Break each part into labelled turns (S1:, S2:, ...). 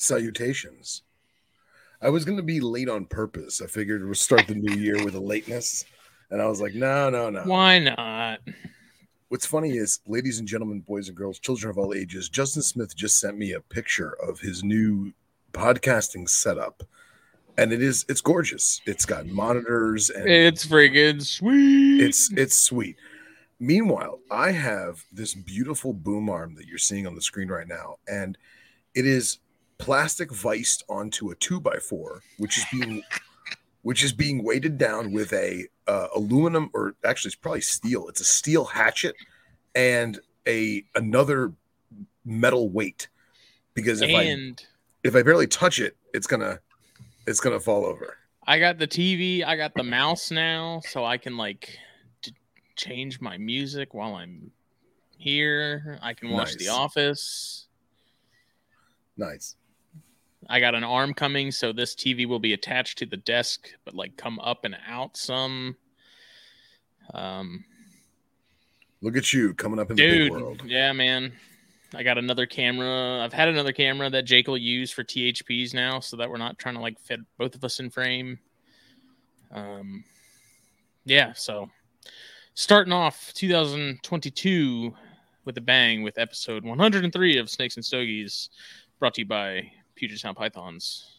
S1: Salutations. I was going to be late on purpose. I figured we'll start the new year with a lateness. And I was like, no, no, no.
S2: Why not?
S1: What's funny is, ladies and gentlemen, boys and girls, children of all ages, Justin Smith just sent me a picture of his new podcasting setup. And it is, it's gorgeous. It's got monitors and
S2: It's freaking sweet.
S1: it's it's sweet. Meanwhile, I have this beautiful boom arm that you're seeing on the screen right now, and it is plastic viced onto a two by four, which is being which is being weighted down with a uh, aluminum or actually it's probably steel. It's a steel hatchet and a another metal weight because if I if I barely touch it, it's gonna it's gonna fall over.
S2: I got the TV, I got the mouse now, so I can like t- change my music while I'm here. I can watch The Office.
S1: Nice.
S2: I got an arm coming, so this TV will be attached to the desk, but like come up and out some. Um,
S1: Look at you coming up in the big world.
S2: yeah, man. I got another camera. I've had another camera that Jake will use for THPs now, so that we're not trying to like fit both of us in frame. Um, yeah, so starting off 2022 with a bang with episode 103 of Snakes and Stogies, brought to you by Puget Sound Pythons.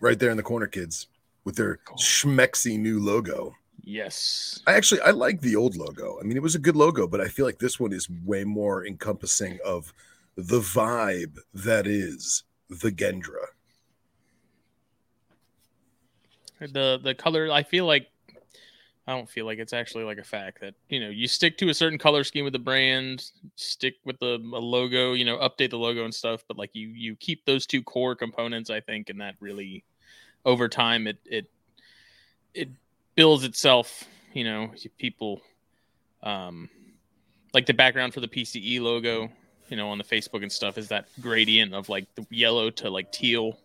S1: right there in the corner, kids, with their
S2: Cool.
S1: schmexy new logo.
S2: Yes.
S1: I actually I like the old logo. I mean, it was a good logo, but I feel like this one is way more encompassing of the vibe that is the Gendra.
S2: the the color i feel like i don't feel like it's actually like a fact that you know you stick to a certain color scheme with the brand stick with the a logo you know update the logo and stuff but like you you keep those two core components i think and that really over time it it it builds itself you know people um like the background for the pce logo you know on the facebook and stuff is that gradient of like the yellow to like teal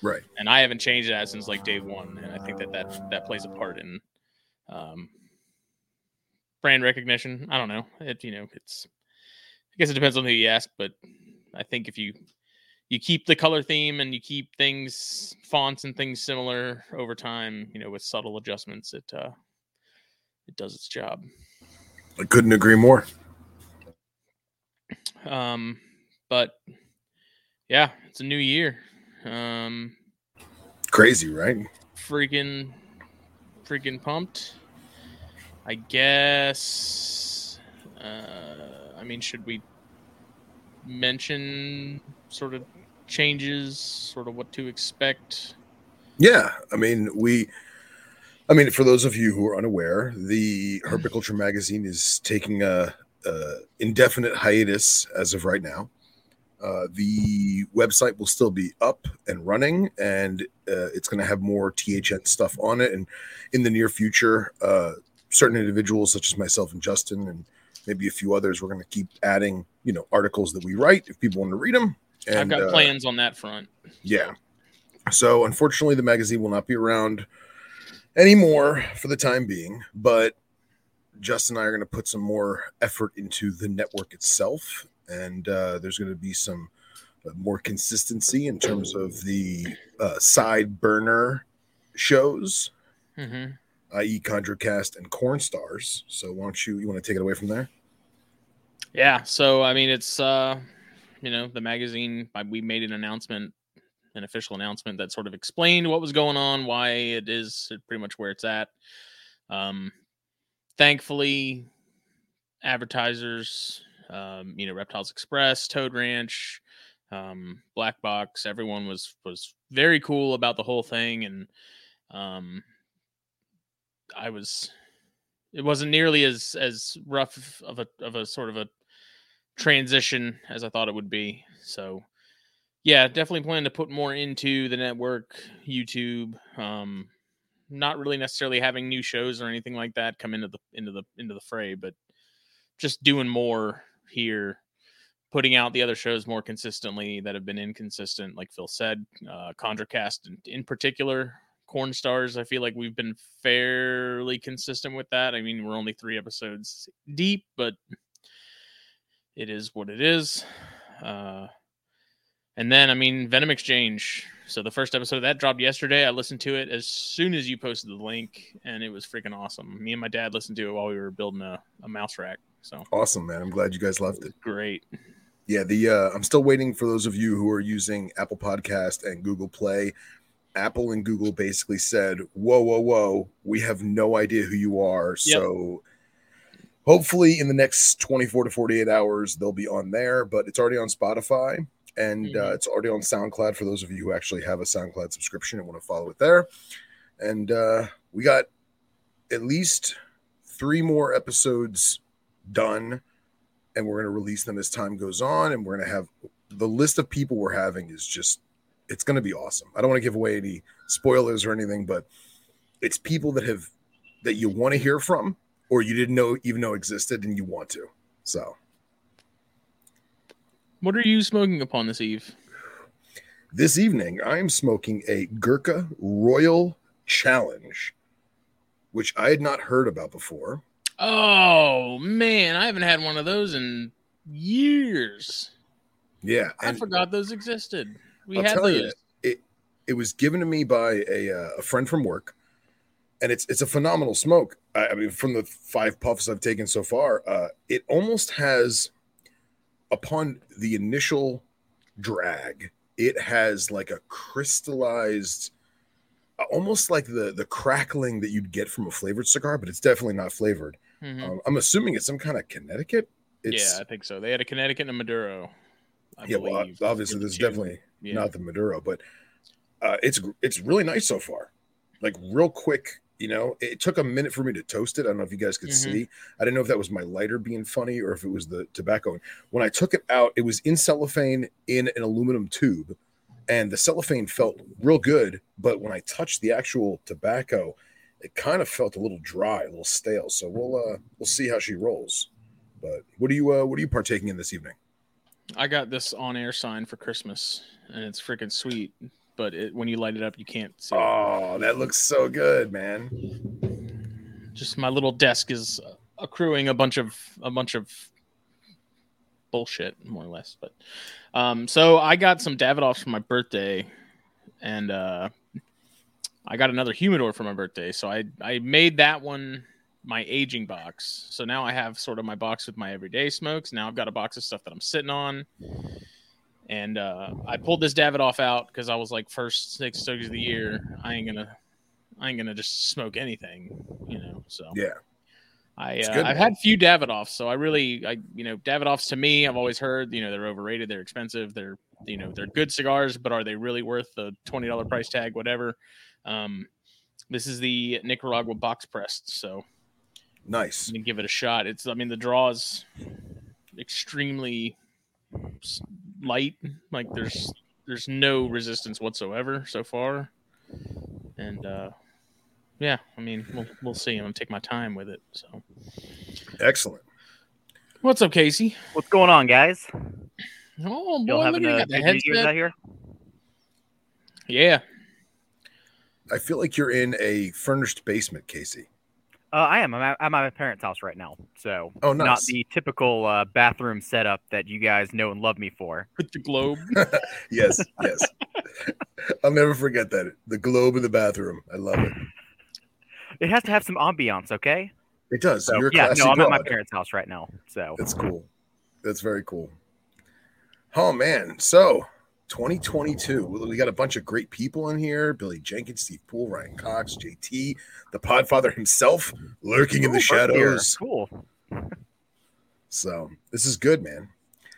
S1: Right.
S2: and I haven't changed that since like day one, and I think that that that plays a part in um, brand recognition. I don't know. It you know it's I guess it depends on who you ask, but I think if you you keep the color theme and you keep things fonts and things similar over time, you know, with subtle adjustments, it uh, it does its job.
S1: I couldn't agree more.
S2: Um, but yeah, it's a new year. Um,
S1: Crazy, right?
S2: freaking freaking pumped i guess uh i mean should we mention sort of changes sort of what to expect
S1: Yeah. I mean, we I mean, for those of you who are unaware, the Herpetoculture magazine is taking a, a indefinite hiatus as of right now. Uh, the website will still be up and running, and uh, it's going to have more THN stuff on it. And in the near future, uh, certain individuals, such as myself and Justin, and maybe a few others, we're going to keep adding, you know, articles that we write if people want to read them. And,
S2: i've got
S1: uh,
S2: plans on that front
S1: yeah. So unfortunately, the magazine will not be around anymore for the time being. But Justin and I are going to put some more effort into the network itself, and uh, there's going to be some uh, more consistency in terms of the uh, side burner shows,
S2: hmm
S1: i.e., ConjureCast and Corn Stars. So why don't you you want to take it away from there?
S2: yeah so i mean it's uh you know the magazine we made an announcement an official announcement that sort of explained what was going on why it is pretty much where it's at um thankfully advertisers um you know reptiles express toad ranch um black box everyone was was very cool about the whole thing and um i was it wasn't nearly as as rough of a of a sort of a transition as I thought it would be. So yeah, definitely plan to put more into the network, YouTube. Um, not really necessarily having new shows or anything like that come into the into the into the fray, but just doing more here, putting out the other shows more consistently that have been inconsistent, like Phil said, uh, ConjureCast in, in particular, Corn Stars. I feel like we've been fairly consistent with that. I mean, we're only three episodes deep, but it is what it is. Uh, and then, I mean, Venom Exchange. So the first episode of that dropped yesterday. I listened to it as soon as you posted the link, and it was freaking awesome. Me and my dad listened to it while we were building a, a mouse rack. So
S1: awesome, man! I'm glad you guys loved it.
S2: Great.
S1: Yeah, the uh, I'm still waiting for those of you who are using Apple Podcast and Google Play. Apple and Google basically said, "Whoa, whoa, whoa! We have no idea who you are." Yep. So hopefully, in the next 24 to 48 hours, they'll be on there. But it's already on Spotify and uh, mm-hmm. uh, it's already on SoundCloud for those of you who actually have a SoundCloud subscription and want to follow it there. And uh, we got at least three more episodes done, and we're going to release them as time goes on. And we're going to have the list of people we're having is just it's going to be awesome. I don't want to give away any spoilers or anything, but it's people that have that you want to hear from or you didn't know even know existed and you want to. So
S2: what are you smoking upon this eve?
S1: This evening, I am smoking a Gurkha Royal Challenge, which I had not heard about before.
S2: Oh man, I haven't had one of those in years.
S1: Yeah,
S2: I forgot those existed. We I'll had those. You,
S1: it it was given to me by a uh, a friend from work, and it's it's a phenomenal smoke. I, I mean, from the five puffs I've taken so far, uh, it almost has upon the initial drag, it has like a crystallized, almost like the the crackling that you'd get from a flavored cigar, but it's definitely not flavored. Mm-hmm. Um, I'm assuming it's some kind of Connecticut.
S2: It's, yeah, I think so. They had a Connecticut and a Maduro.
S1: I yeah, well, obviously this is definitely yeah. not the Maduro, but uh, it's it's really nice so far. Like real quick you know, it took a minute for me to toast it. I don't know if you guys could mm-hmm. see. I didn't know if that was my lighter being funny or if it was the tobacco. When I took it out, it was in cellophane in an aluminum tube, and the cellophane felt real good. But when I touched the actual tobacco, it kind of felt a little dry, a little stale. So we'll uh we'll see how she rolls. But what are you uh what are you partaking in this evening?
S2: I got this on air sign for Christmas, and it's freaking sweet but it, when you light it up, you can't see.
S1: Oh, it. that looks so good, man!
S2: Just my little desk is accruing a bunch of a bunch of bullshit, more or less. But um, so I got some Davidoffs for my birthday, and uh, I got another humidor for my birthday. So I I made that one my aging box. So now I have sort of my box with my everyday smokes. Now I've got a box of stuff that I'm sitting on. And uh, I pulled this Davidoff out because I was like, first six stogies of the year, I ain't gonna, I ain't gonna just smoke anything, you know. So
S1: yeah,
S2: I uh, I've had few Davidoffs, so I really, I you know, Davidoffs to me, I've always heard, you know, they're overrated, they're expensive, they're you know, they're good cigars, but are they really worth the twenty dollar price tag, whatever? Um, this is the Nicaragua box pressed, so
S1: nice.
S2: And give it a shot. It's, I mean, the draw is extremely light. Like there's there's no resistance whatsoever so far, and uh, yeah, I mean we'll we'll see. I'm gonna take my time with it. So
S1: excellent.
S2: What's up, Casey?
S3: What's going on, guys?
S2: Oh boy, having a
S3: good New out here.
S2: Yeah.
S1: I feel like you're in a furnished basement, Casey.
S3: Uh, I am. I'm at, I'm at, my parents' house right now, so
S1: oh, nice.
S3: not the typical uh, bathroom setup that you guys know and love me for.
S2: With the globe.
S1: yes, yes. I'll never forget that. The globe in the bathroom. I love it.
S3: It has to have some ambiance, okay?
S1: It does.
S3: So, yeah, no, I'm god. at my parents' house right now, so
S1: that's cool. That's very cool. Oh man, so 2022. We got a bunch of great people in here Billy Jenkins, Steve Poole, Ryan Cox, JT, the Podfather himself lurking in the shadows.
S3: Cool.
S1: so this is good, man.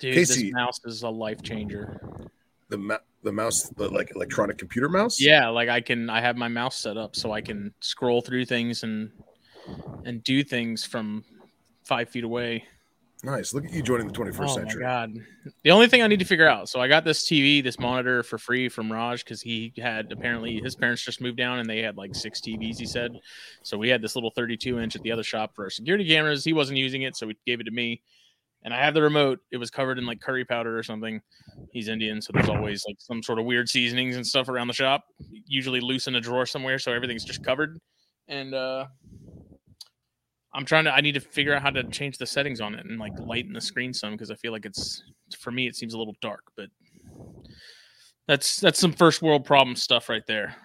S2: Dude, Casey, this mouse is a life changer.
S1: The ma- the mouse, the like electronic computer mouse.
S2: Yeah, like I can, I have my mouse set up so I can scroll through things and and do things from five feet away.
S1: Nice. Look at you joining the 21st
S2: Oh my
S1: century.
S2: god! The only thing I need to figure out. So I got this TV, this monitor for free from Raj because he had apparently his parents just moved down and they had like six TVs. He said, so we had this little 32 inch at the other shop for our security cameras. He wasn't using it, so we gave it to me. And I have the remote. It was covered in like curry powder or something. He's Indian, so there's always like some sort of weird seasonings and stuff around the shop. Usually loose in a drawer somewhere, so everything's just covered. And uh I'm trying to. I need to figure out how to change the settings on it and like lighten the screen some because I feel like it's for me it seems a little dark. But that's that's some first world problem stuff right there.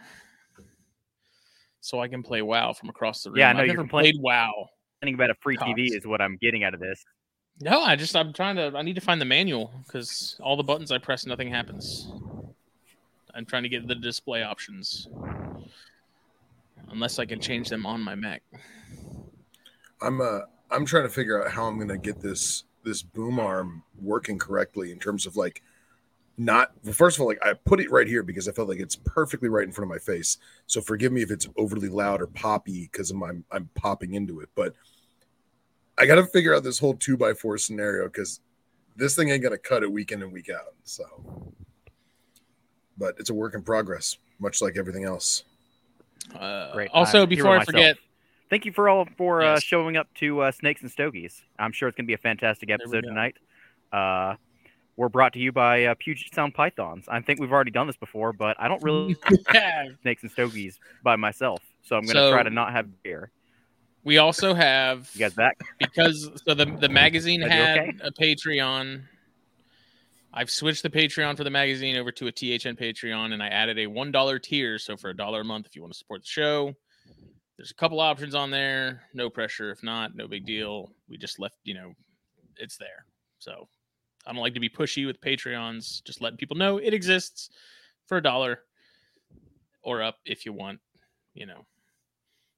S2: So I can play WoW from across the room.
S3: Yeah, I know
S2: I've
S3: you're
S2: never played WoW.
S3: Thinking about a free TV is what I'm getting out of this.
S2: No, I just I'm trying to. I need to find the manual because all the buttons I press, nothing happens. I'm trying to get the display options, unless I can change them on my Mac.
S1: I'm uh I'm trying to figure out how I'm gonna get this this boom arm working correctly in terms of like not well, first of all, like I put it right here because I felt like it's perfectly right in front of my face. So forgive me if it's overly loud or poppy because I'm, I'm I'm popping into it. But I gotta figure out this whole two by four scenario because this thing ain't gonna cut it week in and week out. So but it's a work in progress, much like everything else.
S2: Uh,
S3: Great.
S2: Also,
S3: I'm
S2: before I forget,
S3: Thank you for all for uh, showing up to uh, Snakes and Stogies. I'm sure it's gonna be a fantastic episode
S2: go.
S3: tonight. Uh, we're brought to you by uh, Puget Sound Pythons. I think we've already done this before, but I don't really Snakes and Stogies by myself, so I'm gonna
S2: So-
S3: try to not have beer.
S2: we also have
S3: You guys back?
S2: because so the the magazine had
S3: okay?
S2: a Patreon. I've switched the Patreon for the magazine over to a THN Patreon, and I added a one dollar tier. So for a dollar a month, if you want to support the show, there's a couple options on there. No pressure. If not, no big deal. We just left, you know, it's there. So I don't like to be pushy with Patreons. Just letting people know it exists for a dollar or up if you want. You know,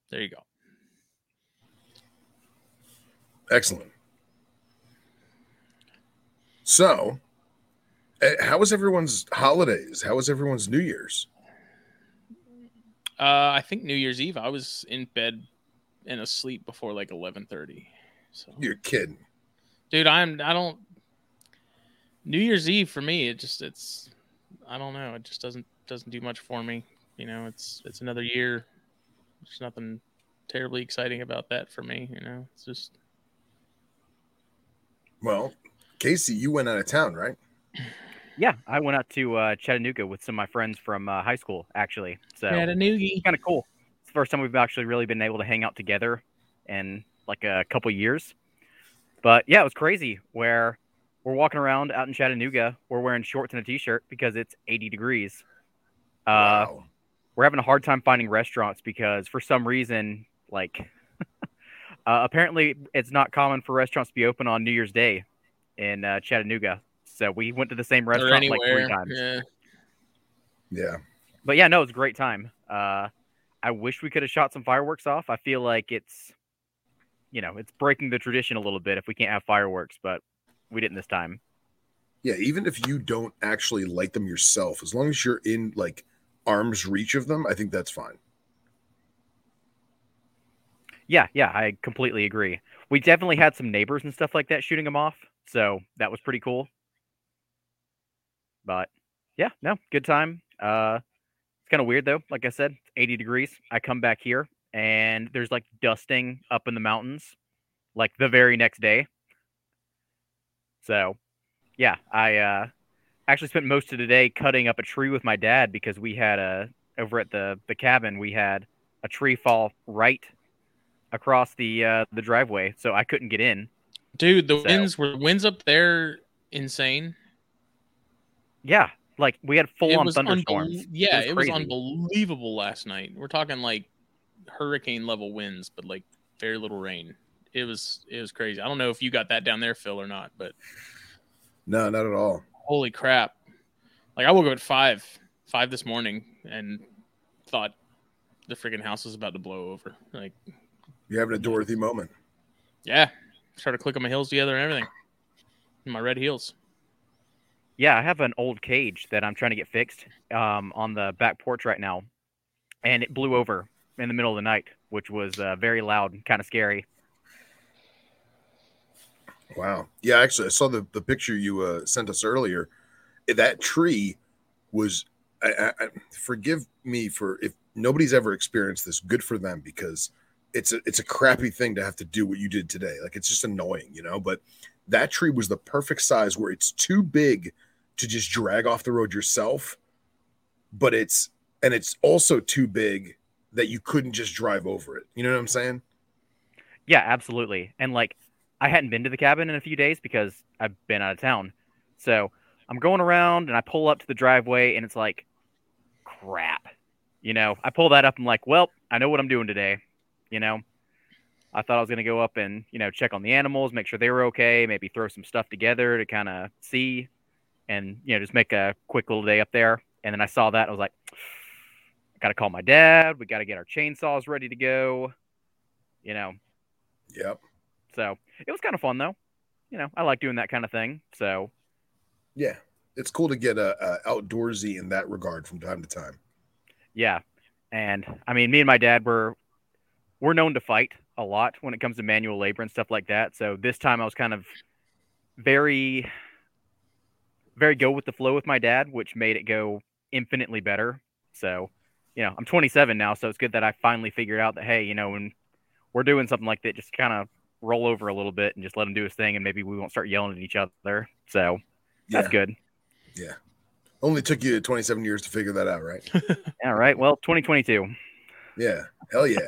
S2: there you go.
S1: Excellent. So, eh, how was everyone's holidays? How was everyone's New Year's?
S2: Uh, I think New Year's Eve I was in bed and asleep before like eleven thirty. So,
S1: You're kidding.
S2: dude, I'm I don't. New Year's Eve for me, it just it's I don't know. It just doesn't doesn't do much for me. You know, it's it's another year. There's nothing terribly exciting about that for me. You know, it's just
S1: Well, Casey, you went out of town, right?
S3: Yeah, I went out to uh, Chattanooga with some of my friends from uh, high school, actually. So
S2: Chattanooga.
S3: kind of cool. It's the first time we've actually really been able to hang out together in like a couple years. But yeah, it was crazy where we're walking around out in Chattanooga. We're wearing shorts and a t-shirt because it's 80 degrees. Uh,
S1: wow.
S3: we're having a hard time finding restaurants because for some reason, like, uh, apparently it's not common for restaurants to be open on New Year's Day in uh, Chattanooga. So we went to the same restaurant like three times.
S2: Yeah.
S1: Yeah.
S3: But yeah, no, it was a great time. Uh, I wish we could have shot some fireworks off. I feel like it's, you know, it's breaking the tradition a little bit if we can't have fireworks, but we didn't this time.
S1: Yeah. Even if you don't actually light them yourself, as long as you're in like arm's reach of them, I think that's fine.
S3: Yeah, yeah, I completely agree. We definitely had some neighbors and stuff like that shooting them off, so that was pretty cool. But yeah, no, good time. Uh, it's kind of weird though. Like I said, 80 degrees. I come back here and there's like dusting up in the mountains, like the very next day. So, yeah, I uh, actually spent most of the day cutting up a tree with my dad because we had a over at the the cabin we had a tree fall right across the uh, the driveway, so I couldn't get in.
S2: Dude, the
S3: So-
S2: winds were winds up there insane.
S3: Yeah, like we had full
S2: it
S3: on
S2: was
S3: thunderstorms.
S2: unbel- yeah,
S3: was
S2: it was, unbelievable last night. We're talking like hurricane level winds, but like very little rain. It was it was crazy. I don't know if you got that down there, Phil, or not, but
S1: No, not at all.
S2: holy crap! Like I woke up at five five this morning and thought the freaking house was about to blow over. Like
S1: You're having a Dorothy moment.
S2: yeah, started clicking my heels together and everything. My red heels.
S3: Yeah, I have an old cage that I'm trying to get fixed um, on the back porch right now, and it blew over in the middle of the night, which was uh, very loud and kind of scary.
S1: Wow. Yeah, actually, I saw the, the picture you uh, sent us earlier. That tree was. I, I- forgive me for if nobody's ever experienced this. Good for them because it's a it's a crappy thing to have to do what you did today. Like it's just annoying, you know. But that tree was the perfect size where it's too big to just drag off the road yourself, but it's and it's also too big that you couldn't just drive over it. You know what I'm saying?
S3: Yeah, absolutely. And like, I hadn't been to the cabin in a few days because I've been out of town. So I'm going around and I pull up to the driveway and it's like, crap. You know, I pull that up. I'm like, well, I know what I'm doing today. You know, I thought I was going to go up and, you know, check on the animals, make sure they were okay, maybe throw some stuff together to kind of see and, you know, just make a quick little day up there. And then I saw that. I was like, I got to call my dad. We got to get our chainsaws ready to go. You know,
S1: Yep.
S3: so it was kind of fun though. You know, I like doing that kind of thing. So
S1: Yeah. It's cool to get a, uh, outdoorsy in that regard from time to time.
S3: yeah, and I mean, me and my dad were we're known to fight a lot when it comes to manual labor and stuff like that. So this time I was kind of very, very go with the flow with my dad, which made it go infinitely better. So, you know, I'm 27 now, so it's good that I finally figured out that hey, you know, when we're doing something like that, just kind of roll over a little bit and just let him do his thing, and maybe we won't start yelling at each other. So that's good. Yeah.
S1: Only took you 27 years to figure that out, right?
S3: All right. Well, 2022.
S1: Yeah. Hell yeah.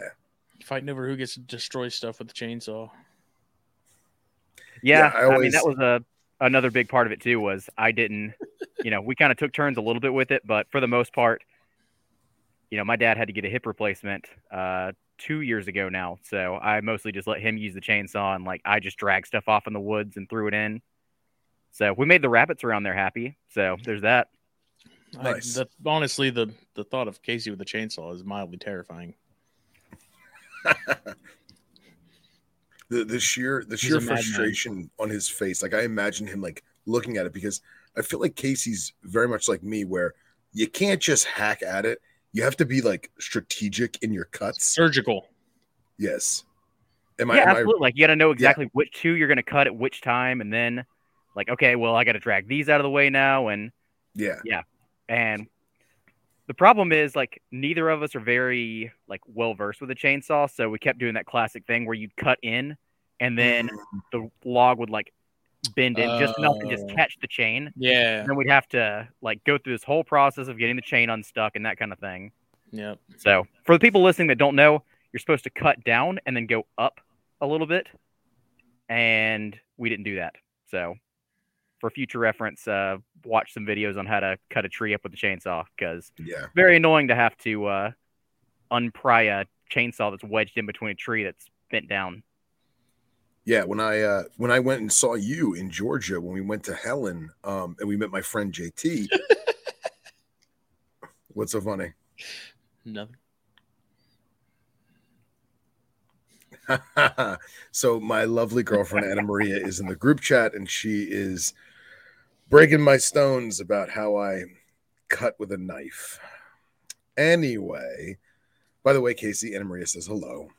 S2: Fighting over who gets to destroy stuff with the chainsaw.
S3: Yeah,
S1: Yeah, I
S3: I, mean that was a another big part of it too. Was I didn't, you know, we kind of took turns a little bit with it, but for the most part, you know, my dad had to get a hip replacement uh, two years ago now, so I mostly just let him use the chainsaw and like I just dragged stuff off in the woods and threw it in. So we made the rabbits around there happy. So there's that.
S1: Nice.
S2: I, the, honestly, the the thought of Casey with a chainsaw is mildly terrifying.
S1: the the sheer the sheer
S2: a
S1: frustration on his face. Like i imagine him like looking at it because i feel like casey's very much like me where you can't just hack at it. You have to be like strategic in your cuts.
S2: Surgical.
S1: yes. Am i
S3: yeah,
S1: am I-
S3: absolutely. Like you got to know exactly which two you're going to cut at which time, and then like okay, well I got to drag these out of the way now, and
S1: yeah. yeah.
S3: And the problem is like neither of us are very like well versed with a chainsaw, so we kept doing that classic thing where you'd cut in and then mm. the log would like bend in just enough to just
S2: Oh.
S3: catch the chain.
S2: Yeah.
S3: And then we'd have to like go through this whole process of getting the chain unstuck and that kind of thing.
S2: Yep.
S3: So for the people listening that don't know, you're supposed to cut down and then go up a little bit. And we didn't do that. So for future reference, uh, watch some videos on how to cut a tree up with a chainsaw because
S1: yeah
S3: very annoying to have to uh, unpry a chainsaw that's wedged in between a tree that's bent down.
S1: yeah when i uh when i went and saw you in georgia when we went to helen um and we met my friend jt what's so funny
S2: Nothing.
S1: so my lovely girlfriend Anna Maria is in the group chat and she is breaking my stones about how I cut with a knife. Anyway, by the way, Casey, Anna Maria says hello.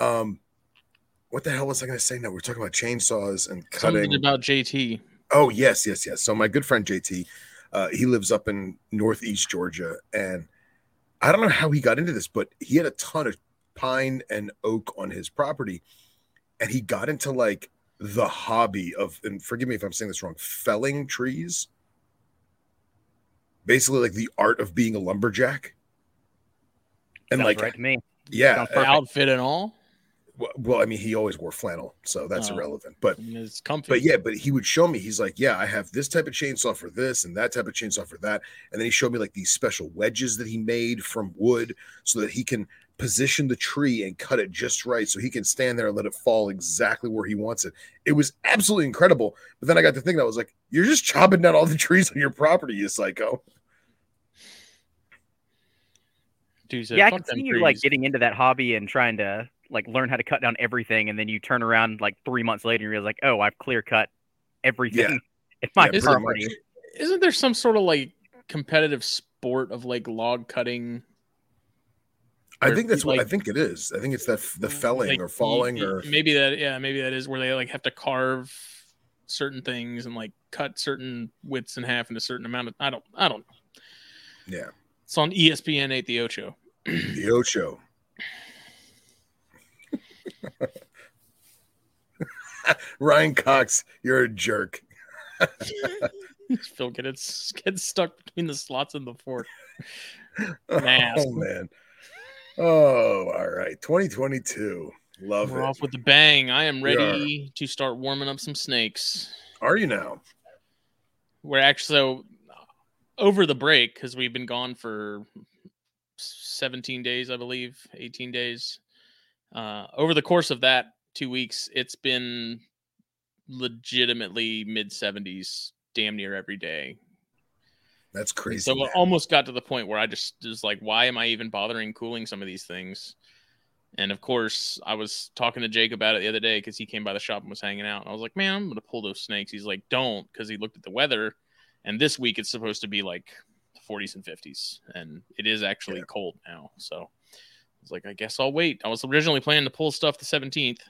S1: Um, what the hell was I going to say? now? we're talking about chainsaws and cutting.
S2: Something about JT.
S1: Oh yes, yes, yes. So my good friend JT, uh, he lives up in Northeast Georgia, and I don't know how he got into this, but he had a ton of pine and oak on his property, and he got into like the hobby of, and forgive me if I'm saying this wrong, felling trees. Basically, like the art of being a lumberjack, and
S3: Sounds
S1: like
S3: right to me.
S1: yeah, uh.
S2: Outfit and all.
S1: well- well, I mean, he always wore flannel, so that's
S2: Oh.
S1: irrelevant. But
S2: it's comfy.
S1: but yeah, but he would show me. He's like, yeah, I have this type of chainsaw for this and that type of chainsaw for that. And then he showed me like these special wedges that he made from wood so that he can position the tree and cut it just right so he can stand there and let it fall exactly where he wants it. It was absolutely incredible. But then I got to thinking, I was like, you're just chopping down all the trees on your property, you psycho.
S2: Dude said,
S3: yeah, I
S2: "Fuck
S3: can see you like getting into that hobby and trying to like learn how to cut down everything, and then you turn around like three months later and you're like, oh, I've clear cut everything in my
S1: Yeah, pretty
S3: property.
S1: much.
S2: Isn't there some sort of like competitive sport of like log cutting?
S1: I think that's what I think it is. I think it's that the mm, felling
S2: like,
S1: or falling or
S2: maybe that yeah maybe that is where they like have to carve certain things and like cut certain widths in half in a certain amount of I don't I don't know.
S1: yeah,
S2: It's on ESPN 8 the Ocho.
S1: the Ocho. Ryan Cox, you're a jerk.
S2: Phil gets gets stuck between the slots and the fork.
S1: Oh man. Oh, all right. 2022. Love
S2: We're
S1: it.
S2: off with the bang. I am ready to start warming up some snakes.
S1: Are you now?
S2: We're actually so over the break because we've been gone for 17 days, I believe, 18 days. Uh, over the course of that two weeks, it's been legitimately mid 70s, damn near every day.
S1: That's crazy.
S2: so
S1: man.
S2: it almost got to the point where I just was like, why am I even bothering cooling some of these things? And of course, I was talking to Jake about it the other day because he came by the shop and was hanging out. And I was like, man, I'm going to pull those snakes. He's like, don't, because he looked at the weather. And this week it's supposed to be like 40s and 50s. And it is actually
S1: Yeah.
S2: cold now. So I was like, I guess I'll wait. I was originally planning to pull stuff the 17th.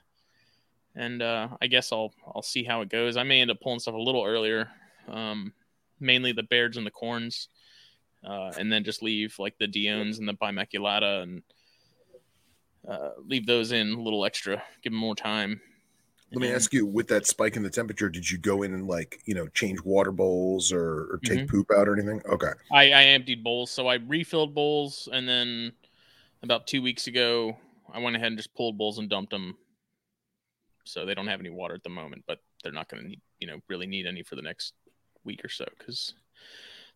S2: And uh, I guess I'll I'll see how it goes. I may end up pulling stuff a little earlier. Um, mainly the Bairds and the Corns, uh, and then just leave like the Diones and the Bimaculata and uh, leave those in a little extra, give them more time.
S1: Let me ask you, with that spike in the temperature, did you go in and like, you know, change water bowls or, or take
S2: Mm-hmm.
S1: poop out or anything? Okay.
S2: I, I emptied bowls, so I refilled bowls, and then about two weeks ago, I went ahead and just pulled bowls and dumped them. So they don't have any water at the moment, but they're not going to need, you know, really need any for the next week or so because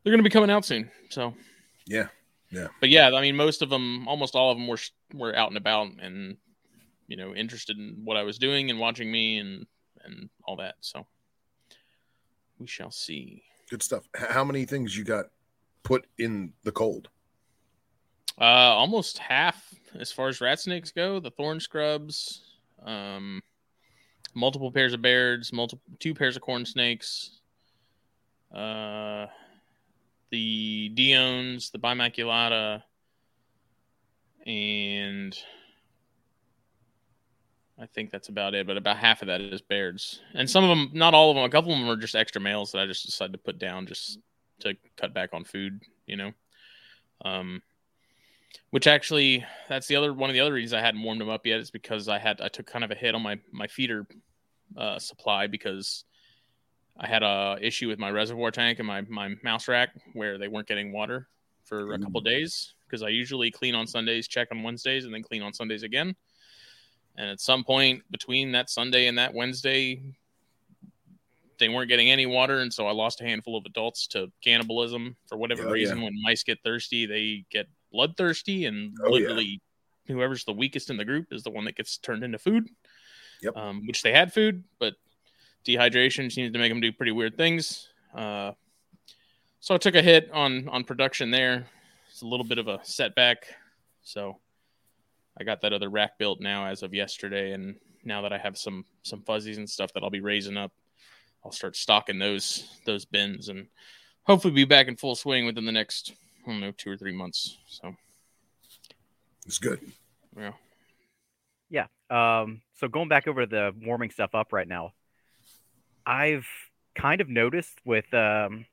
S2: they're going to be coming out soon. So
S1: Yeah. Yeah.
S2: But yeah, I mean, most of them, almost all of them were were out and about and you know interested in what I was doing and watching me and and all that. So we shall see.
S1: Good stuff. How many things you got put in the cold?
S2: Uh, almost half as far as rat snakes go. The thorn scrubs, um, multiple pairs of Bairds, multiple two pairs of corn snakes, uh, the diones, the bimaculata, and I think that's about it. But about half of that is Bairds, and some of them, not all of them, a couple of them are just extra males that I just decided to put down just to cut back on food, you know. Um, which actually that's the other one of the other reasons I hadn't warmed them up yet is because I had I took kind of a hit on my my feeder uh, supply because I had a issue with my reservoir tank and my my mouse rack where they weren't getting water for a couple days because I usually clean on Sundays, check on Wednesdays, and then clean on Sundays again. And at some point between that Sunday and that Wednesday, they weren't getting any water, and so I lost a handful of adults to cannibalism for whatever
S1: Oh, yeah.
S2: reason. When mice get thirsty, they get bloodthirsty, and
S1: Oh, yeah.
S2: literally, whoever's the weakest in the group is the one that gets turned into food.
S1: Yep.
S2: Um, which they had food, but dehydration seems to make them do pretty weird things. Uh, so I took a hit on on production there. It's a little bit of a setback. So I got that other rack built now as of yesterday, and now that I have some some fuzzies and stuff that I'll be raising up, I'll start stocking those those bins and hopefully be back in full swing within the next I don't know two or three months. So
S1: It's good.
S2: yeah,
S3: Yeah. Um, so going back over the warming stuff up right now, I've kind of noticed with um,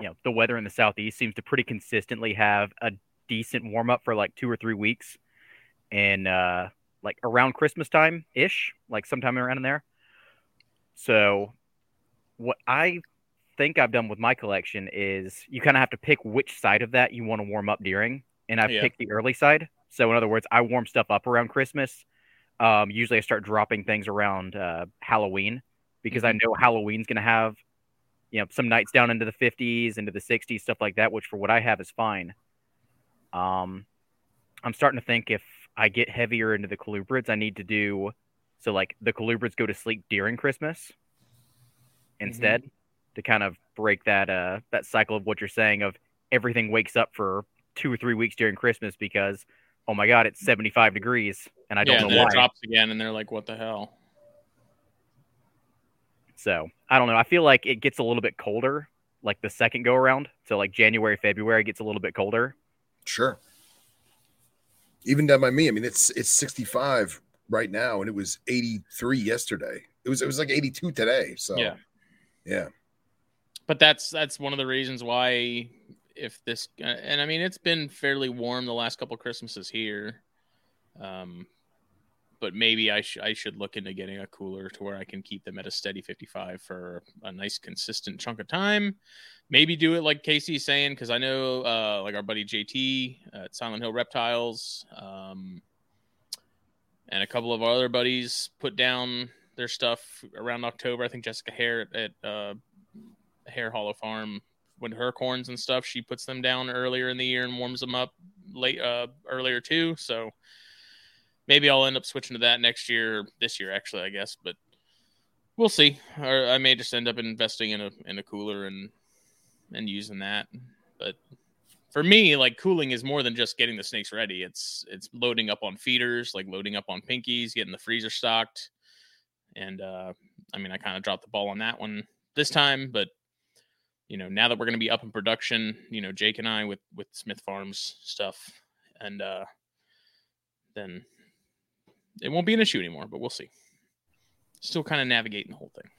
S3: you know the weather in the southeast seems to pretty consistently have a decent warm up for like two or three weeks, and uh, like around Christmas time ish, like sometime around in there. So, what I think I've done with my collection is you kind of have to pick which side of that you want to warm up during, and I've
S2: Yeah.
S3: picked the early side. So, in other words, I warm stuff up around Christmas. Um, usually, I start dropping things around uh, Halloween because I know Halloween's going to have, you know, some nights down into the 50s, into the 60s, stuff like that. Which for what I have is fine. Um, I'm starting to think if I get heavier into the colubrids, I need to do so. Like the colubrids go to sleep during Christmas instead to kind of break that uh that cycle of what you're saying of everything wakes up for two or three weeks during Christmas because oh my god it's 75 degrees and I don't
S2: yeah,
S3: know
S2: then
S3: why.
S2: it drops again, and they're like, "What the hell?"
S3: So I don't know. I feel like it gets a little bit colder, like the second go around. So like January, February gets a little bit colder.
S1: Sure. even down by me. I mean, it's it's 65 right now, and it was 83 yesterday. It was it was like 82 today. So
S2: Yeah.
S1: yeah,
S2: but that's that's one of the reasons why if this uh, and I mean it's been fairly warm the last couple Christmases here, um, but maybe I should I should look into getting a cooler to where I can keep them at a steady 55 for a nice consistent chunk of time. Maybe do it like Casey's saying because I know uh, like our buddy JT at Silent Hill Reptiles, um, and a couple of our other buddies put down their stuff around October. I think Jessica Hare at, at uh, Hare Hollow Farm when her corns and stuff, she puts them down earlier in the year and warms them up late uh earlier too. So maybe I'll end up switching to that next year, this year actually, I guess, but we'll see. Or I may just end up investing in a in a cooler and and using that. But for me, like cooling is more than just getting the snakes ready. It's it's loading up on feeders, like loading up on pinkies, getting the freezer stocked. And uh I mean I kind of dropped the ball on that one this time, but you know, now that we're going to be up in production, you know, Jake and I with with Smith Farms stuff, and uh, then it won't be an issue anymore. But we'll see. Still kind of navigating the whole thing.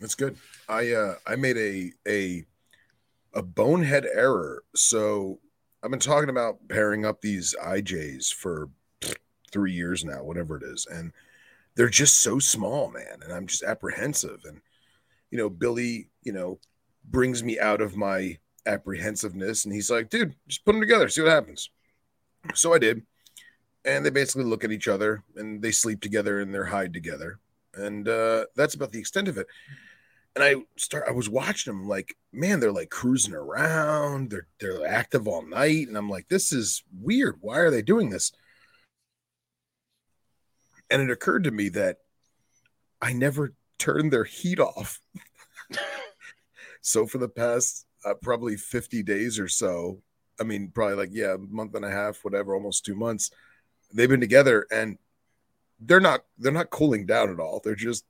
S1: that's good. I uh I made a a a bonehead error. So I've been talking about pairing up these IJs for three years now, whatever it is, and they're just so small, man. And I'm just apprehensive. And you know, Billy, you know, brings me out of my apprehensiveness, and he's like, "Dude, just put them together, see what happens." So I did, and they basically look at each other, and they sleep together, and they're hide together, and uh, that's about the extent of it. And I start, I was watching them, like, man, they're like cruising around, they're they're active all night, and I'm like, this is weird. Why are they doing this? And it occurred to me that I never turned their heat off. so for the past uh, probably 50 days or so, I mean, probably like, yeah, a month and a half, whatever, almost two months, they've been together and they're not, they're not cooling down at all. They're just,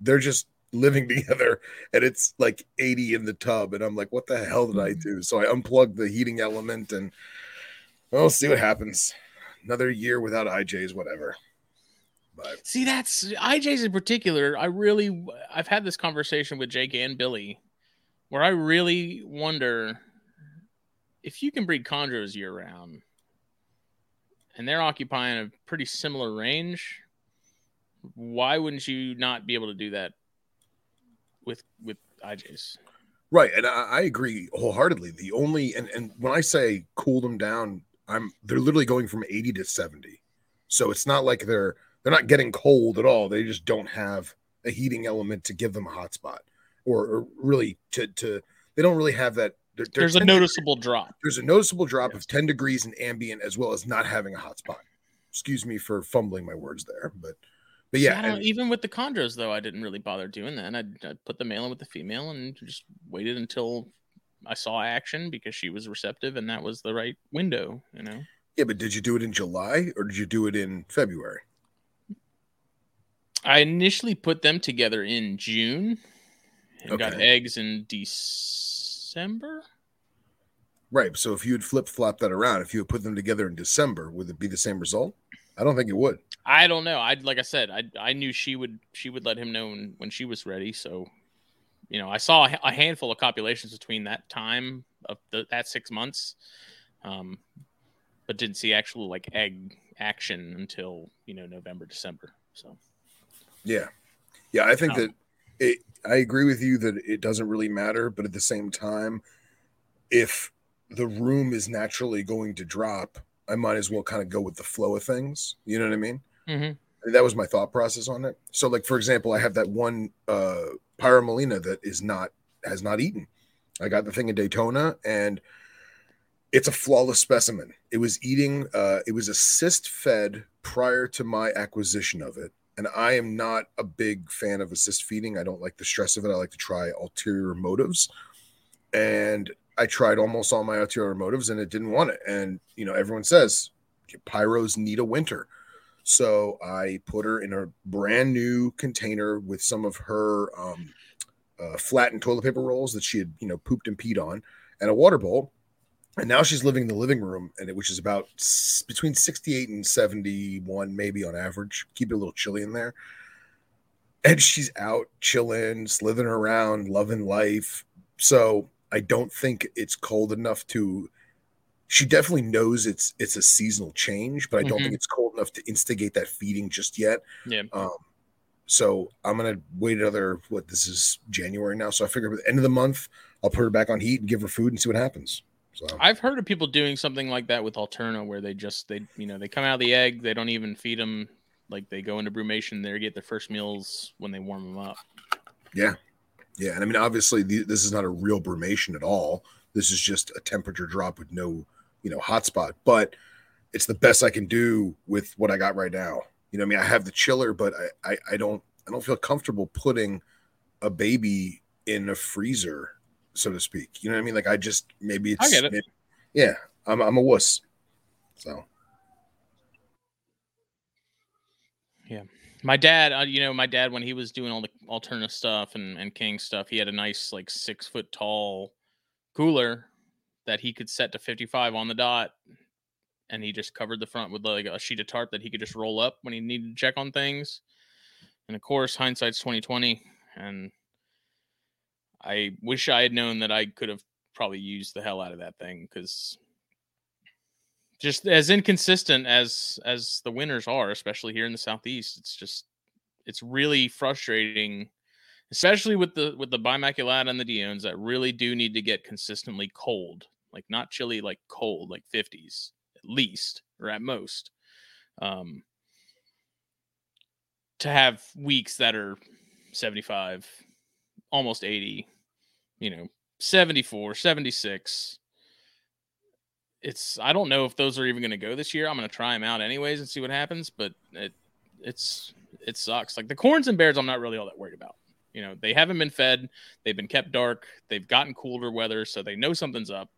S1: they're just living together and it's like 80 in the tub. And I'm like, what the hell did I mm-hmm. do? So I unplugged the heating element and we'll see what happens. Another year without IJs, whatever. But
S2: See, that's IJs in particular. I really, I've had this conversation with Jake and Billy, where I really wonder if you can breed chondros year round, and they're occupying a pretty similar range. Why wouldn't you not be able to do that with with IJs?
S1: Right, and I, I agree wholeheartedly. The only and and when I say cool them down, I'm they're literally going from 80 to 70. So it's not like they're they're not getting cold at all. They just don't have a heating element to give them a hot spot, or, or really to to they don't really have that. They're- they're
S2: There's a
S1: 10
S2: noticeable drop.
S1: there's a noticeable drop of 10 degrees in ambient as well as not having a hot spot. Excuse me for fumbling my words there, but but
S2: See,
S1: yeah, and-
S2: even with the chondros though, I didn't really bother doing that. I'd, I'd put the male in with the female and just waited until I saw action because she was receptive and that was the right window. You know,
S1: yeah, but did you do it in July or did you do it in February?
S2: I initially put them together in June and got eggs in December.
S1: Right. So if you had flip flop that around, if you had put them together in December, would it be the same result? I don't think it would.
S2: I don't know. I like I said, I I knew she would she would let him know when, when she was ready. So, you know, I saw a, a handful of copulations between that time of the, that six months, um, but didn't see actual like egg action until you know November December. So
S1: Yeah. Yeah. I think
S2: No.
S1: that it, I agree with you that it doesn't really matter. But at the same time, if the room is naturally going to drop, I might as well kind of go with the flow of things. You know what I mean?
S2: Mhm.
S1: And that was my thought process on it. So, like for example, I have that one uh Pyromelana that is not has not eaten. I got the thing in Daytona, and it's a flawless specimen. It was eating. Uh, it was assist fed prior to my acquisition of it, and I am not a big fan of assist feeding. I don't like the stress of it. I like to try ulterior motives, and I tried almost all my ulterior motives, and it didn't want it. And you know, everyone says pyros need a winter. So I put her in a brand new container with some of her um, uh, flattened toilet paper rolls that she had, you know, pooped and peed on, and a water bowl. And now she's living in the living room, and it, which is about s- between 68 and 71, maybe on average. Keep it a little chilly in there. And she's out chilling, slithering around, loving life. So I don't think it's cold enough to. She definitely knows it's it's a seasonal change, but I don't
S2: Mhm.
S1: think it's cold enough to instigate that feeding just yet.
S2: Yeah.
S1: Um, so I'm gonna wait another what this is January now. So I figure at the end of the month I'll put her back on heat and give her food and see what happens. So
S2: I've heard of people doing something like that with Alterna, where they just they you know they come out of the egg, they don't even feed them. Like they go into brumation, they get their first meals when they warm them up.
S1: yeah, yeah, and I mean obviously the, this is not a real brumation at all. This is just a temperature drop with no you know hotspot, but it's the best I can do with what I got right now. You know, I mean, I have the chiller, but I, I I don't I don't feel comfortable putting a baby in a freezer, so to speak. You know what I mean? Like I just maybe it's
S2: I get it.
S1: maybe- yeah, I'm I'm a wuss. So yeah.
S2: My dad, uh, you know, my dad when he was doing all the alternative stuff and and King stuff, he had a nice like six foot tall cooler that he could set to 55 on the dot and he just covered the front with like a sheet of tarp that he could just roll up when he needed to check on things and of course hindsight's 2020 and i wish i had known that i could have probably used the hell out of that thing because just as inconsistent as as the winners are especially here in the southeast it's just it's really frustrating especially with the with the bimaculata and the diones that really do need to get consistently cold like not chilly like cold like 50s at least or at most um to have weeks that are 75 almost 80 you know 74 76 it's i don't know if those are even going to go this year. I'm going to try them out anyways and see what happens but it it's it sucks. Like the corns and bears i'm not really all that worried about. You know they haven't been fed. They've been kept dark. They've gotten cooler weather so they know something's up.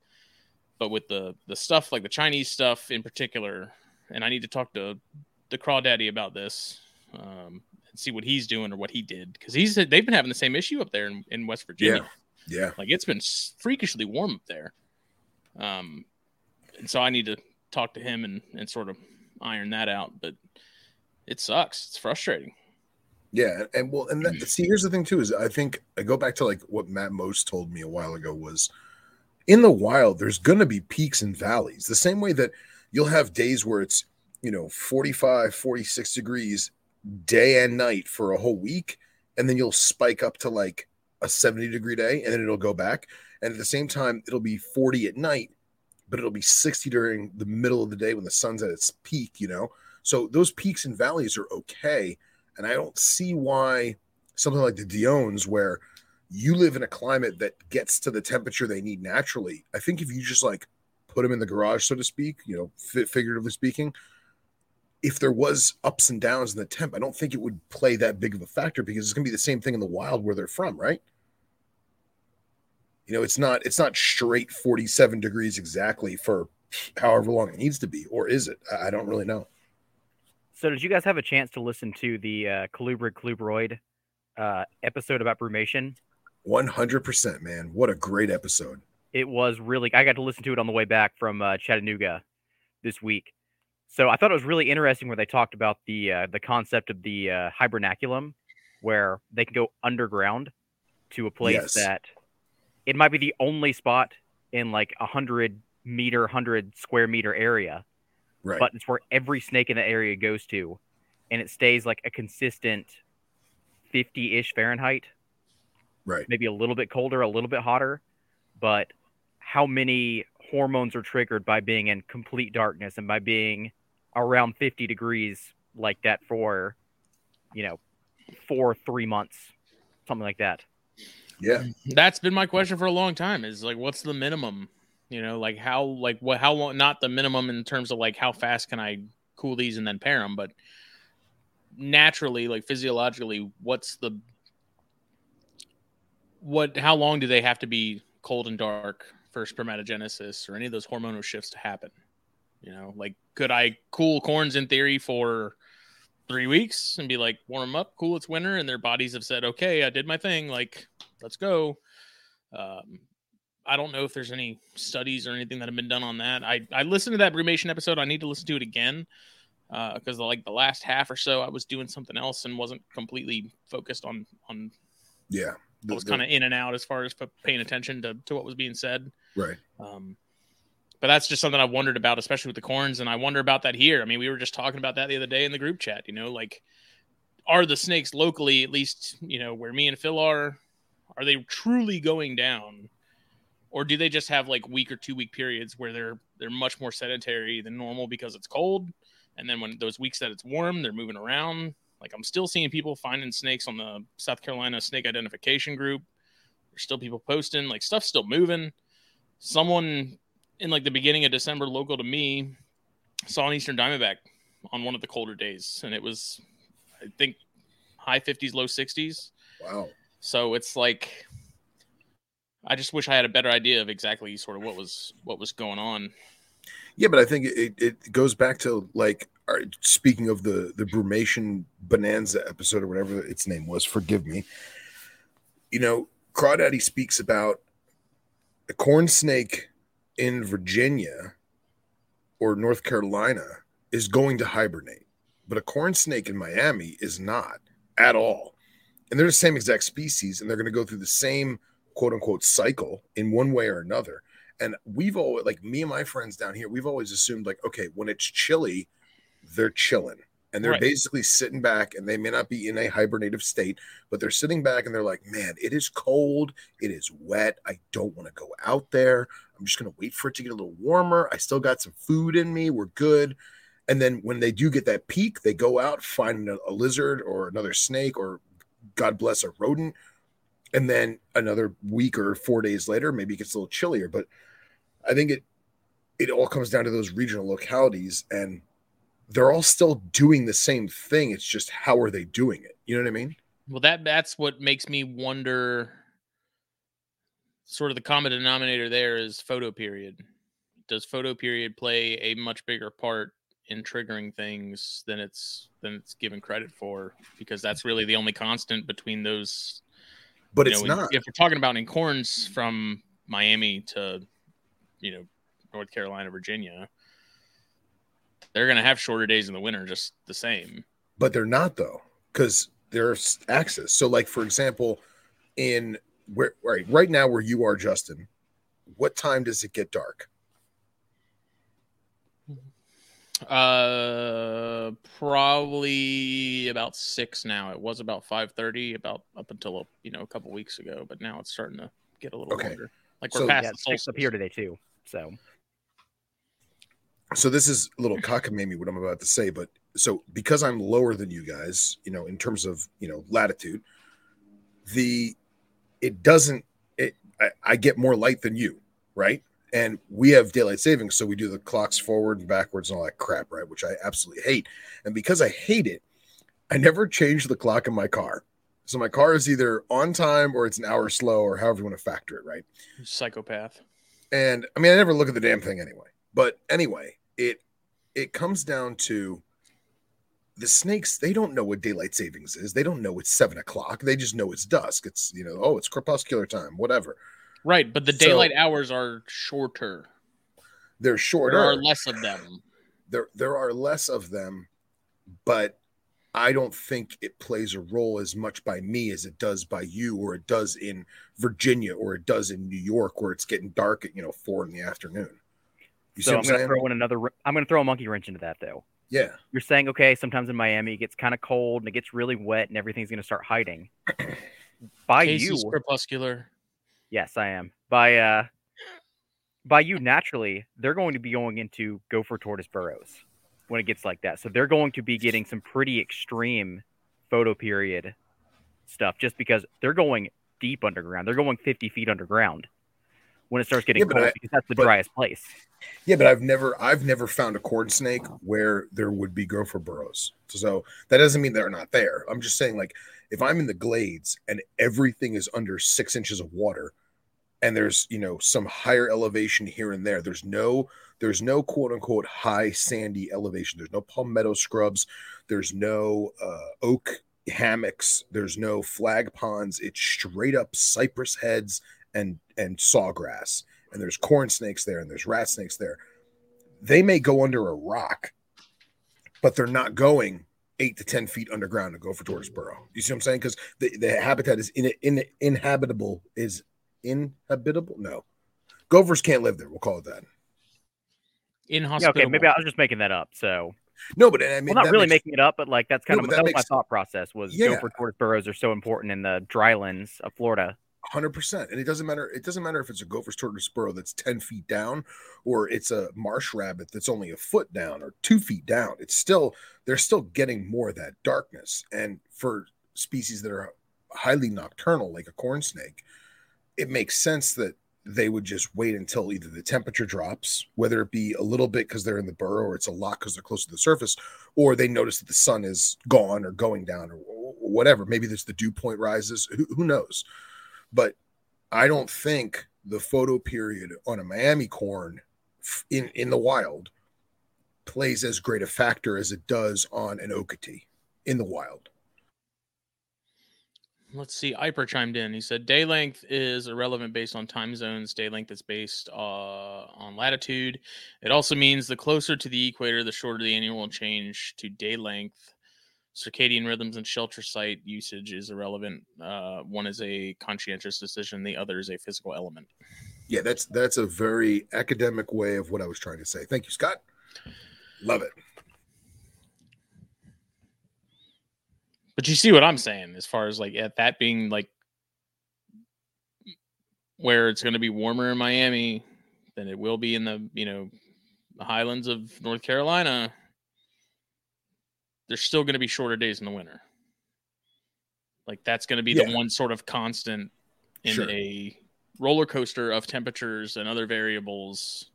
S2: But with the the stuff like the chinese stuff in particular and i need to talk to the crawdaddy about this um and see what he's doing or what he did because he's they've been having the same issue up there in, in west virginia
S1: yeah, yeah,
S2: like it's been freakishly warm up there. Um, and so I need to talk to him and, and sort of iron that out. But it sucks. It's frustrating.
S1: Yeah, and well, and that, see, here's the thing too: is I think I go back to like what Matt Most told me a while ago was, in the wild, there's gonna be peaks and valleys. The same way that you'll have days where it's you know 45, 46 degrees day and night for a whole week, and then you'll spike up to like a 70 degree day, and then it'll go back, and at the same time, it'll be 40 at night, but it'll be 60 during the middle of the day when the sun's at its peak. You know, so those peaks and valleys are okay. And I don't see why something like the Diones, where you live in a climate that gets to the temperature they need naturally. I think if you just like put them in the garage, so to speak, you know, fi- figuratively speaking, if there was ups and downs in the temp, I don't think it would play that big of a factor because it's going to be the same thing in the wild where they're from, right? You know, it's not it's not straight 47 degrees exactly for however long it needs to be, or is it? I don't really know.
S3: So, did you guys have a chance to listen to the uh, Colubrid Colubroid uh, episode about brumation?
S1: 100%, man. What a great episode.
S3: It was really. I got to listen to it on the way back from uh, Chattanooga this week. So I thought it was really interesting where they talked about the uh, the concept of the uh, hibernaculum, where they can go underground to a place
S1: Yes.
S3: that it might be the only spot in like a hundred meter, hundred square meter area,
S1: Right.
S3: but it's where every snake in the area goes to, and it stays like a consistent fifty ish Fahrenheit
S1: right.
S3: maybe a little bit colder, a little bit hotter, but how many hormones are triggered by being in complete darkness and by being around 50 degrees like that for, you know, four, three months, something like that.
S1: Yeah.
S2: That's been my question for a long time. Is like, what's the minimum? You know, like how, like what, how long? Not the minimum in terms of like how fast can I cool these and then pair them, but naturally, like physiologically, what's the what? How long do they have to be cold and dark for spermatogenesis or any of those hormonal shifts to happen? You know, like could I cool corns in theory for three weeks and be like, warm them up, cool, it's winter, and their bodies have said, okay, I did my thing, like let's go. Um, I don't know if there's any studies or anything that have been done on that. I I listened to that brumation episode. I need to listen to it again because uh, like the last half or so, I was doing something else and wasn't completely focused on on.
S1: Yeah,
S2: I was kind of in and out as far as paying attention to to what was being said.
S1: Right.
S2: Um, but that's just something I've wondered about, especially with the corns, and I wonder about that here. I mean, we were just talking about that the other day in the group chat. You know, like are the snakes locally, at least you know where me and Phil are, are they truly going down? or do they just have like week or two week periods where they're they're much more sedentary than normal because it's cold and then when those weeks that it's warm, they're moving around. Like I'm still seeing people finding snakes on the South Carolina snake identification group. There's still people posting, like stuff's still moving. Someone in like the beginning of December, local to me, saw an Eastern Diamondback on one of the colder days, and it was, I think, high 50s, low 60s.
S1: Wow.
S2: So it's like, I just wish I had a better idea of exactly sort of what was what was going on.
S1: Yeah, but I think it, it goes back to like speaking of the the brumation bonanza episode or whatever its name was. Forgive me. You know, Crawdaddy speaks about a corn snake in Virginia or North Carolina is going to hibernate, but a corn snake in Miami is not at all. And they're the same exact species, and they're going to go through the same quote unquote cycle in one way or another. And we've always like me and my friends down here, we've always assumed like, okay, when it's chilly, they're chilling. And they're right. basically sitting back and they may not be in a hibernative state, but they're sitting back and they're like, man, it is cold. It is wet. I don't want to go out there. I'm just to wait for it to get a little warmer. I still got some food in me. We're good. And then when they do get that peak, they go out, find a, a lizard or another snake or God bless a rodent. And then another week or four days later, maybe it gets a little chillier. But I think it it all comes down to those regional localities and they're all still doing the same thing. It's just how are they doing it? You know what I mean?
S2: Well, that that's what makes me wonder. Sort of the common denominator there is photo period. Does photo period play a much bigger part in triggering things than it's than it's given credit for? Because that's really the only constant between those.
S1: But it's know, not.
S2: If we're talking about in corns from Miami to you know North Carolina, Virginia, they're going to have shorter days in the winter, just the same.
S1: But they're not though, because there's access. So, like for example, in where right right now where you are, Justin, what time does it get dark?
S2: Uh, probably about six now. It was about five thirty, about up until you know a couple weeks ago, but now it's starting to get a little okay. longer. Like we're so, past
S3: yeah, six up here today too. So,
S1: so this is a little cockamamie what I'm about to say, but so because I'm lower than you guys, you know, in terms of you know latitude, the it doesn't it I, I get more light than you, right? And we have daylight savings, so we do the clocks forward and backwards and all that crap, right? Which I absolutely hate. And because I hate it, I never change the clock in my car. So my car is either on time or it's an hour slow or however you want to factor it, right?
S2: Psychopath.
S1: And I mean, I never look at the damn thing anyway. But anyway, it it comes down to the snakes. They don't know what daylight savings is. They don't know it's seven o'clock. They just know it's dusk. It's you know, oh, it's crepuscular time, whatever.
S2: Right, but the daylight so, hours are shorter.
S1: They're shorter.
S2: There are less of them.
S1: There there are less of them, but I don't think it plays a role as much by me as it does by you, or it does in Virginia, or it does in New York, where it's getting dark at you know four in the afternoon.
S3: You so I'm going to throw in another. I'm going to throw a monkey wrench into that though.
S1: Yeah.
S3: You're saying okay, sometimes in Miami it gets kind of cold and it gets really wet and everything's going to start hiding. by Casey's
S2: you, crepuscular.
S3: Yes, I am. By uh, by you naturally, they're going to be going into gopher tortoise burrows when it gets like that. So they're going to be getting some pretty extreme photo period stuff just because they're going deep underground. They're going 50 feet underground when it starts getting yeah, cold I, because that's the but, driest place.
S1: Yeah, but I've never I've never found a corn snake where there would be gopher burrows. So that doesn't mean they're not there. I'm just saying like if I'm in the glades and everything is under six inches of water and there's you know some higher elevation here and there, there's no there's no quote unquote high sandy elevation. There's no palmetto scrubs. There's no uh, oak hammocks. There's no flag ponds. It's straight up cypress heads and and sawgrass and there's corn snakes there and there's rat snakes there they may go under a rock but they're not going eight to ten feet underground to go for tortoise burrow you see what i'm saying because the, the habitat is in, in inhabitable is inhabitable no gophers can't live there we'll call it that
S2: Inhospitable.
S3: Yeah, okay, maybe I was just making that up. So
S1: no, but I mean,
S3: well, not really
S1: makes,
S3: making it up, but like that's kind
S1: No,
S3: of that
S1: that
S3: was my thought process was
S1: Yeah.
S3: gopher tortoise burrows are so important in the drylands of Florida.
S1: Hundred percent. And it doesn't matter. It doesn't matter if it's a gopher's tortoise burrow that's ten feet down, or it's a marsh rabbit that's only a foot down or two feet down. It's still they're still getting more of that darkness. And for species that are highly nocturnal, like a corn snake, it makes sense that they would just wait until either the temperature drops, whether it be a little bit because they're in the burrow, or it's a lot because they're close to the surface, or they notice that the sun is gone or going down or whatever. Maybe there's the dew point rises. Who, who knows? But I don't think the photo period on a Miami corn in in the wild plays as great a factor as it does on an Okeetee in the wild.
S2: Let's see. Iper chimed in. He said day length is irrelevant based on time zones. Day length is based uh, on latitude. It also means the closer to the equator, the shorter the annual change to day length. Circadian rhythms and shelter site usage is irrelevant. Uh, one is a conscientious decision. The other is a physical element.
S1: Yeah, that's that's a very academic way of what I was trying to say. Thank you, Scott. Love it.
S2: But you see what I'm saying as far as like at that being like where it's going to be warmer in Miami than it will be in the, you know, the highlands of North Carolina. There's still going to be shorter days in the winter. Like that's going to be the one sort of constant in
S1: Sure.
S2: a roller coaster of temperatures and other variables.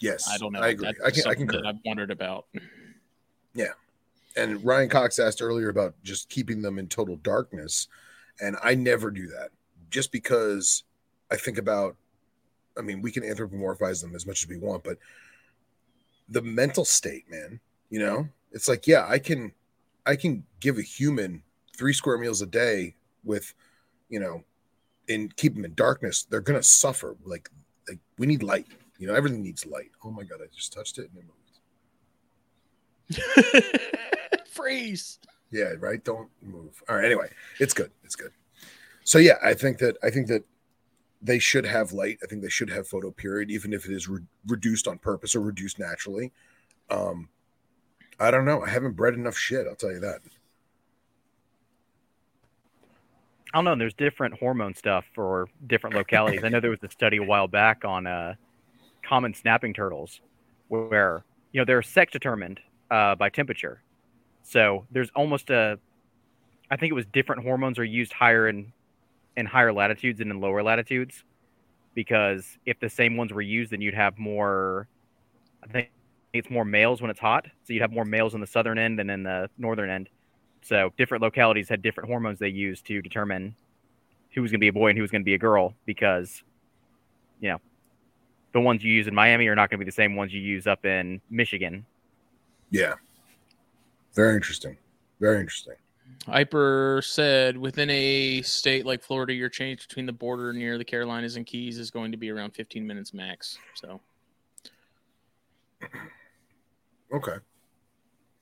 S1: Yes,
S2: I don't know.
S1: I agree.
S2: That's
S1: I can I concur.
S2: that I've wondered about.
S1: Yeah, and Ryan Cox asked earlier about just keeping them in total darkness. And I never do that just because I think about, I mean, we can anthropomorphize them as much as we want, but the mental state, man, you know, it's like, yeah, I can, I can give a human three square meals a day with, you know, and keep them in darkness. They're going to suffer. Like, like we need light, you know, everything needs light. Oh my God. I just touched it and it moved.
S2: Freeze.
S1: Yeah, right. Don't move. All right. Anyway, it's good. It's good. So yeah, I think that I think that they should have light. I think they should have photo period, even if it is re- reduced on purpose or reduced naturally. Um, I don't know. I haven't bred enough shit. I'll tell you that.
S3: I don't know. There's different hormone stuff for different localities. I know there was a study a while back on uh, common snapping turtles, where you know they're sex determined uh, by temperature. So there's almost a, I think it was different hormones are used higher in, in higher latitudes and in lower latitudes, because if the same ones were used, then you'd have more. I think it's more males when it's hot, so you'd have more males in the southern end than in the northern end. So different localities had different hormones they used to determine who was going to be a boy and who was going to be a girl because, you know, the ones you use in Miami are not going to be the same ones you use up in Michigan.
S1: Yeah. Very interesting. Very interesting.
S2: Hyper said within a state like Florida, your change between the border near the Carolinas and Keys is going to be around 15 minutes max. So
S1: Okay.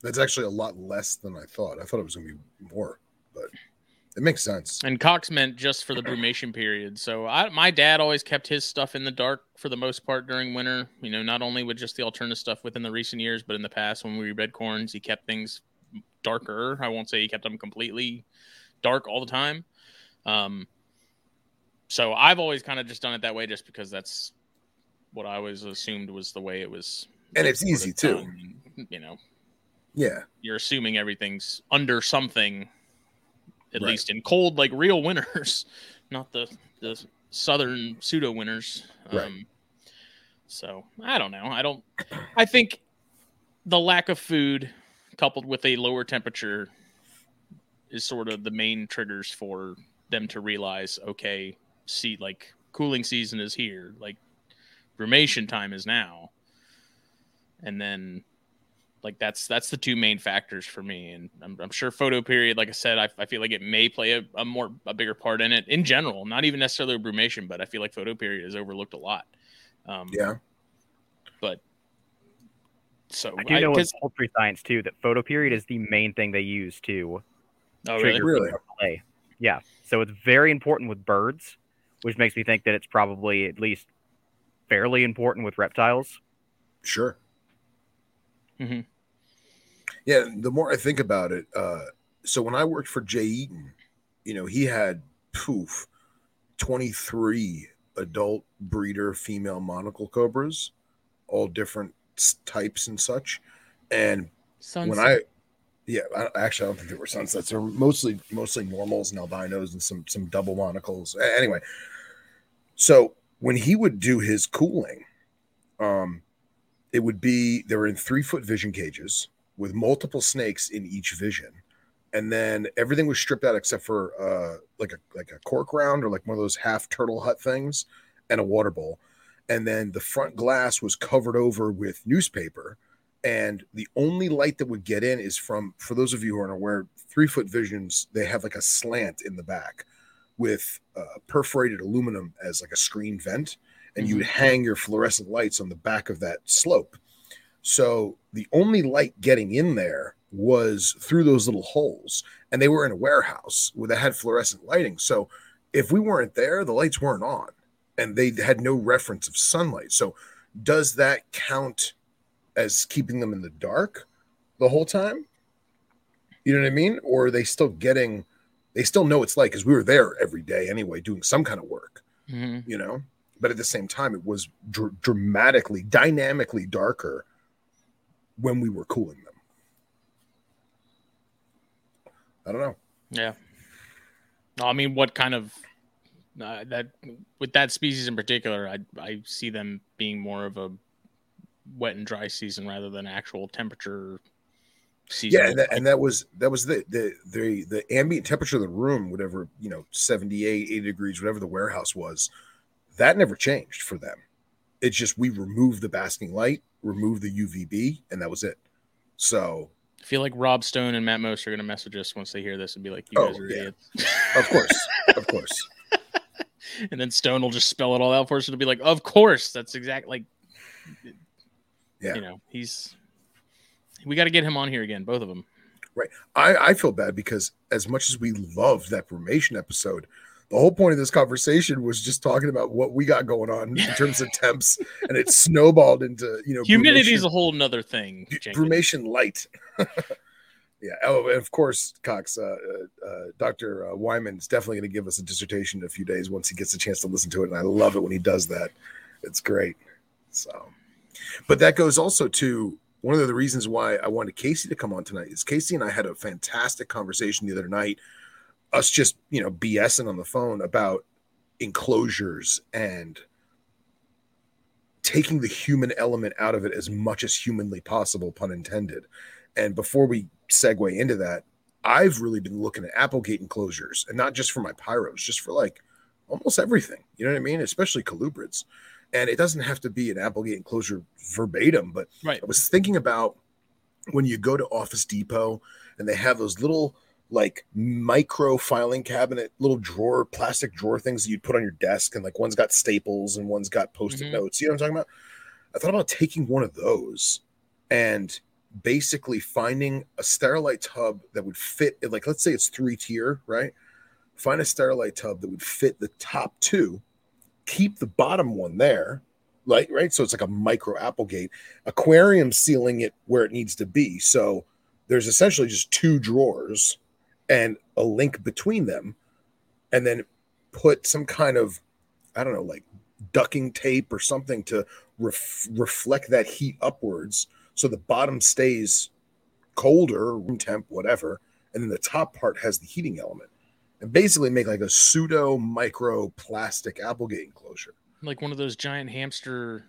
S1: That's actually a lot less than I thought. I thought it was going to be more, but it makes sense.
S2: And Cox meant just for the brumation period. So I, my dad always kept his stuff in the dark for the most part during winter. You know, not only with just the alternative stuff within the recent years, but in the past when we read corns, he kept things darker. I won't say he kept them completely dark all the time. Um, so I've always kind of just done it that way, just because that's what I always assumed was the way it was.
S1: And it's easy, too.
S2: done. You know,
S1: Yeah.
S2: you're assuming everything's under something at
S1: Right.
S2: least in cold like real winters not the the southern pseudo winters
S1: Right.
S2: um so i don't know i don't i think the lack of food coupled with a lower temperature is sort of the main triggers for them to realize okay see like cooling season is here like brumation time is now and then Like that's that's the two main factors for me, and I'm, I'm sure photo period. Like I said, I, I feel like it may play a, a more a bigger part in it in general, not even necessarily brumation, but I feel like photo period is overlooked a lot. Um,
S1: Yeah.
S2: but so
S3: I do
S2: I-
S3: know in
S2: 'cause-
S3: poultry science too that photo period is the main thing they use to
S2: oh, really?
S3: trigger
S1: Really?
S3: play. Yeah, so it's very important with birds, which makes me think that it's probably at least fairly important with reptiles.
S1: Sure.
S2: Mhm.
S1: Yeah, the more I think about it, uh, so when I worked for Jay Eaton, you know, he had poof, 23 adult breeder female monocle cobras, all different types and such. And when I yeah, I, actually I don't think they were sunsets. They're mostly mostly normals and albinos and some some double monocles. Anyway, so when he would do his cooling, um, it would be they were in three foot vision cages with multiple snakes in each vision, and then everything was stripped out except for uh like a like a cork round or like one of those half turtle hut things and a water bowl, and then the front glass was covered over with newspaper. And the only light that would get in is from for those of you who aren't aware three foot visions they have like a slant in the back with uh, perforated aluminum as like a screen vent and you would hang your fluorescent lights on the back of that slope so the only light getting in there was through those little holes and they were in a warehouse where they had fluorescent lighting so if we weren't there the lights weren't on and they had no reference of sunlight so does that count as keeping them in the dark the whole time? You know what I mean? Or are they still getting, they still know it's like, because we were there every day anyway, doing some kind of work,
S2: Mhm.
S1: you know? But at the same time, it was dr- dramatically, dynamically darker when we were cooling them. I don't know.
S2: Yeah. No, I mean, what kind of uh, that with that species in particular, I I see them being more of a wet and dry season rather than actual temperature season.
S1: Yeah, and that, and that was that was the the the the ambient temperature of the room, whatever you know, 78, 80 degrees, whatever the warehouse was, that never changed for them. It's just we removed the basking light, removed the UVB, and that was it. So
S2: I feel like Rob Stone and Matt Most are gonna message us once they hear this and be like, "You
S1: Oh,
S2: guys are
S1: yeah.
S2: idiots,"
S1: of course, of course,
S2: and then Stone will just spell it all out for us and be like, "Of course, that's exactly like."
S1: Yeah.
S2: You know, he's. We got to get him on here again, both of them.
S1: I I feel bad because as much as we loved that brumation episode. The whole point of this conversation was just talking about what we got going on in terms of temps, and it snowballed into you know
S2: Humidity is a whole nother thing.
S1: Brumation light. yeah. Oh, and of course, Cox, uh, uh, uh, Dr. Uh, Wyman is definitely going to give us a dissertation in a few days once he gets a chance to listen to it. And I love it when he does that. It's great. So, but that goes also to one of the reasons why I wanted Casey to come on tonight is Casey and I had a fantastic conversation the other night, us just, you know, BSing on the phone about enclosures and taking the human element out of it as much as humanly possible, pun intended. And before we segue into that, I've really been looking at Applegate enclosures and not just for my pyros, just for like almost everything. You know what I mean? Especially colubrids. And it doesn't have to be an Applegate enclosure verbatim, but
S2: Right.
S1: I was thinking about when you go to Office Depot and they have those little like micro filing cabinet, little drawer, plastic drawer things that you'd put on your desk, and like one's got staples and one's got post-it
S2: Mhm.
S1: notes. You know what I'm talking about? I thought about taking one of those and basically finding a sterilite tub that would fit like let's say it's three tier, right? Find a sterilite tub that would fit the top two, keep the bottom one there, like right. So it's like a micro Applegate aquarium sealing it where it needs to be. So there's essentially just two drawers and a link between them, and then put some kind of I don't know, like ducking tape or something to ref- reflect that heat upwards so the bottom stays colder, room temp, whatever, and then the top part has the heating element. And basically make like a pseudo micro plastic Applegate enclosure.
S2: like one of those giant hamster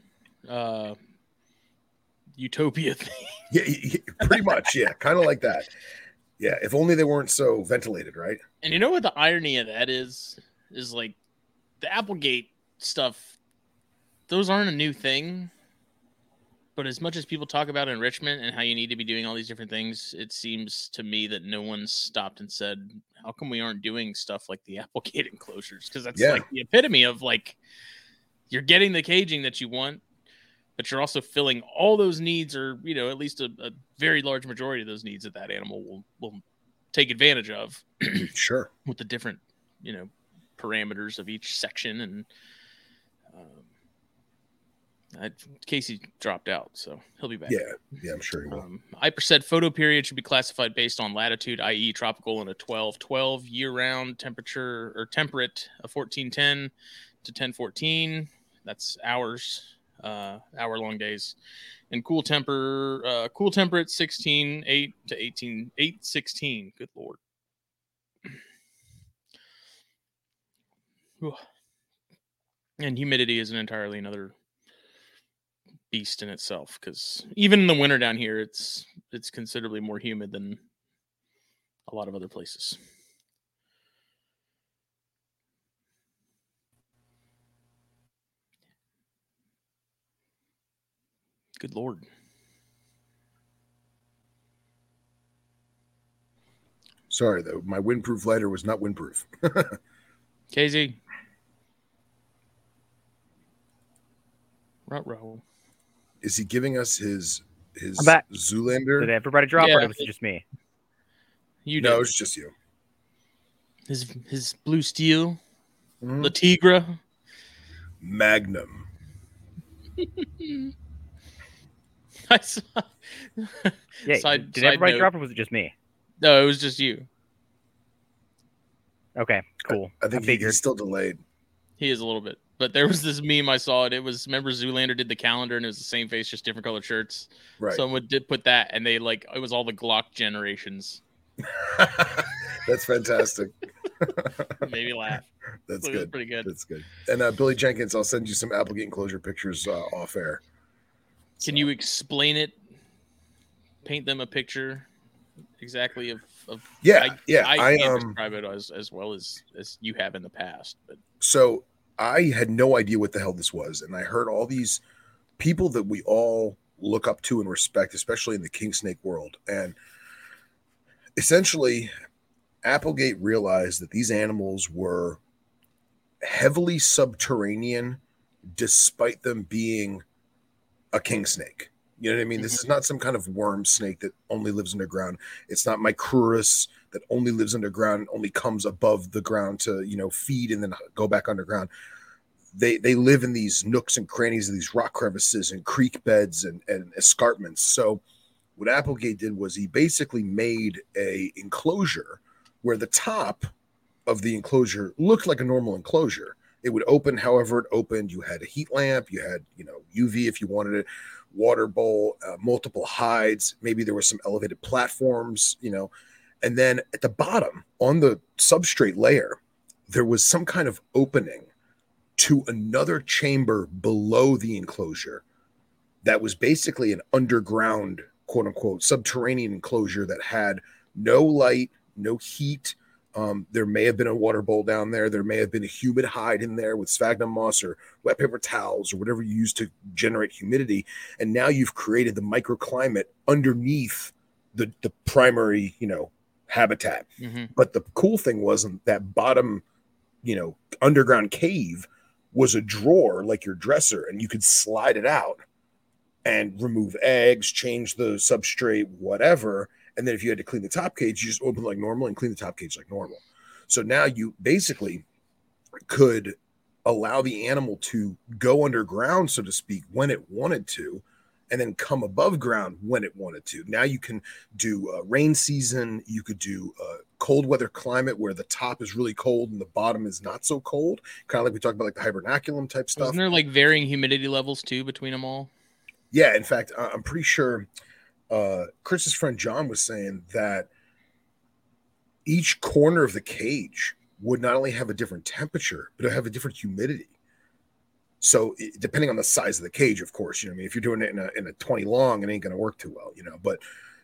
S2: uh utopia thing.
S1: Yeah, y- y- pretty much. Yeah, kind of like that. Yeah, if only they weren't so ventilated, right?
S2: And you know what the irony of that is? Is like the Applegate stuff, those aren't a new thing. but as much as people talk about enrichment and how you need to be doing all these different things, it seems to me that no one's stopped and said, "How come we aren't doing stuff like the Applegate enclosures?" Because that's
S1: Yeah.
S2: like the epitome of like you're getting the caging that you want, but you're also filling all those needs, or you know, at least a, a very large majority of those needs that that animal will will take advantage of
S1: Sure.
S2: with the different you know parameters of each section and um, I, Casey dropped out, so he'll be back.
S1: Yeah. Yeah, I'm sure he will.
S2: Um, Iper said photo period should be classified based on latitude, i.e., tropical and a 12 12 year round temperature or temperate, a 1410 to 1014. That's hours, uh, hour long days. And cool temper, uh, cool temperate 16 8 to 18 8 16. Good lord. And humidity is an entirely another beast in itself because even in the winter down here it's it's considerably more humid than a lot of other places good lord
S1: Sorry though, my windproof lighter was not windproof.
S2: kz Ruh-roh.
S1: Is he giving us his his
S3: I'm back.
S1: Zoolander?
S3: Did everybody drop
S2: Yeah.
S3: or was it just me?
S2: you
S1: no,
S2: know
S1: it's just you.
S2: his his blue steel
S1: Mhm.
S2: the tigra
S1: Magnum.
S2: I saw,
S3: Yeah.
S2: Side-
S3: did
S2: side
S3: everybody
S2: note.
S3: drop or was it just me?
S2: no it was just you
S3: Okay, cool.
S1: I think he-
S3: figured.
S1: he's still delayed.
S2: He is a little bit. But there was this meme I saw it. It was remember Zoolander did the calendar and it was the same face, just different colored shirts.
S1: Right.
S2: Someone did put that and they like it was all the Glock generations.
S1: That's fantastic.
S2: It made me laugh.
S1: That's
S2: it
S1: good.
S2: pretty good.
S1: That's good. And uh, Billy Jenkins, I'll send you some Applegate enclosure pictures uh, off air.
S2: Can you explain it? Paint them a picture exactly of, of
S1: Yeah,
S2: I,
S1: yeah.
S2: I,
S1: I,
S2: can't
S1: um
S2: describe it as, as well as, as you have in the past. But
S1: so I had no idea what the hell this was, and I heard all these people that we all look up to and respect, especially in the king snake world. And essentially, Applegate realized that these animals were heavily subterranean, despite them being a king snake. You know what I mean? This is mm-hmm. not some kind of worm snake that only lives underground. It's not Micrurus that only lives underground, only comes above the ground to you know feed and then go back underground. They they live in these nooks and crannies of these rock crevices and creek beds and, and escarpments. So what Applegate did was he basically made a enclosure where the top of the enclosure looked like a normal enclosure. It would open however it opened. You had a heat lamp, you had you know UV if you wanted it, water bowl, uh, multiple hides. Maybe there were some elevated platforms, you know, and then at the bottom on the substrate layer, there was some kind of opening to another chamber below the enclosure that was basically an underground, quote unquote, subterranean enclosure that had no light, no heat. Um, there may have been a water bowl down there. There may have been a humid hide in there with sphagnum moss or wet paper towels or whatever you use to generate humidity. And now you've created the microclimate underneath the, the primary, you know, habitat.
S2: mhm.
S1: But the cool thing wasn't that bottom, you know, underground cave was a drawer like your dresser, and you could slide it out and remove eggs, change the substrate, whatever. And then if you had to clean the top cage, you just open like normal and clean the top cage like normal. So now you basically could allow the animal to go underground, so to speak, when it wanted to, and then come above ground when it wanted to. Now you can do uh, rain season. You could do uh, cold weather climate where the top is really cold and the bottom is not so cold. Kind of like we talked about, like the hibernaculum type stuff.
S2: Wasn't there like varying humidity levels too between them all?
S1: Yeah, in fact, I'm pretty sure uh, Chris's friend John was saying that each corner of the cage would not only have a different temperature, but it would have a different humidity. So depending on the size of the cage, of course, you know, I mean, if you're doing it in a, in a 20 long, it ain't going to work too well, you know, but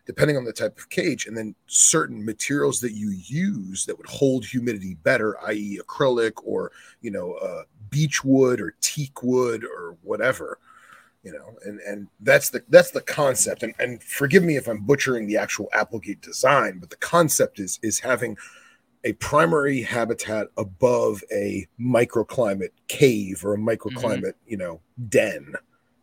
S1: depending on the type of cage and then certain materials that you use that would hold humidity better, i.e. acrylic or, you know, uh, beech wood or teak wood or whatever, you know, and and that's the that's the concept. And and forgive me if I'm butchering the actual Applegate design, but the concept is is having a primary habitat above a microclimate cave or a microclimate, mm-hmm. you know, den.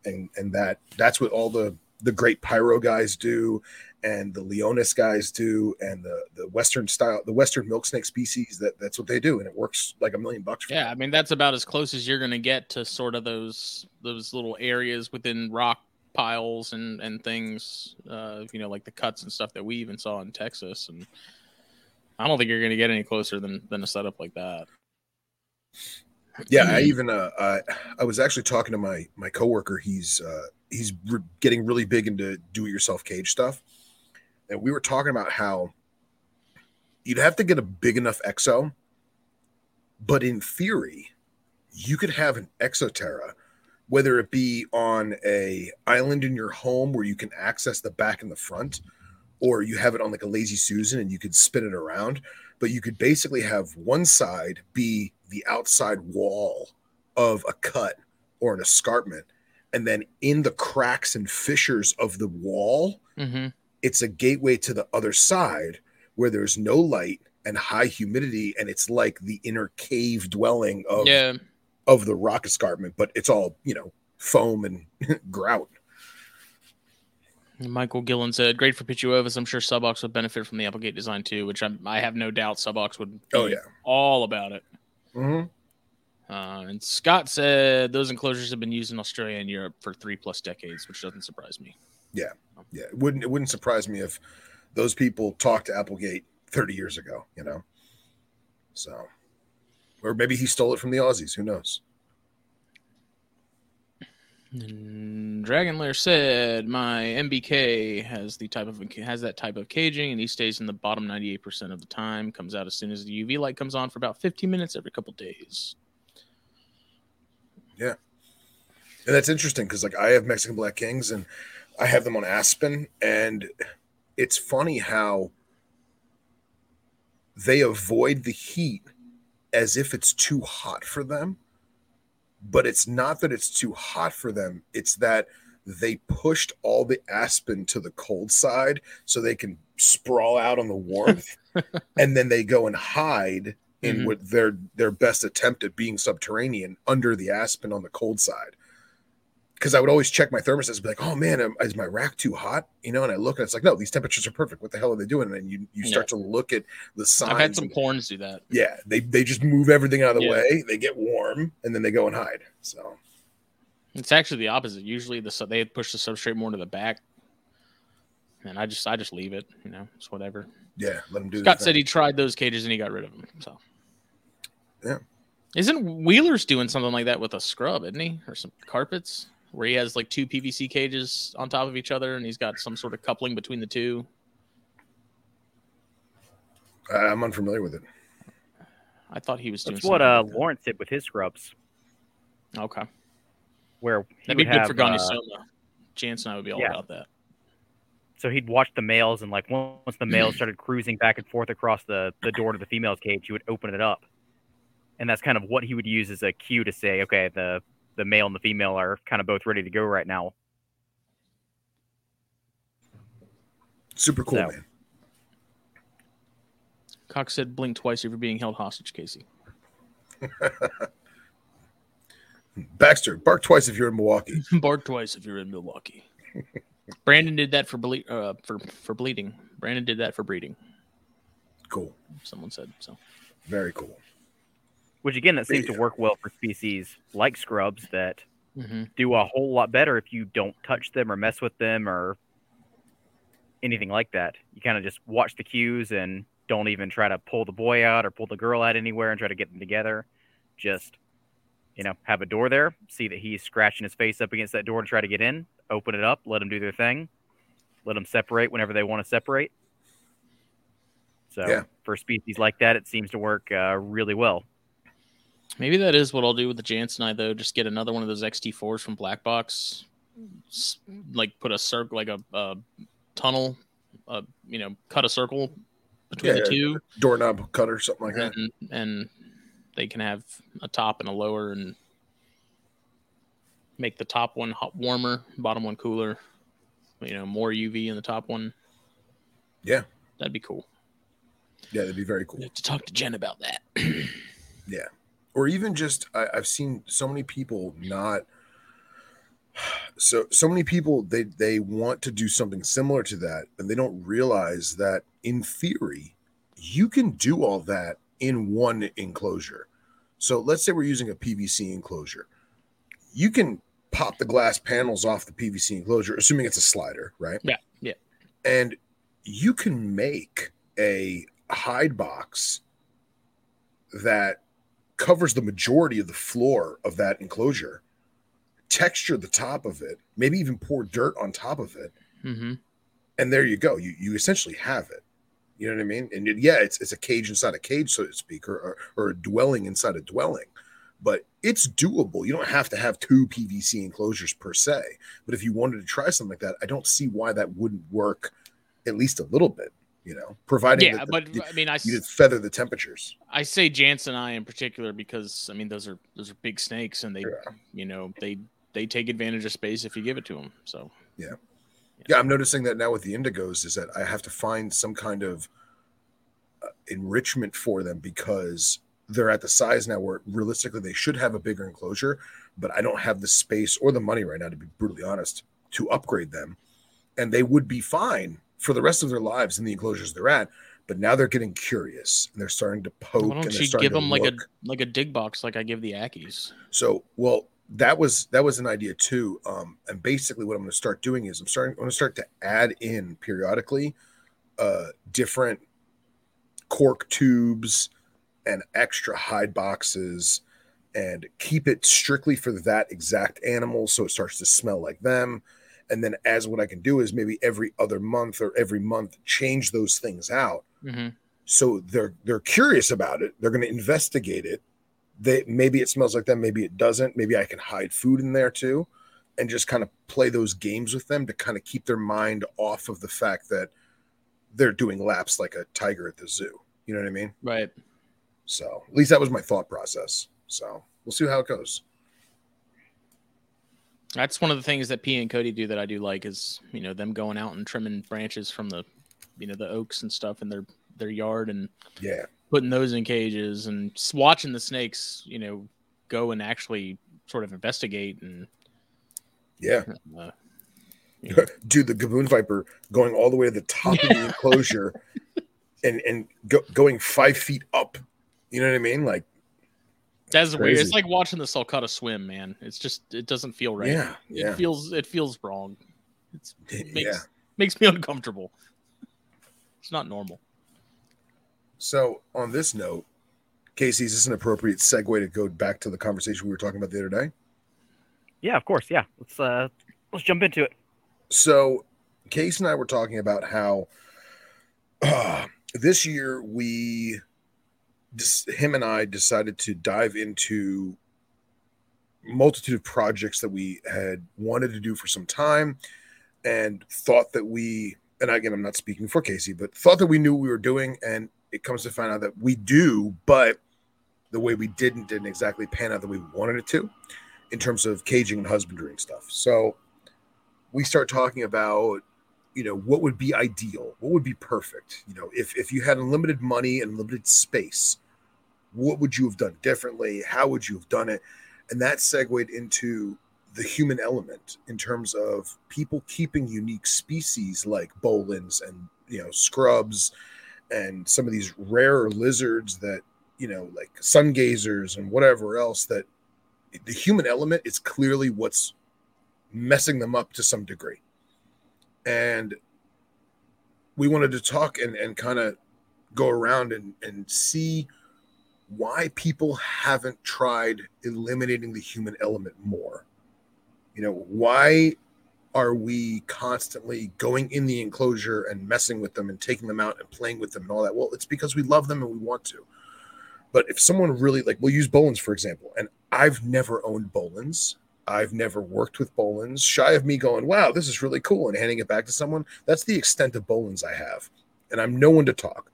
S1: And and that that's what all the the great pyro guys do and the Leonis guys do and the the western style the western milk snake species that that's what they do and it works like a million bucks
S2: yeah them. i mean that's about as close as you're going to get to sort of those those little areas within rock piles and and things uh you know like the cuts and stuff that we even saw in texas and I don't think you're going to get any closer than than a setup like that.
S1: Yeah, I even uh, I, I was actually talking to my my coworker. He's uh, he's re- getting really big into do-it-yourself cage stuff, and we were talking about how you'd have to get a big enough exo, but in theory, you could have an exoterra, whether it be on a island in your home where you can access the back and the front, or you have it on like a lazy susan and you could spin it around but you could basically have one side be the outside wall of a cut or an escarpment and then in the cracks and fissures of the wall mm-hmm. It's a gateway to the other side where there's no light and high humidity and it's like the inner cave dwelling of yeah. of the rock escarpment but it's all you know foam and grout
S2: Michael Gillen said, "Great for Pituophis. I'm sure Subocs would benefit from the Applegate design too, which I'm, i have no doubt Subocs would.
S1: oh yeah,
S2: all about it."
S1: Mm-hmm.
S2: Uh, and Scott said those enclosures have been used in Australia and Europe for three plus decades, which doesn't surprise me.
S1: Yeah, yeah, it wouldn't it wouldn't surprise me if those people talked to Applegate 30 years ago. You know, so or maybe he stole it from the Aussies. Who knows?
S2: Dragon Lair said, "My MBK has the type of has that type of caging, and he stays in the bottom ninety eight percent of the time. Comes out as soon as the UV light comes on for about fifteen minutes every couple days."
S1: Yeah, and that's interesting because like I have Mexican Black Kings, and I have them on Aspen, and it's funny how they avoid the heat as if it's too hot for them but it's not that it's too hot for them it's that they pushed all the aspen to the cold side so they can sprawl out on the warmth and then they go and hide in mm-hmm. what their their best attempt at being subterranean under the aspen on the cold side because I would always check my thermostats and be like, oh man, is my rack too hot? You know, and I look and it's like, no, these temperatures are perfect. What the hell are they doing? And you you start yeah. to look at the signs.
S2: I've had some porns do that.
S1: Yeah, they they just move everything out of the yeah. way. They get warm and then they go and hide. So
S2: it's actually the opposite. Usually the they push the substrate more to the back, and I just I just leave it. You know, it's whatever.
S1: Yeah, let him do.
S2: Scott said he tried those cages and he got rid of them. So
S1: yeah.
S2: Isn't Wheeler's doing something like that with a scrub, isn't he? Or some carpets? Where he has like two PVC cages on top of each other, and he's got some sort of coupling between the two.
S1: I'm unfamiliar with it.
S2: I thought he was doing.
S3: That's what uh, like Lawrence did with his scrubs.
S2: Okay.
S3: Where
S2: that'd be good have, for Gagne uh, Soma. Chance and I would be all yeah. about that.
S3: So he'd watch the males, and like once the males started cruising back and forth across the the door to the female's cage, he would open it up, and that's kind of what he would use as a cue to say, okay, the the male and the female are kind of both ready to go right now.
S1: Super cool, so. man.
S2: Cox said, "Blink twice if you're being held hostage, Casey."
S1: Baxter, bark twice if you're in Milwaukee.
S2: bark twice if you're in Milwaukee. Brandon did that for ble- uh, for for bleeding. Brandon did that for breeding.
S1: Cool.
S2: Someone said so.
S1: Very cool.
S3: Which again, that seems to work well for species like scrubs that mm-hmm. do a whole lot better if you don't touch them or mess with them or anything like that. You kind of just watch the cues and don't even try to pull the boy out or pull the girl out anywhere and try to get them together. Just, you know, have a door there, see that he's scratching his face up against that door to try to get in, open it up, let them do their thing, let them separate whenever they want to separate. So yeah. for species like that, it seems to work uh, really well.
S2: Maybe that is what I'll do with the Jansenite though. Just get another one of those XT4s from Black Box, like put a circle, like a, a tunnel, uh, you know, cut a circle between yeah, the two
S1: doorknob cutter, something like
S2: and,
S1: that,
S2: and they can have a top and a lower, and make the top one hot, warmer, bottom one cooler. You know, more UV in the top one.
S1: Yeah.
S2: That'd be cool.
S1: Yeah, that'd be very cool.
S2: To talk to Jen about that.
S1: Yeah. Or even just I, I've seen so many people not so so many people they they want to do something similar to that and they don't realize that in theory you can do all that in one enclosure. So let's say we're using a PVC enclosure. You can pop the glass panels off the PVC enclosure, assuming it's a slider, right?
S2: Yeah, yeah.
S1: And you can make a hide box that covers the majority of the floor of that enclosure, texture the top of it, maybe even pour dirt on top of it,
S2: mm-hmm.
S1: and there you go. You you essentially have it. You know what I mean? And it- yeah, it's it's a cage inside a cage, so to speak, or, or or a dwelling inside a dwelling. But it's doable. You don't have to have two PVC enclosures per se. But if you wanted to try something like that, I don't see why that wouldn't work at least a little bit. You know, providing
S2: Yeah,
S1: the-
S2: but
S1: you,
S2: I mean, I,
S1: you feather the temperatures.
S2: I say jansenii in particular because I mean those are those are big snakes and they
S1: Yeah.
S2: you know they they take advantage of space if you give it to them. So
S1: yeah. Yeah, I'm noticing that now with the indigos is that I have to find some kind of uh, enrichment for them because they're at the size now where realistically they should have a bigger enclosure, but I don't have the space or the money right now to be brutally honest to upgrade them. And they would be fine for the rest of their lives in the enclosures they're at, but now they're getting curious and they're starting to poke
S2: why don't you give them like a like a dig box like I give the Ackies?
S1: So, well, that was that was an idea too. Um, and basically, what I'm going to start doing is I'm starting. I'm going to start to add in periodically, uh, different cork tubes and extra hide boxes, and keep it strictly for that exact animal, so it starts to smell like them. And then, as what I can do is maybe every other month or every month change those things out.
S2: Mm-hmm.
S1: so they're they're curious about it. They're going to investigate it. They maybe it smells like them maybe it doesn't. Maybe i can hide food in there too and just kind of play those games with them to kind of keep their mind off of the fact that they're doing laps like a tiger at the zoo. You know what i mean?
S2: Right.
S1: so at least that was my thought process. So we'll see how it goes
S2: That's one of the things that P and Cody do that I do like is you know them going out and trimming branches from the you know the oaks and stuff in their their yard and
S1: yeah.
S2: putting those in cages and watching the snakes you know go and actually sort of investigate and
S1: yeah.
S2: Uh,
S1: dude the gaboon viper going all the way to the top of the enclosure and and go, going five feet up. You know what i mean? Like
S2: that's weird. It's like watching the sulcata swim, man. It's just it doesn't feel right.
S1: yeah
S2: It feels it feels wrong. It's, it makes
S1: yeah
S2: makes me uncomfortable. It's not normal.
S1: So, on this note, Casey, is this an appropriate segue to go back to the conversation we were talking about the other day?
S3: Yeah, of course. Yeah, let's uh let's jump into it.
S1: So, Casey and I were talking about how uh, this year we, him and I, decided to dive into multitude of projects that we had wanted to do for some time, and thought that we, and again, I'm not speaking for Casey, but thought that we knew we were doing, and it comes to find out that we do, but the way we didn't didn't exactly pan out the way we wanted it to, in terms of caging and husbandry and stuff. So we start talking about you know what would be ideal what would be perfect you know if if you had unlimited money and limited space what would you have done differently how would you have done it and that segued into the human element in terms of people keeping unique species like Boelens and you know scrubs and some of these rare lizards that you know like sun gazers and whatever else that the human element is clearly what's messing them up to some degree. And we wanted to talk and, and kind of go around and, and see why people haven't tried eliminating the human element more. You know, why are we constantly going in the enclosure and messing with them and taking them out and playing with them and all that? Well, it's because we love them and we want to. But if someone really like, we'll use Boelens for example, and I've never owned Boelens. I've never worked with Boelens. Shy of me going, wow, this is really cool, and handing it back to someone. That's the extent of Boelens I have. And I'm no one to talk.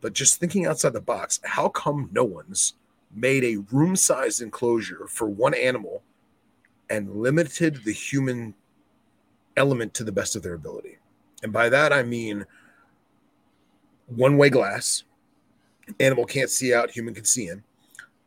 S1: But just thinking outside the box, how come no one's made a room sized enclosure for one animal and limited the human element to the best of their ability. And by that, I mean one way glass. Animal can't see out, human can see in.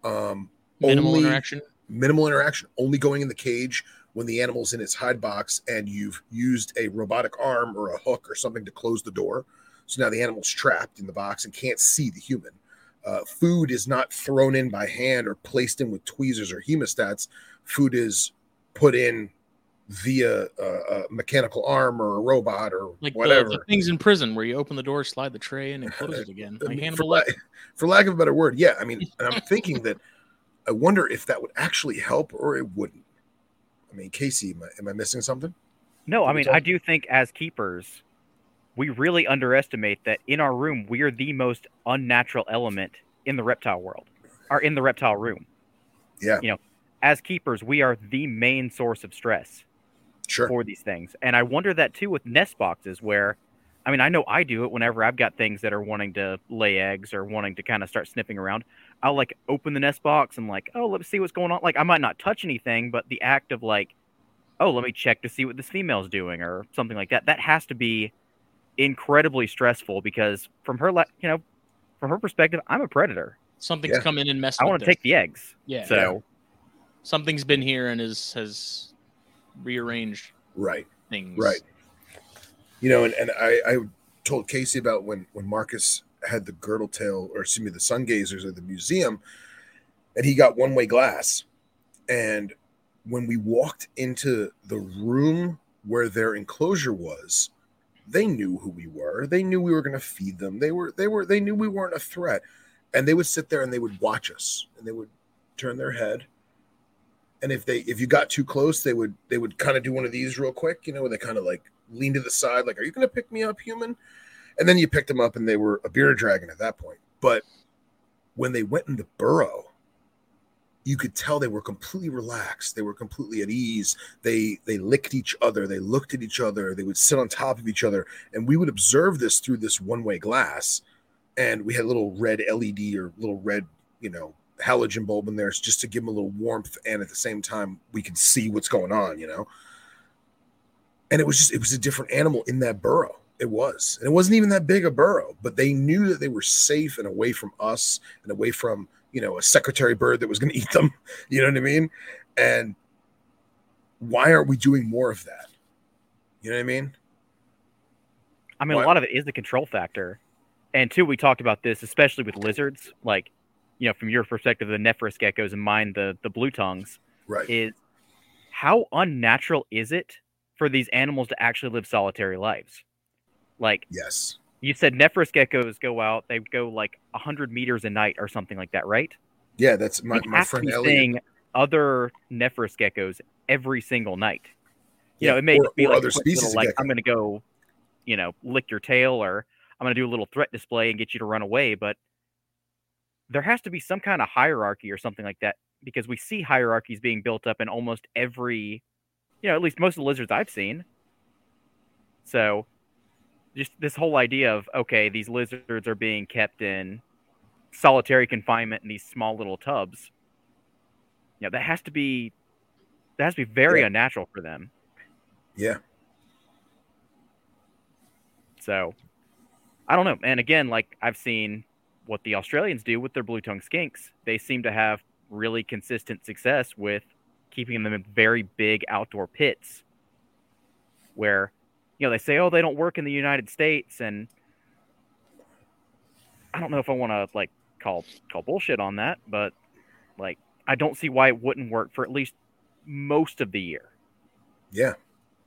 S1: Um,
S2: Minimal interaction.
S1: minimal interaction, only going in the cage when the animal's in its hide box and you've used a robotic arm or a hook or something to close the door. So now the animal's trapped in the box and can't see the human. Uh, food is not thrown in by hand or placed in with tweezers or hemostats. Food is put in via a, a mechanical arm or a robot or
S2: Like
S1: whatever.
S2: the things in prison where you open the door, slide the tray in, and close it again.
S1: I mean, for, la- for lack of a better word, yeah. I mean, and I'm thinking that I wonder if that would actually help or it wouldn't. I mean, Casey, am I, am I missing something?
S3: No, I
S1: Can we
S3: mean,
S1: talk-
S3: I do think as keepers, we really underestimate that in our room, we are the most unnatural element in the reptile world, or in the reptile room.
S1: Yeah.
S3: You know, as keepers, we are the main source of stress
S1: Sure.
S3: for these things. And I wonder that too with nest boxes, where, I mean, I know I do it whenever I've got things that are wanting to lay eggs or wanting to kind of start sniffing around. I'll like open the nest box and like, oh, let's see what's going on. Like, I might not touch anything, but the act of like, oh, let me check to see what this female's doing or something like that. That has to be incredibly stressful because from her, la- you know, from her perspective, I'm a predator. Something's
S2: Something's come in and messed.
S3: I want to take the eggs.
S2: Yeah.
S3: So
S2: Something's been here and is has rearranged
S1: Right.
S2: things.
S1: Right. You know, and, and I, I told Casey about when when Marcus had the girdle tail, or excuse me, the sun gazers at the museum, and he got one way glass. And when we walked into the room where their enclosure was, they knew who we were. They knew we were going to feed them. They were they were they knew we weren't a threat. And they would sit there and they would watch us and they would turn their head. And if they if you got too close, they would they would kind of do one of these real quick, you know, where they kind of like lean to the side, like, "Are you going to pick me up, human?" And then you picked them up, and they were a bearded dragon at that point. But when they went in the burrow, you could tell they were completely relaxed. They were completely at ease. They they licked each other. They looked at each other. They would sit on top of each other, and we would observe this through this one way glass. And we had a little red LED or little red, you know, halogen bulb in there just to give them a little warmth, and at the same time we could see what's going on, you know. And it was just it was a different animal in that burrow. It was, and it wasn't even that big a burrow, but they knew that they were safe and away from us and away from you know a secretary bird that was going to eat them. You know what I mean? And why aren't we doing more of that? You know what I mean?
S3: I mean,
S1: What?
S3: a lot of it is the control factor. And two, we talked about this, especially with lizards. Like, you know, from your perspective, the Nephrurus geckos and mine, the the blue tongues,
S1: Right.
S3: is how unnatural is it for these animals to actually live solitary lives? Like
S1: yes.
S3: You said, Nephrurus geckos go out, they go like hundred meters a night or something like that, right?
S1: Yeah, that's my, my
S3: to
S1: friend
S3: be seeing other Nephrurus geckos every single night. You
S1: Yeah,
S3: know, it may
S1: or-
S3: be
S1: or
S3: like
S1: other species
S3: little, like. I'm going to go, you know, lick your tail, or I'm going to do a little threat display and get you to run away. But there has to be some kind of hierarchy or something like that because we see hierarchies being built up in almost every, you know, at least most of the lizards I've seen. So, just this whole idea of okay, these lizards are being kept in solitary confinement in these small little tubs. You know, that has to be that has to be very
S1: Yeah.
S3: unnatural for them.
S1: Yeah.
S3: So I don't know. And again, like I've seen what the Australians do with their blue tongue skinks. They seem to have really consistent success with keeping them in very big outdoor pits where you know they say oh they don't work in the United States and I don't know if I want to like call call bullshit on that, but like I don't see why it wouldn't work for at least most of the year.
S1: Yeah.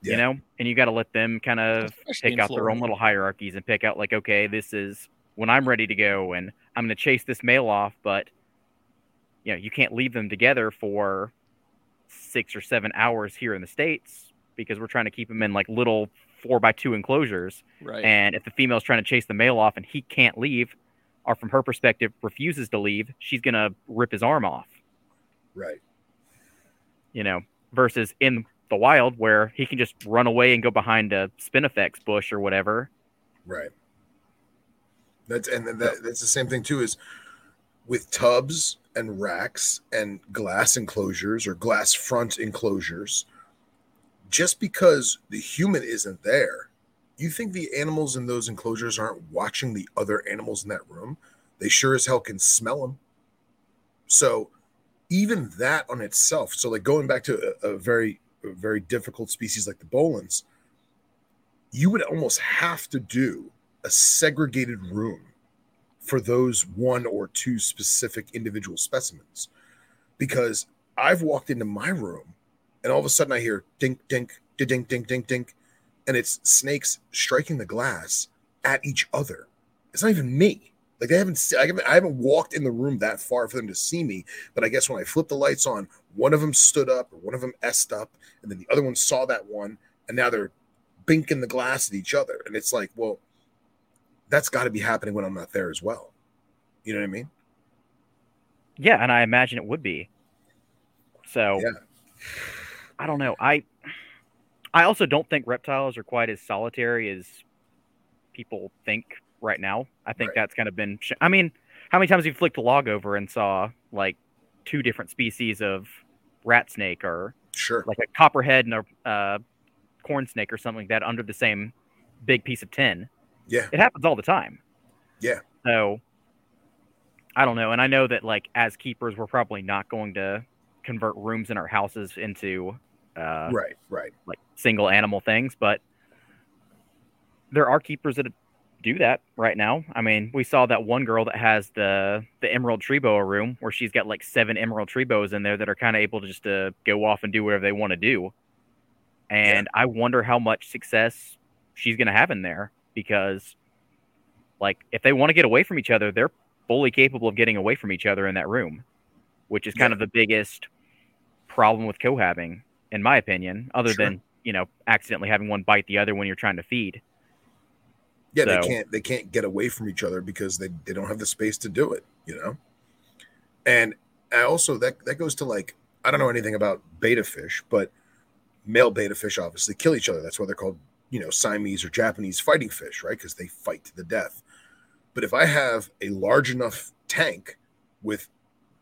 S3: You know, and you got to let them kind of
S2: Especially
S3: pick
S2: in
S3: out their own little hierarchies and pick out like, okay, this is when I'm ready to go, and I'm going to chase this male off, but you know, you can't leave them together for six or seven hours here in the states because we're trying to keep them in like little four by two enclosures.
S2: Right.
S3: And if the female's trying to chase the male off and he can't leave, or from her perspective refuses to leave, she's going to rip his arm off.
S1: Right.
S3: you know, versus in the wild where he can just run away and go behind a spinifex bush or whatever.
S1: Right. That's and that, that's the same thing too. Is with tubs and racks and glass enclosures or glass front enclosures, just because the human isn't there, you think the animals in those enclosures aren't watching the other animals in that room? They sure as hell can smell them. So, even that on itself, so like going back to a, a very, a very difficult species like the Boelens, you would almost have to do a segregated room for those one or two specific individual specimens because I've walked into my room and all of a sudden I hear dink, dink, dink, dink, dink, dink, and it's snakes striking the glass at each other. It's not even me. Like they haven't, I haven't, I haven't walked in the room that far for them to see me. But I guess when I flipped the lights on, one of them stood up or one of them s'd up, and then the other one saw that one, and now they're binking the glass at each other. And it's like, well, that's got to be happening when I'm not there as well. You know what I mean?
S3: Yeah, and I imagine it would be. So
S1: Yeah.
S3: I don't know. I I also don't think reptiles are quite as solitary as people think right now. I think
S1: Right.
S3: that's kind of been. Sh- I mean, how many times have you flicked a log over and saw like two different species of rat snake or
S1: Sure.
S3: like a copperhead and a uh, corn snake or something like that under the same big piece of tin?
S1: Yeah.
S3: It happens all the time.
S1: Yeah.
S3: So I don't know. And I know that like as keepers, we're probably not going to convert rooms in our houses into uh,
S1: Right. Right.
S3: like single animal things, but there are keepers that do that right now. I mean, we saw that one girl that has the the emerald tree boa room where she's got like seven emerald tree boas in there that are kind of able to just to go off and do whatever they want to do. And I wonder how much success she's going to have in there because like if they want to get away from each other, they're fully capable of getting away from each other in that room, which is kind
S1: Yeah.
S3: of the biggest problem with cohabbing in my opinion, other
S1: Sure.
S3: than, you know, accidentally having one bite the other when you're trying to feed.
S1: Yeah,
S3: So-
S1: they can't they can't get away from each other because they, they don't have the space to do it, you know. And I also that that goes to like I don't know anything about betta fish, but male betta fish obviously kill each other. That's why they're called you know Siamese or Japanese fighting fish, right? Because they fight to the death. But if I have a large enough tank with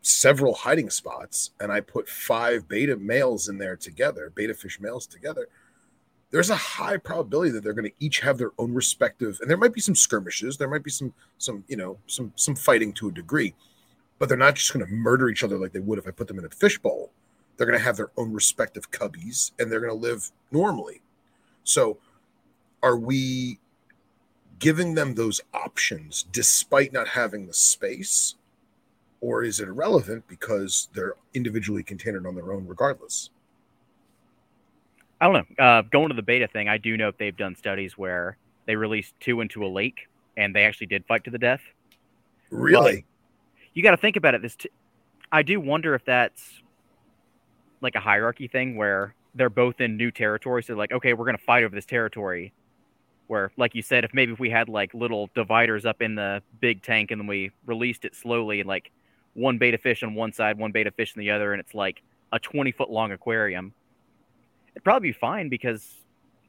S1: several hiding spots and I put five betta males in there together, betta fish males together, there's a high probability that they're going to each have their own respective and there might be some skirmishes there might be some some you know some some fighting to a degree but they're not just going to murder each other like they would if i put them in a fishbowl they're going to have their own respective cubbies and they're going to live normally. So are we giving them those options despite not having the space or is it irrelevant because they're individually contained on their own regardless
S3: I don't know. Uh, going to the betta thing, I do know if they've done studies where they released two into a lake and they actually did fight to the death.
S1: really
S3: You got to think about it. This, t- I do wonder if that's like a hierarchy thing where they're both in new territory. So like, okay, we're gonna fight over this territory. Where, like you said, if maybe if we had like little dividers up in the big tank and then we released it slowly and like one betta fish on one side, one betta fish on the other, and it's like a twenty foot long aquarium, it'd probably be fine because,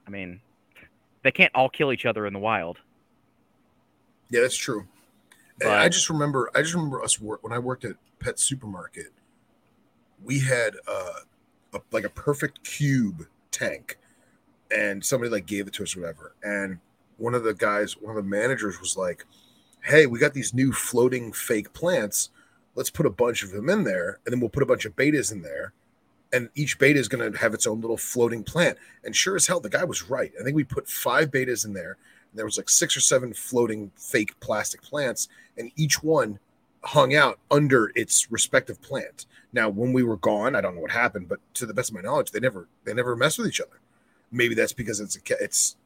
S3: I mean, they can't all kill each other in the wild.
S1: Yeah, that's true.
S3: But-
S1: I just remember, I just remember us work when I worked at Pet Supermarket. We had uh, a, like a perfect cube tank, and somebody like gave it to us, or whatever. And one of the guys, one of the managers, was like, "Hey, we got these new floating fake plants. Let's put a bunch of them in there, and then we'll put a bunch of bettas in there." And each betta is going to have its own little floating plant. And sure as hell, the guy was right. I think we put five bettas in there, and there was like six or seven floating fake plastic plants and each one hung out under its respective plant now when we were gone i don't know what happened but to the best of my knowledge they never they never messed with each other maybe that's because it's a it's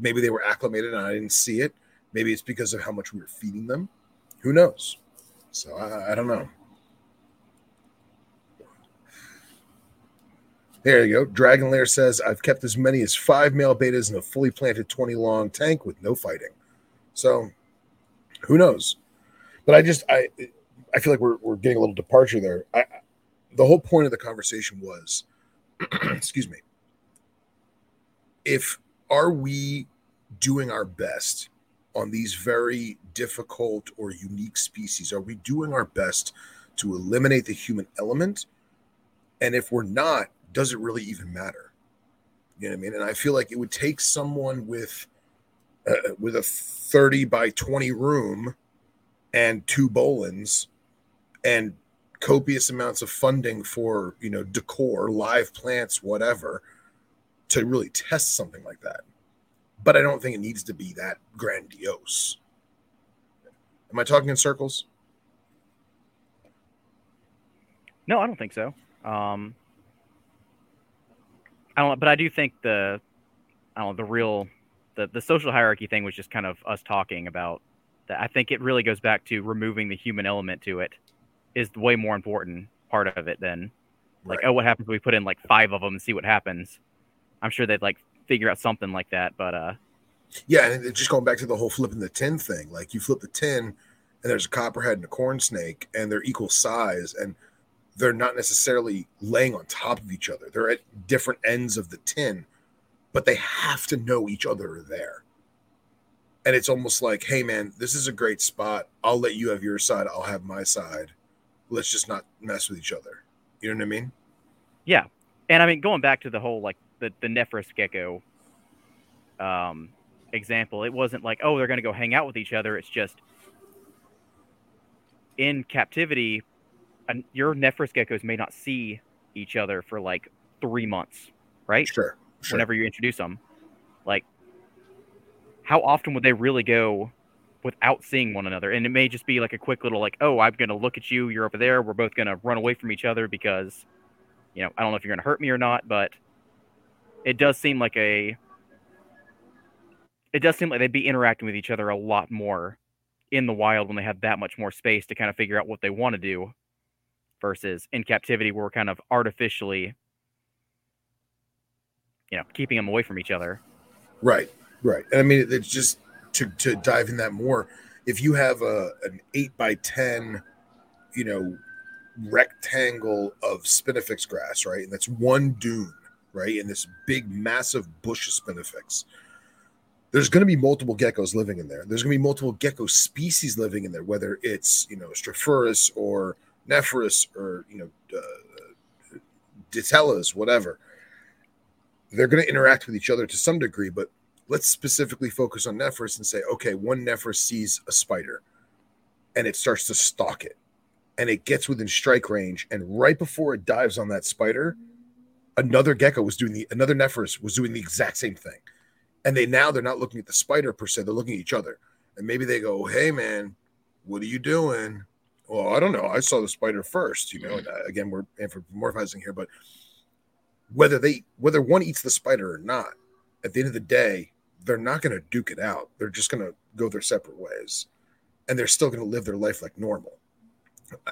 S1: maybe they were acclimated and i didn't see it maybe it's because of how much we were feeding them who knows so i, I don't know. There you go. Dragon lair says i've kept as many as five male bettas in a fully planted 20 long tank with no fighting. So who knows? But i just i i feel like we're, we're getting a little departure there. I the whole point of the conversation was excuse me if are we doing our best on these very difficult or unique species? Are we doing our best to eliminate the human element? And if we're not, does it really even matter? You know what I mean? And I feel like it would take someone with uh, with a 30 by 20 room and two Boelens and copious amounts of funding for, you know, decor, live plants, whatever, to really test something like that. But I don't think it needs to be that grandiose. Am I talking in circles?
S3: No, I don't think so. Um, I don't, but I do think the, I don't know, the real, the the social hierarchy thing was just kind of us talking about that. I think it really goes back to removing the human element to it, is the way more important part of it than, like,
S1: Right.
S3: oh, what happens if we put in like five of them and see what happens? I'm sure they'd like figure out something like that, but uh,
S1: Yeah, and just going back to the whole flipping the tin thing, like you flip the tin, and there's a copperhead and a corn snake, and they're equal size, and they're not necessarily laying on top of each other. They're at different ends of the tin, but they have to know each other are there. And it's almost like, hey man, this is a great spot. I'll let you have your side. I'll have my side. Let's just not mess with each other. You know what I mean?
S3: Yeah, and I mean going back to the whole like the the Nephrurus gecko um, example, it wasn't like oh they're gonna go hang out with each other. It's just in captivity, an, your Nephrurus geckos may not see each other for like three months, right?
S1: Sure. Sure.
S3: Whenever you introduce them, like how often would they really go without seeing one another? And it may just be like a quick little like oh I'm gonna look at you, you're over there, we're both gonna run away from each other because you know, I don't know if you're going to hurt me or not, but it does seem like a it does seem like they'd be interacting with each other a lot more in the wild when they have that much more space to kind of figure out what they want to do versus in captivity where we're kind of artificially you know, keeping them away from each other.
S1: Right, right. And I mean, it's just to to dive in that more. If you have a an eight by ten, you know, rectangle of spinifex grass, right, and that's one dune, right, and this big massive bush of spinifex. There's going to be multiple geckos living in there. There's going to be multiple gecko species living in there, whether it's you know Strophurus or Nephrurus or you know uh, Ditellas, whatever they're going to interact with each other to some degree, but let's specifically focus on Nephrurus and say, okay, one Nephrurus sees a spider and it starts to stalk it and it gets within strike range. And right before it dives on that spider, another gecko was doing the, another Nephrurus was doing the exact same thing. And they now they're not looking at the spider per se, they're looking at each other. And maybe they go, hey, man, what are you doing? Well, I don't know. I saw the spider first, you know. And uh, again, we're anthropomorphizing here, but whether they whether one eats the spider or not at the end of the day they're not going to duke it out they're just going to go their separate ways and they're still going to live their life like normal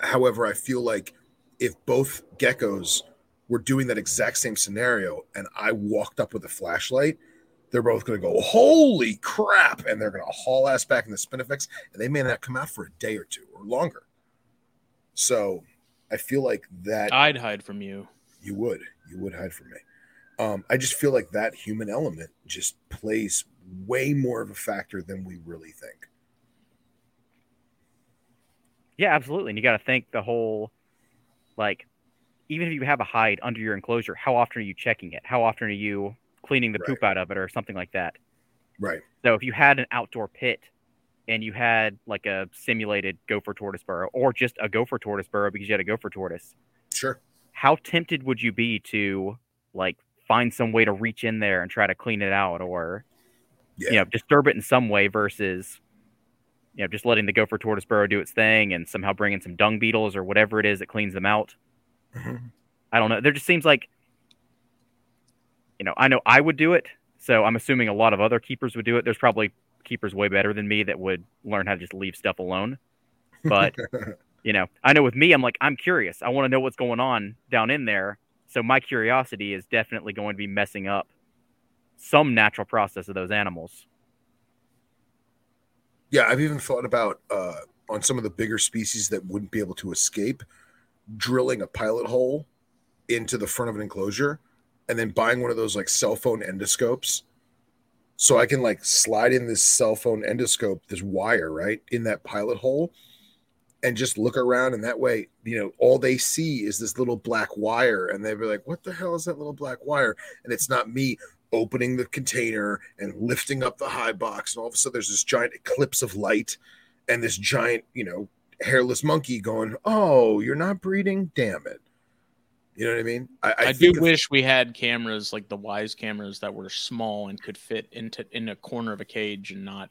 S1: however i feel like if both geckos were doing that exact same scenario and i walked up with a flashlight they're both going to go holy crap and they're going to haul ass back in the spinifex and they may not come out for a day or two or longer so i feel like that
S2: I'd hide from you.
S1: you would you would hide from me um i just feel like that human element just plays way more of a factor than we really think
S3: Yeah, absolutely. And you got to think the whole, like, even if you have a hide under your enclosure, how often are you checking it? How often are you cleaning the poop out of it or something like that?
S1: right
S3: So if you had an outdoor pit and you had like a simulated gopher tortoise burrow or just a gopher tortoise burrow because you had a gopher tortoise,
S1: sure
S3: how tempted would you be to like find some way to reach in there and try to clean it out or
S1: Yeah.
S3: you know disturb it in some way versus you know just letting the gopher tortoise burrow do its thing and somehow bringing some dung beetles or whatever it is that cleans them out
S1: Mhm.
S3: i don't know. There just seems like you know i know i would do it so i'm assuming a lot of other keepers would do it. There's probably keepers way better than me that would learn how to just leave stuff alone. But you know i know with me i'm like i'm curious. I want to know what's going on down in there. So my curiosity is definitely going to be messing up some natural process of those animals.
S1: Yeah i've even thought about uh on some of the bigger species that wouldn't be able to escape drilling a pilot hole into the front of an enclosure and then buying one of those like cell phone endoscopes. So I can like slide in this cell phone endoscope, this wire, right, in that pilot hole and just look around. And that way you know all they see is this little black wire and they'd be like what the hell is that little black wire? And it's not me opening the container and lifting up the high box. And all of a sudden there's this giant eclipse of light and this giant you know hairless monkey going oh you're not breeding? Damn it. You know what i mean?
S2: I, I, I do wish we had cameras like the Wyze cameras that were small and could fit into in a corner of a cage and not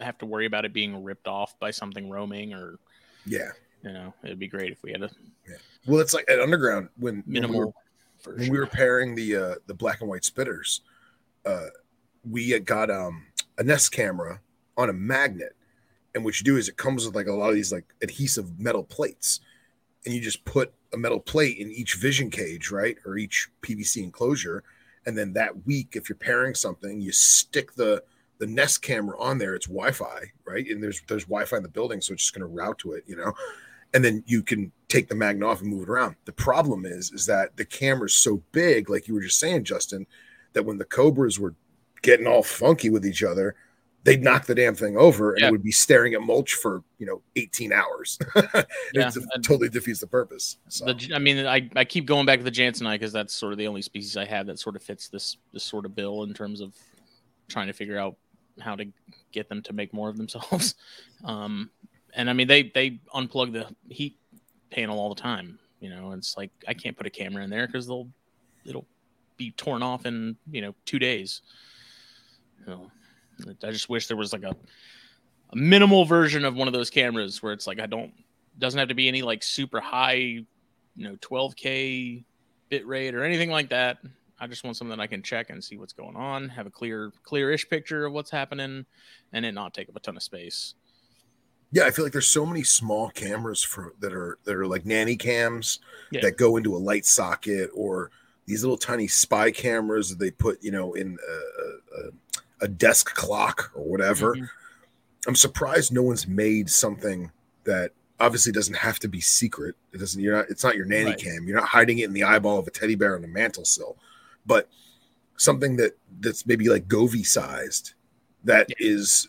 S2: have to worry about it being ripped off by something roaming or
S1: yeah.
S2: you know it'd be great if we had a
S1: yeah. well it's like at underground when minimal when we were, when we were pairing the uh the black and white spitters uh we got um a nest camera on a magnet and what you do is it comes with like a lot of these like adhesive metal plates and you just put a metal plate in each vision cage right or each pvc enclosure and then that week if you're pairing something you stick the the Nest camera on there, it's Wi-Fi, right? And there's there's Wi-Fi in the building, so it's just going to route to it, you know. And then you can take the magnet off and move it around. The problem is, is that the camera's so big, like you were just saying, Justin, that when the Cobras were getting all funky with each other, they'd knock the damn thing over and yeah. it would be staring at mulch for you know 18 hours. yeah, it totally defeats the purpose.
S2: So. The, I mean, I, I keep going back to the jansenii because that's sort of the only species I have that sort of fits this this sort of bill in terms of trying to figure out how to get them to make more of themselves. Um, and I mean, they they unplug the heat panel all the time. You know, it's like I can't put a camera in there because they'll it'll be torn off in you know two days. You know, I just wish there was like a, a minimal version of one of those cameras where it's like I don't doesn't have to be any like super high, you know, 12k bit rate or anything like that. I just want something that I can check and see what's going on, have a clear, clearish picture of what's happening, and it not take up a ton of space.
S1: Yeah, I feel like there's so many small cameras for that are that are like nanny cams yeah. that go into a light socket or these little tiny spy cameras that they put, you know, in a, a, a desk clock or whatever. Mm-hmm. I'm surprised no one's made something that obviously doesn't have to be secret. It doesn't. You're not. It's not your nanny right. cam. You're not hiding it in the eyeball of a teddy bear on a mantle sill but something that that's maybe like Govee sized that yeah. is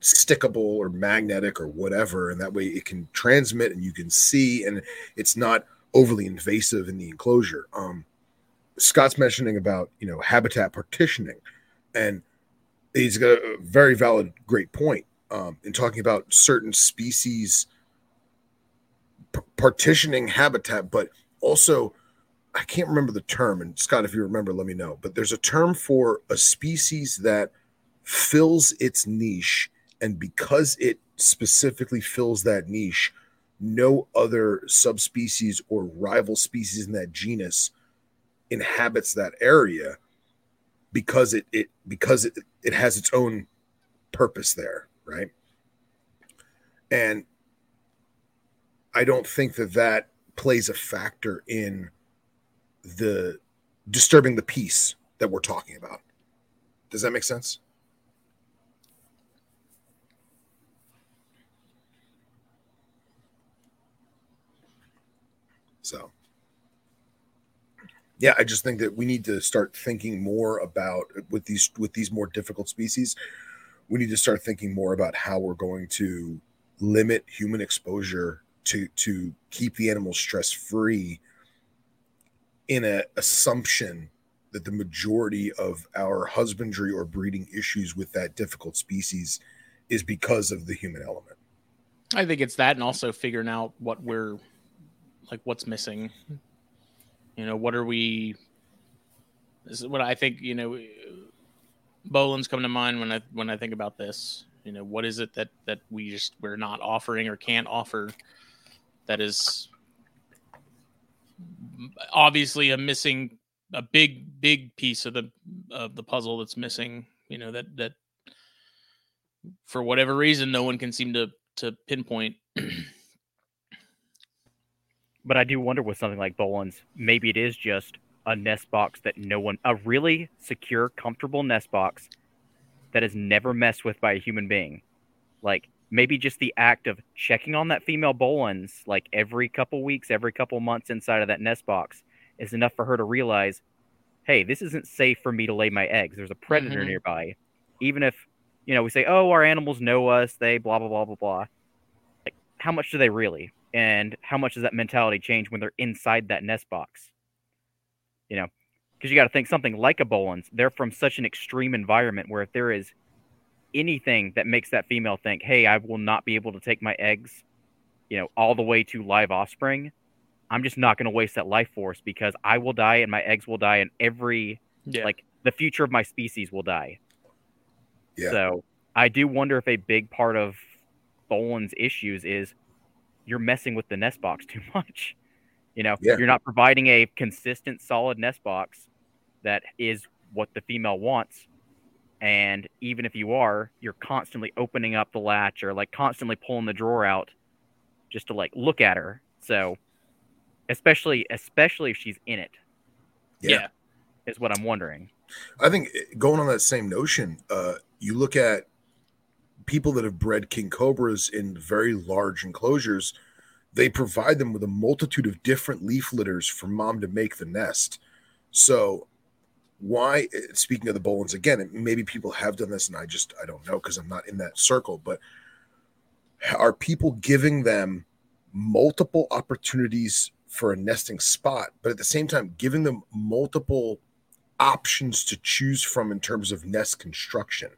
S1: stickable or magnetic or whatever and that way it can transmit and you can see and it's not overly invasive in the enclosure um scott's mentioning about you know habitat partitioning and he's got a very valid great point um in talking about certain species p- partitioning habitat but also I can't remember the term, and Scott, if you remember, let me know. But there's a term for a species that fills its niche, and because it specifically fills that niche, no other subspecies or rival species in that genus inhabits that area because it it because it, it has its own purpose there, right? And I don't think that that plays a factor in the disturbing the peace that we're talking about. Does that make sense? So, yeah, I just think that we need to start thinking more about uh, with these with these more difficult species. We need to start thinking more about how we're going to limit human exposure to to keep the animals stress free in an assumption that the majority of our husbandry or breeding issues with that difficult species is because of the human element.
S2: I think it's that, and also figuring out what we're like, what's missing. You know, what are we? This is what I think. You know, Boelen's come to mind when I when I think about this. You know, what is it that that we just we're not offering or can't offer that is obviously a missing a big big piece of the of the puzzle that's missing you know that that for whatever reason no one can seem to to pinpoint
S3: but i do wonder with something like Boelen's maybe it is just a nest box that no one a really secure comfortable nest box that is never messed with by a human being like maybe just the act of checking on that female Boelen's like every couple weeks, every couple months inside of that nest box is enough for her to realize, hey, this isn't safe for me to lay my eggs. There's a predator
S2: Mhm.
S3: nearby. Even if, you know, we say, oh, our animals know us, they blah, blah, blah, blah, blah. Like, how much do they really? And how much does that mentality change when they're inside that nest box? You know, because you got to think something like a Boelen's, they're from such an extreme environment where if there is anything that makes that female think, hey, I will not be able to take my eggs, you know, all the way to live offspring, I'm just not going to waste that life force because I will die and my eggs will die and every
S2: Yeah.
S3: like the future of my species will die.
S1: Yeah.
S3: So I do wonder if a big part of Boelen's issues is you're messing with the nest box too much. You know,
S1: Yeah.
S3: you're not providing a consistent, solid nest box that is what the female wants. And even if you are, you're constantly opening up the latch or like constantly pulling the drawer out just to like look at her. So especially especially if she's in it,
S2: yeah.
S3: is what I'm wondering.
S1: I think eh, going on that same notion, uh, you look at people that have bred king cobras in very large enclosures, they provide them with a multitude of different leaf litters for mom to make the nest. So, why, speaking of the Boelens again, maybe people have done this and I just, I don't know because I'm not in that circle, but are people giving them multiple opportunities for a nesting spot, but at the same time, giving them multiple options to choose from in terms of nest construction.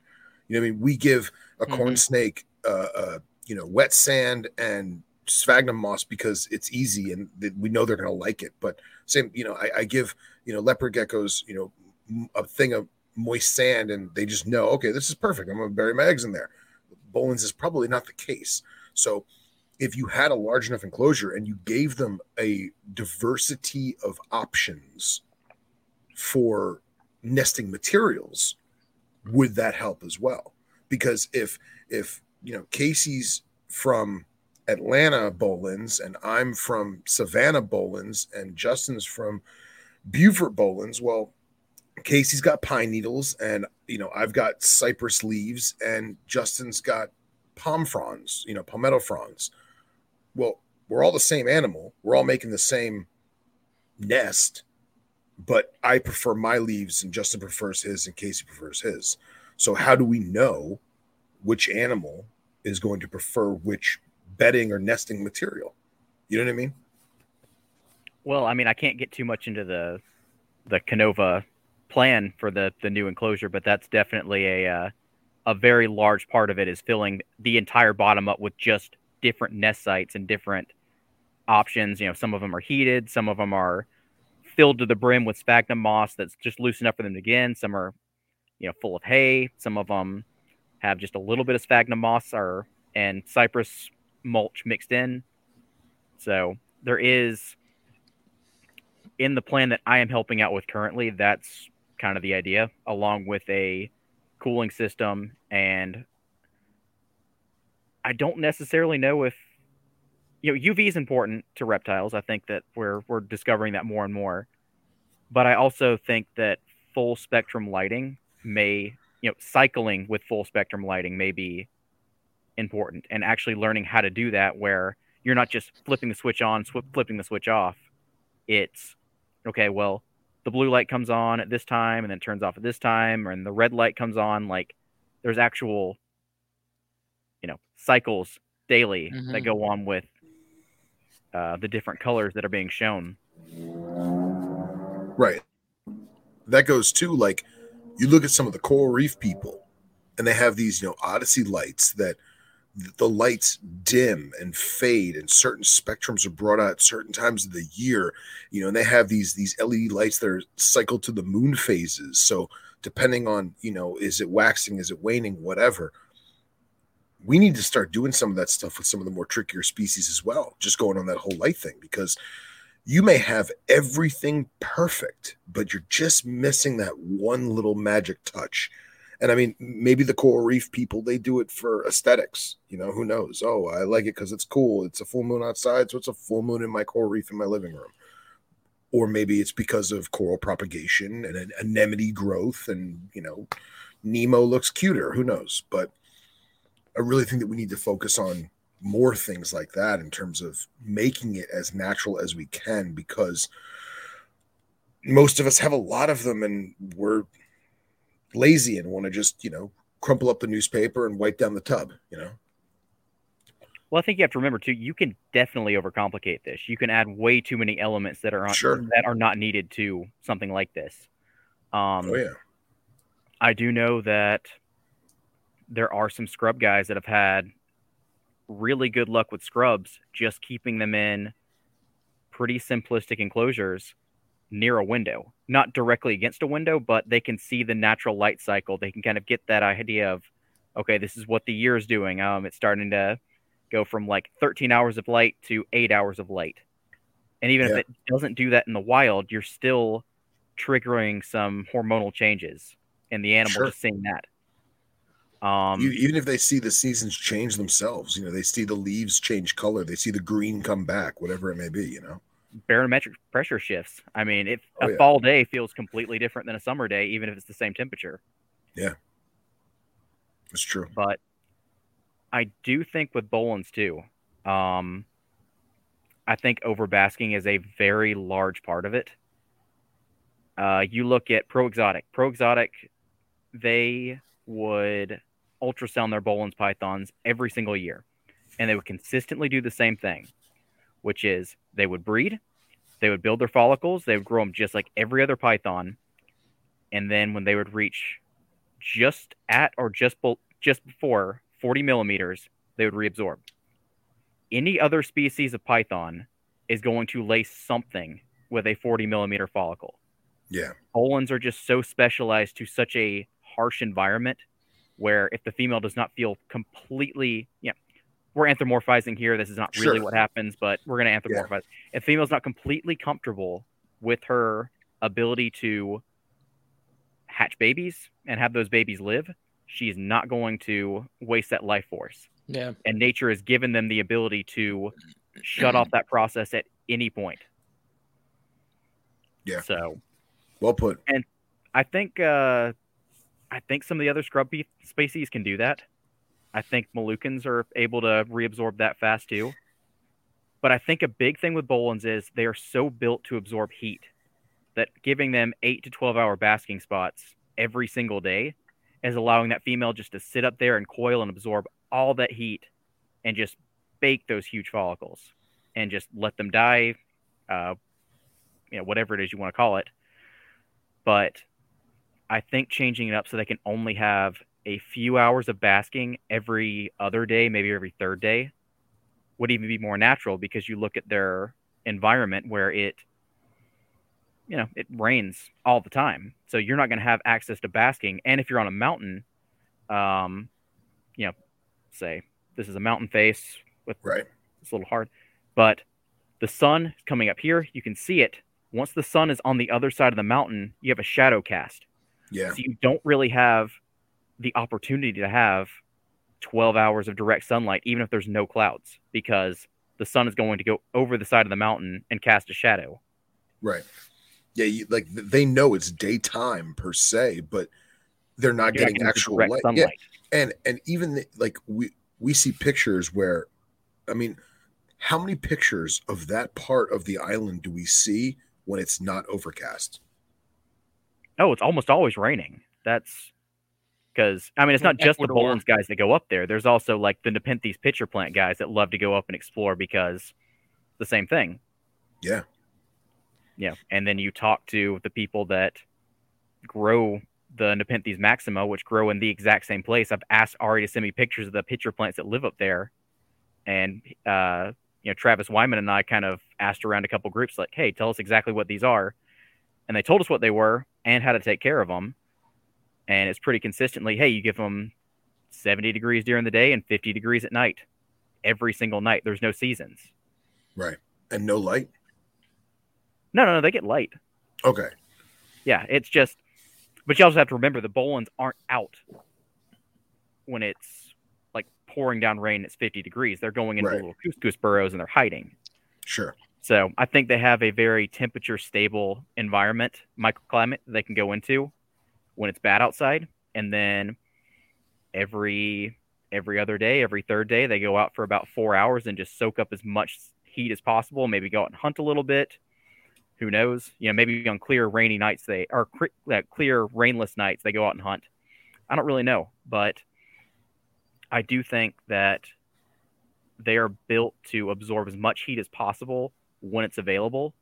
S1: You know, I mean, we give a corn
S2: Mhm.
S1: snake, uh, uh, you know, wet sand and sphagnum moss because it's easy and th- we know they're going to like it. But same, you know, I, I give you know leopard geckos, you know, m- a thing of moist sand, and they just know, okay, this is perfect. I'm going to bury my eggs in there. Boelen's is probably not the case. So if you had a large enough enclosure and you gave them a diversity of options for nesting materials would that help as well because if if you know casey's from atlanta Boelens and i'm from savannah Boelens and justin's from beaufort Boelens well casey's got pine needles and you know i've got cypress leaves and justin's got palm fronds you know palmetto fronds well we're all the same animal we're all making the same nest but I prefer my leaves and Justin prefers his and Casey prefers his. So how do we know which animal is going to prefer which bedding or nesting material? You know what I mean?
S3: Well, I mean, I can't get too much into the the Canova plan for the the new enclosure, but that's definitely a uh, a very large part of it is filling the entire bottom up with just different nest sites and different options. You know, some of them are heated, some of them are filled to the brim with sphagnum moss that's just loose enough for them to get in. Some are, you know, full of hay. Some of them have just a little bit of sphagnum moss or and cypress mulch mixed in. So there is in the plan that I am helping out with currently, that's kind of the idea, along with a cooling system. And I don't necessarily know if you know UV is important to reptiles. I think that we're we're discovering that more and more. But I also think that full spectrum lighting may, you know, cycling with full spectrum lighting may be important and actually learning how to do that where you're not just flipping the switch on, sw- flipping the switch off. It's okay, well, the blue light comes on at this time and then turns off at this time, and the red light comes on. Like there's actual, you know, cycles daily that
S2: Mhm.
S3: go on with uh, the different colors that are being shown.
S1: Right. That goes too. Like you look at some of the coral reef people, and they have these, you know, Odyssey lights that the lights dim and fade, and certain spectrums are brought out at certain times of the year. You know, and they have these these LED lights that are cycled to the moon phases. So depending on, you know, is it waxing, is it waning, whatever. We need to start doing some of that stuff with some of the more trickier species as well. Just going on that whole light thing because you may have everything perfect, but you're just missing that one little magic touch. And I mean, maybe the coral reef people they do it for aesthetics. You know, who knows? Oh, I like it because it's cool. It's a full moon outside, so it's a full moon in my coral reef in my living room. Or maybe it's because of coral propagation and an anemone growth, and you know, Nemo looks cuter. Who knows? But I really think that we need to focus on more things like that in terms of making it as natural as we can because most of us have a lot of them and we're lazy and want to just, you know, crumple up the newspaper and wipe down the tub, you know.
S3: Well, I think you have to remember too. You can definitely overcomplicate this. You can add way too many elements that are on,
S1: Sure.
S3: that are not needed to something like this. Um,
S1: Oh yeah.
S3: I do know that there are some scrub guys that have had really good luck with scrubs, just keeping them in pretty simplistic enclosures near a window, not directly against a window, but they can see the natural light cycle. They can kind of get that idea of, okay, this is what the year is doing. Um, it's starting to go from like 13 hours of light to eight hours of light. And even
S1: Yeah.
S3: if it doesn't do that in the wild, you're still triggering some hormonal changes in the animal
S1: Sure.
S3: just seeing that. Um,
S1: You- even if they see the seasons change themselves, you know, they see the leaves change color, they see the green come back, whatever it may be, you know.
S3: barometric pressure shifts. I mean, if
S1: Oh,
S3: a
S1: yeah.
S3: fall day feels completely different than a summer day, even if it's the same temperature. Yeah.
S1: It's true.
S3: But I do think with Boelens too, um, I think overbasking is a very large part of it. Uh, you look at Pro Exotic. Pro Exotic, they would ultrasound their Boelen's pythons every single year, and they would consistently do the same thing, which is they would breed, they would build their follicles, they would grow them just like every other python, and then when they would reach just at or just be- just before 40 millimeters, they would reabsorb. Any other species of python is going to lay something with a 40 millimeter follicle.
S1: Yeah.
S3: Boelens are just so specialized to such a harsh environment where if the female does not feel completely, yeah, we're anthropomorphizing here. This is not really
S1: Sure.
S3: what happens, but we're going to anthropomorphize. If female's not completely comfortable with her ability to hatch babies and have those babies live, she's not going to waste that life force.
S2: Yeah.
S3: And nature has given them the ability to shut off that process at any point.
S1: Yeah.
S3: So
S1: Well put.
S3: And I think uh, I think some of the other scrub pe- species can do that. I think Moluccans are able to reabsorb that fast too. But I think a big thing with Boelens is they are so built to absorb heat that giving them eight to twelve hour basking spots every single day is allowing that female just to sit up there and coil and absorb all that heat and just bake those huge follicles and just let them die, uh, you know, whatever it is you want to call it. But I think changing it up so they can only have a few hours of basking every other day, maybe every third day, would even be more natural because you look at their environment where it, you know, it rains all the time. So you're not going to have access to basking. And if you're on a mountain, um, you know, say this is a mountain face with
S1: Right.
S3: it's a little hard, but the sun is coming up here. You can see it. Once the sun is on the other side of the mountain, you have a shadow cast.
S1: Yeah.
S3: So you don't really have the opportunity to have 12 hours of direct sunlight, even if there's no clouds, because the sun is going to go over the side of the mountain and cast a shadow.
S1: Right. Yeah, you, like they know it's daytime per se, but they're not
S3: You're not
S1: getting
S3: getting
S1: actual light.
S3: sunlight.
S1: Yeah, and and even the, like we we see pictures where, I mean, how many pictures of that part of the island do we see when it's not overcast?
S3: Oh, it's almost always raining. That's because I mean it's not just the
S2: Ecuador-
S3: Boelens guys that go up there. There's also like the Nepenthes pitcher plant guys that love to go up and explore because the same thing.
S1: Yeah.
S3: Yeah, and then you talk to the people that grow the Nepenthes maxima, which grow in the exact same place. I've asked Ari to send me pictures of the pitcher plants that live up there, and uh, you know Travis Wyman and I kind of asked around a couple groups like, "Hey, tell us exactly what these are," and they told us what they were and how to take care of them. And it's pretty consistently, hey, you give them 70 degrees during the day and 50 degrees at night, every single night. There's no seasons.
S1: Right. And no light.
S3: No, no, no, they get light.
S1: Okay.
S3: Yeah, it's just, but you also have to remember the Boelens aren't out when it's like pouring down rain. It's 50 degrees. They're going into
S1: Right.
S3: little cuscus burrows and they're hiding.
S1: Sure.
S3: So I think they have a very temperature stable environment, microclimate they can go into when it's bad outside. And then every every other day, every third day, they go out for about four hours and just soak up as much heat as possible. Maybe go out and hunt a little bit. Who knows? You know, maybe on clear rainy nights they or uh, clear rainless nights they go out and hunt. I don't really know, but I do think that they are built to absorb as much heat as possible when it's available.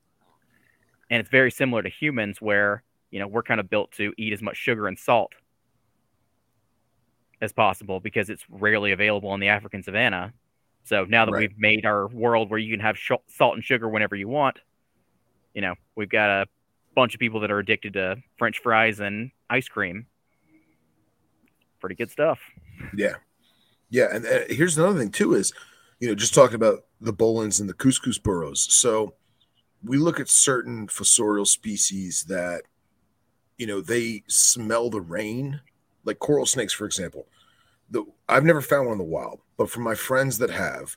S3: And it's very similar to humans where, you know, we're kind of built to eat as much sugar and salt as possible because it's rarely available in the African savannah. So now that right. we've made our world where you can have sh- salt and sugar whenever you want, you know, we've got a bunch of people that are addicted to French fries and ice cream. Pretty good stuff.
S1: Yeah, yeah, and uh, here's another thing too: is you know just talking about the Boelens and the cuscus burrows. So we look at certain fossorial species that you know they smell the rain like coral snakes, for example. The, I've never found one in the wild, but from my friends that have,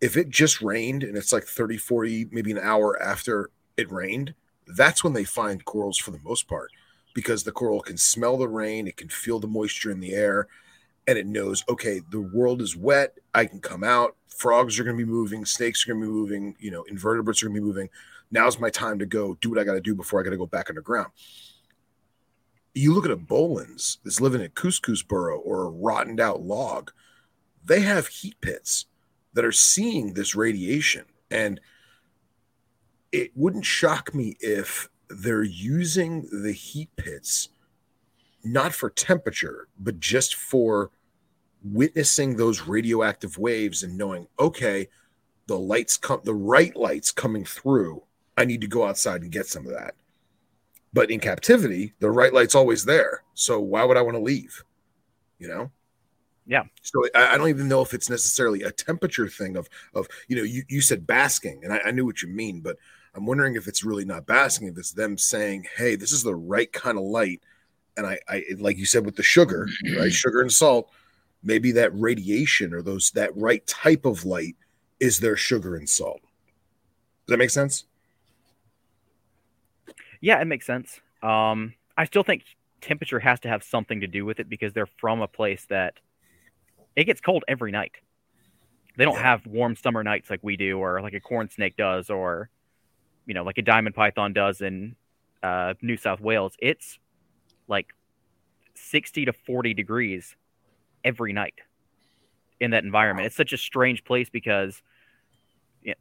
S1: if it just rained and it's like 30, 40, maybe an hour after it rained, that's when they find corals for the most part because the coral can smell the rain, it can feel the moisture in the air, and it knows, okay, the world is wet. I can come out. Frogs are going to be moving, snakes are going to be moving, you know, invertebrates are going to be moving. Now's my time to go do what I got to do before I got to go back underground you look at a Boelens that's living in a cuscus burrow or a rotted out log, they have heat pits that are seeing this radiation. And it wouldn't shock me if they're using the heat pits not for temperature, but just for witnessing those radioactive waves and knowing, okay, the lights come, the right lights coming through. I need to go outside and get some of that. But in captivity, the right light's always there. So why would I want to leave? You know?
S3: Yeah.
S1: So I, I, don't even know if it's necessarily a temperature thing of of you know you you said basking and I, I, knew what you mean, but I'm wondering if it's really not basking, if it's them saying, "Hey, this is the right kind of light," and I, I like you said with the sugar, right? Sugar and salt, maybe that radiation or those that right type of light is their sugar and salt. Does that make sense?
S3: Yeah, it makes sense. Um, I still think temperature has to have something to do with it because they're from a place that it gets cold every night. They don't have warm summer nights like we do, or like a corn snake does, or you know, like a diamond python does in uh, New South Wales. It's like sixty to forty degrees every night in that environment. It's such a strange place because you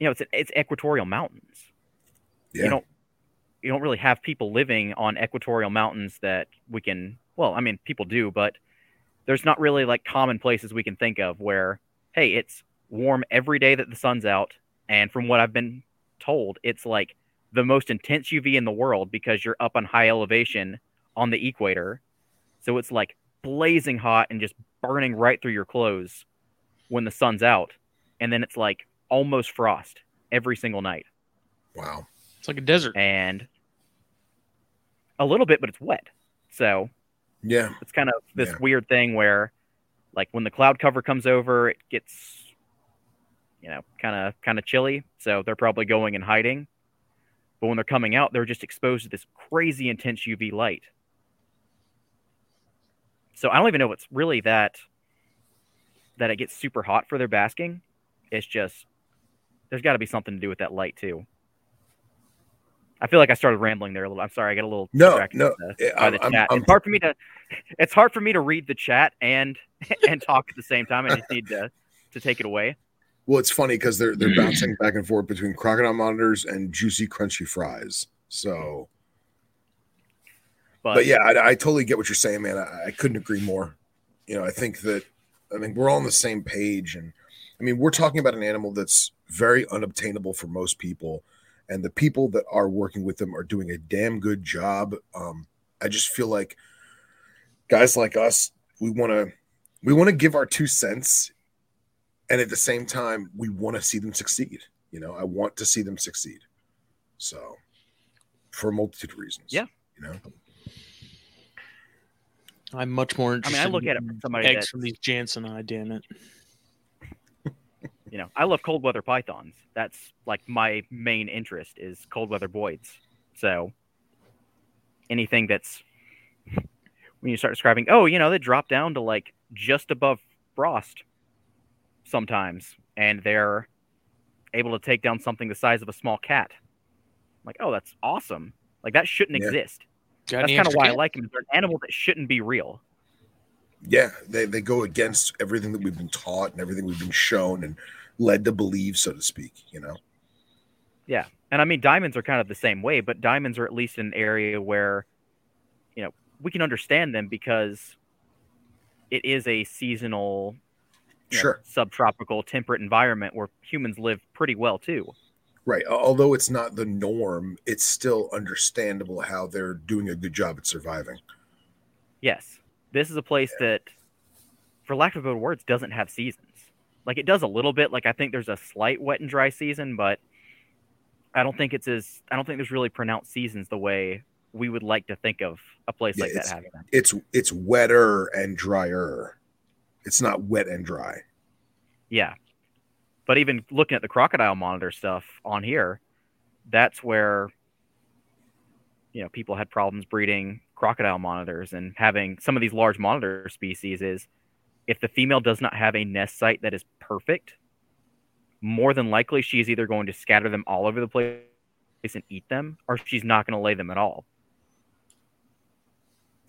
S3: know it's it's equatorial mountains. Yeah. You don't you don't really have people living on equatorial mountains that we can well i mean people do but there's not really like common places we can think of where hey it's warm every day that the sun's out and from what i've been told it's like the most intense uv in the world because you're up on high elevation on the equator so it's like blazing hot and just burning right through your clothes when the sun's out and then it's like almost frost every single night
S1: wow
S2: it's like a desert.
S3: And a little bit, but it's wet. So
S1: yeah,
S3: it's kind of this yeah. weird thing where like when the cloud cover comes over, it gets you know, kind of kind of chilly, so they're probably going and hiding. But when they're coming out, they're just exposed to this crazy intense UV light. So I don't even know what's really that that it gets super hot for their basking. It's just there's got to be something to do with that light too. I feel like I started rambling there a little. I'm sorry, I got a little
S1: no, no.
S3: The, by the eh, I'm, chat. I'm, it's hard for me to it's hard for me to read the chat and and talk at the same time. I just need to to take it away.
S1: Well, it's funny because they're they're bouncing back and forth between crocodile monitors and juicy crunchy fries. So, but, but yeah, I, I, totally get what you're saying, man. I, I couldn't agree more. You know, I think that I mean we're all on the same page, and I mean we're talking about an animal that's very unobtainable for most people and the people that are working with them are doing a damn good job. Um, I just feel like guys like us, we want to we want to give our two cents, and at the same time, we want to see them succeed. You know, I want to see them succeed. So, for a multitude of reasons.
S3: Yeah.
S1: You know.
S2: I'm much more interested.
S3: I mean, I look at it from somebody
S2: eggs from these Jansenii, damn it
S3: you know, I love cold weather pythons. That's like my main interest is cold weather boids. So anything that's when you start describing, oh, you know, they drop down to like just above frost sometimes, and they're able to take down something the size of a small cat. like, oh, that's awesome. Like that shouldn't
S1: Yeah.
S3: exist.
S2: Got
S3: That's kind of
S2: extra
S3: why I like them. They're an animal that shouldn't be real.
S1: Yeah, they, they go against everything that we've been taught and everything we've been shown and led to believe, so to speak. You know, Yeah.
S3: And I mean, diamonds are kind of the same way, but diamonds are at least an area where, you know, we can understand them because it is a seasonal, you know,
S1: sure,
S3: subtropical, temperate environment where humans live pretty well too.
S1: Right. Although it's not the norm, it's still understandable how they're doing a good job at surviving.
S3: Yes, this is a place that, for lack of better words, doesn't have seasons. Like it does a little bit. Like I think there's a slight wet and dry season, but I don't think it's as I don't think there's really pronounced seasons the way we would like to think of a place
S1: Yeah,
S3: like that having them.
S1: It's it's wetter and drier. It's not wet and dry.
S3: Yeah. But even looking at the crocodile monitor stuff on here, that's where you know people had problems breeding crocodile monitors and having some of these large monitor species is if the female does not have a nest site that is perfect, more than likely she's either going to scatter them all over the place and eat them or she's not going to lay them at all.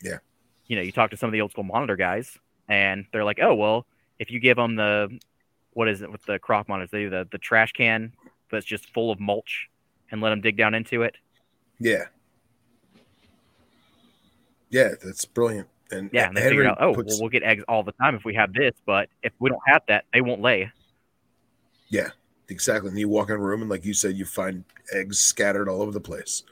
S1: Yeah.
S3: You know, you talk to some of the old school monitor guys and they're like, "Oh, well, if you give them the what is it with the croc monitors? They do the the trash can that's just full of mulch and let them dig down into it.
S1: Yeah. Yeah, that's brilliant. And
S3: Yeah, and they
S1: Henry
S3: figure out, oh,
S1: puts-
S3: well, we'll get eggs all the time if we have this, but if we don't have that, they won't lay.
S1: Yeah, exactly. And you walk in a room and like you said, you find eggs scattered all over the place.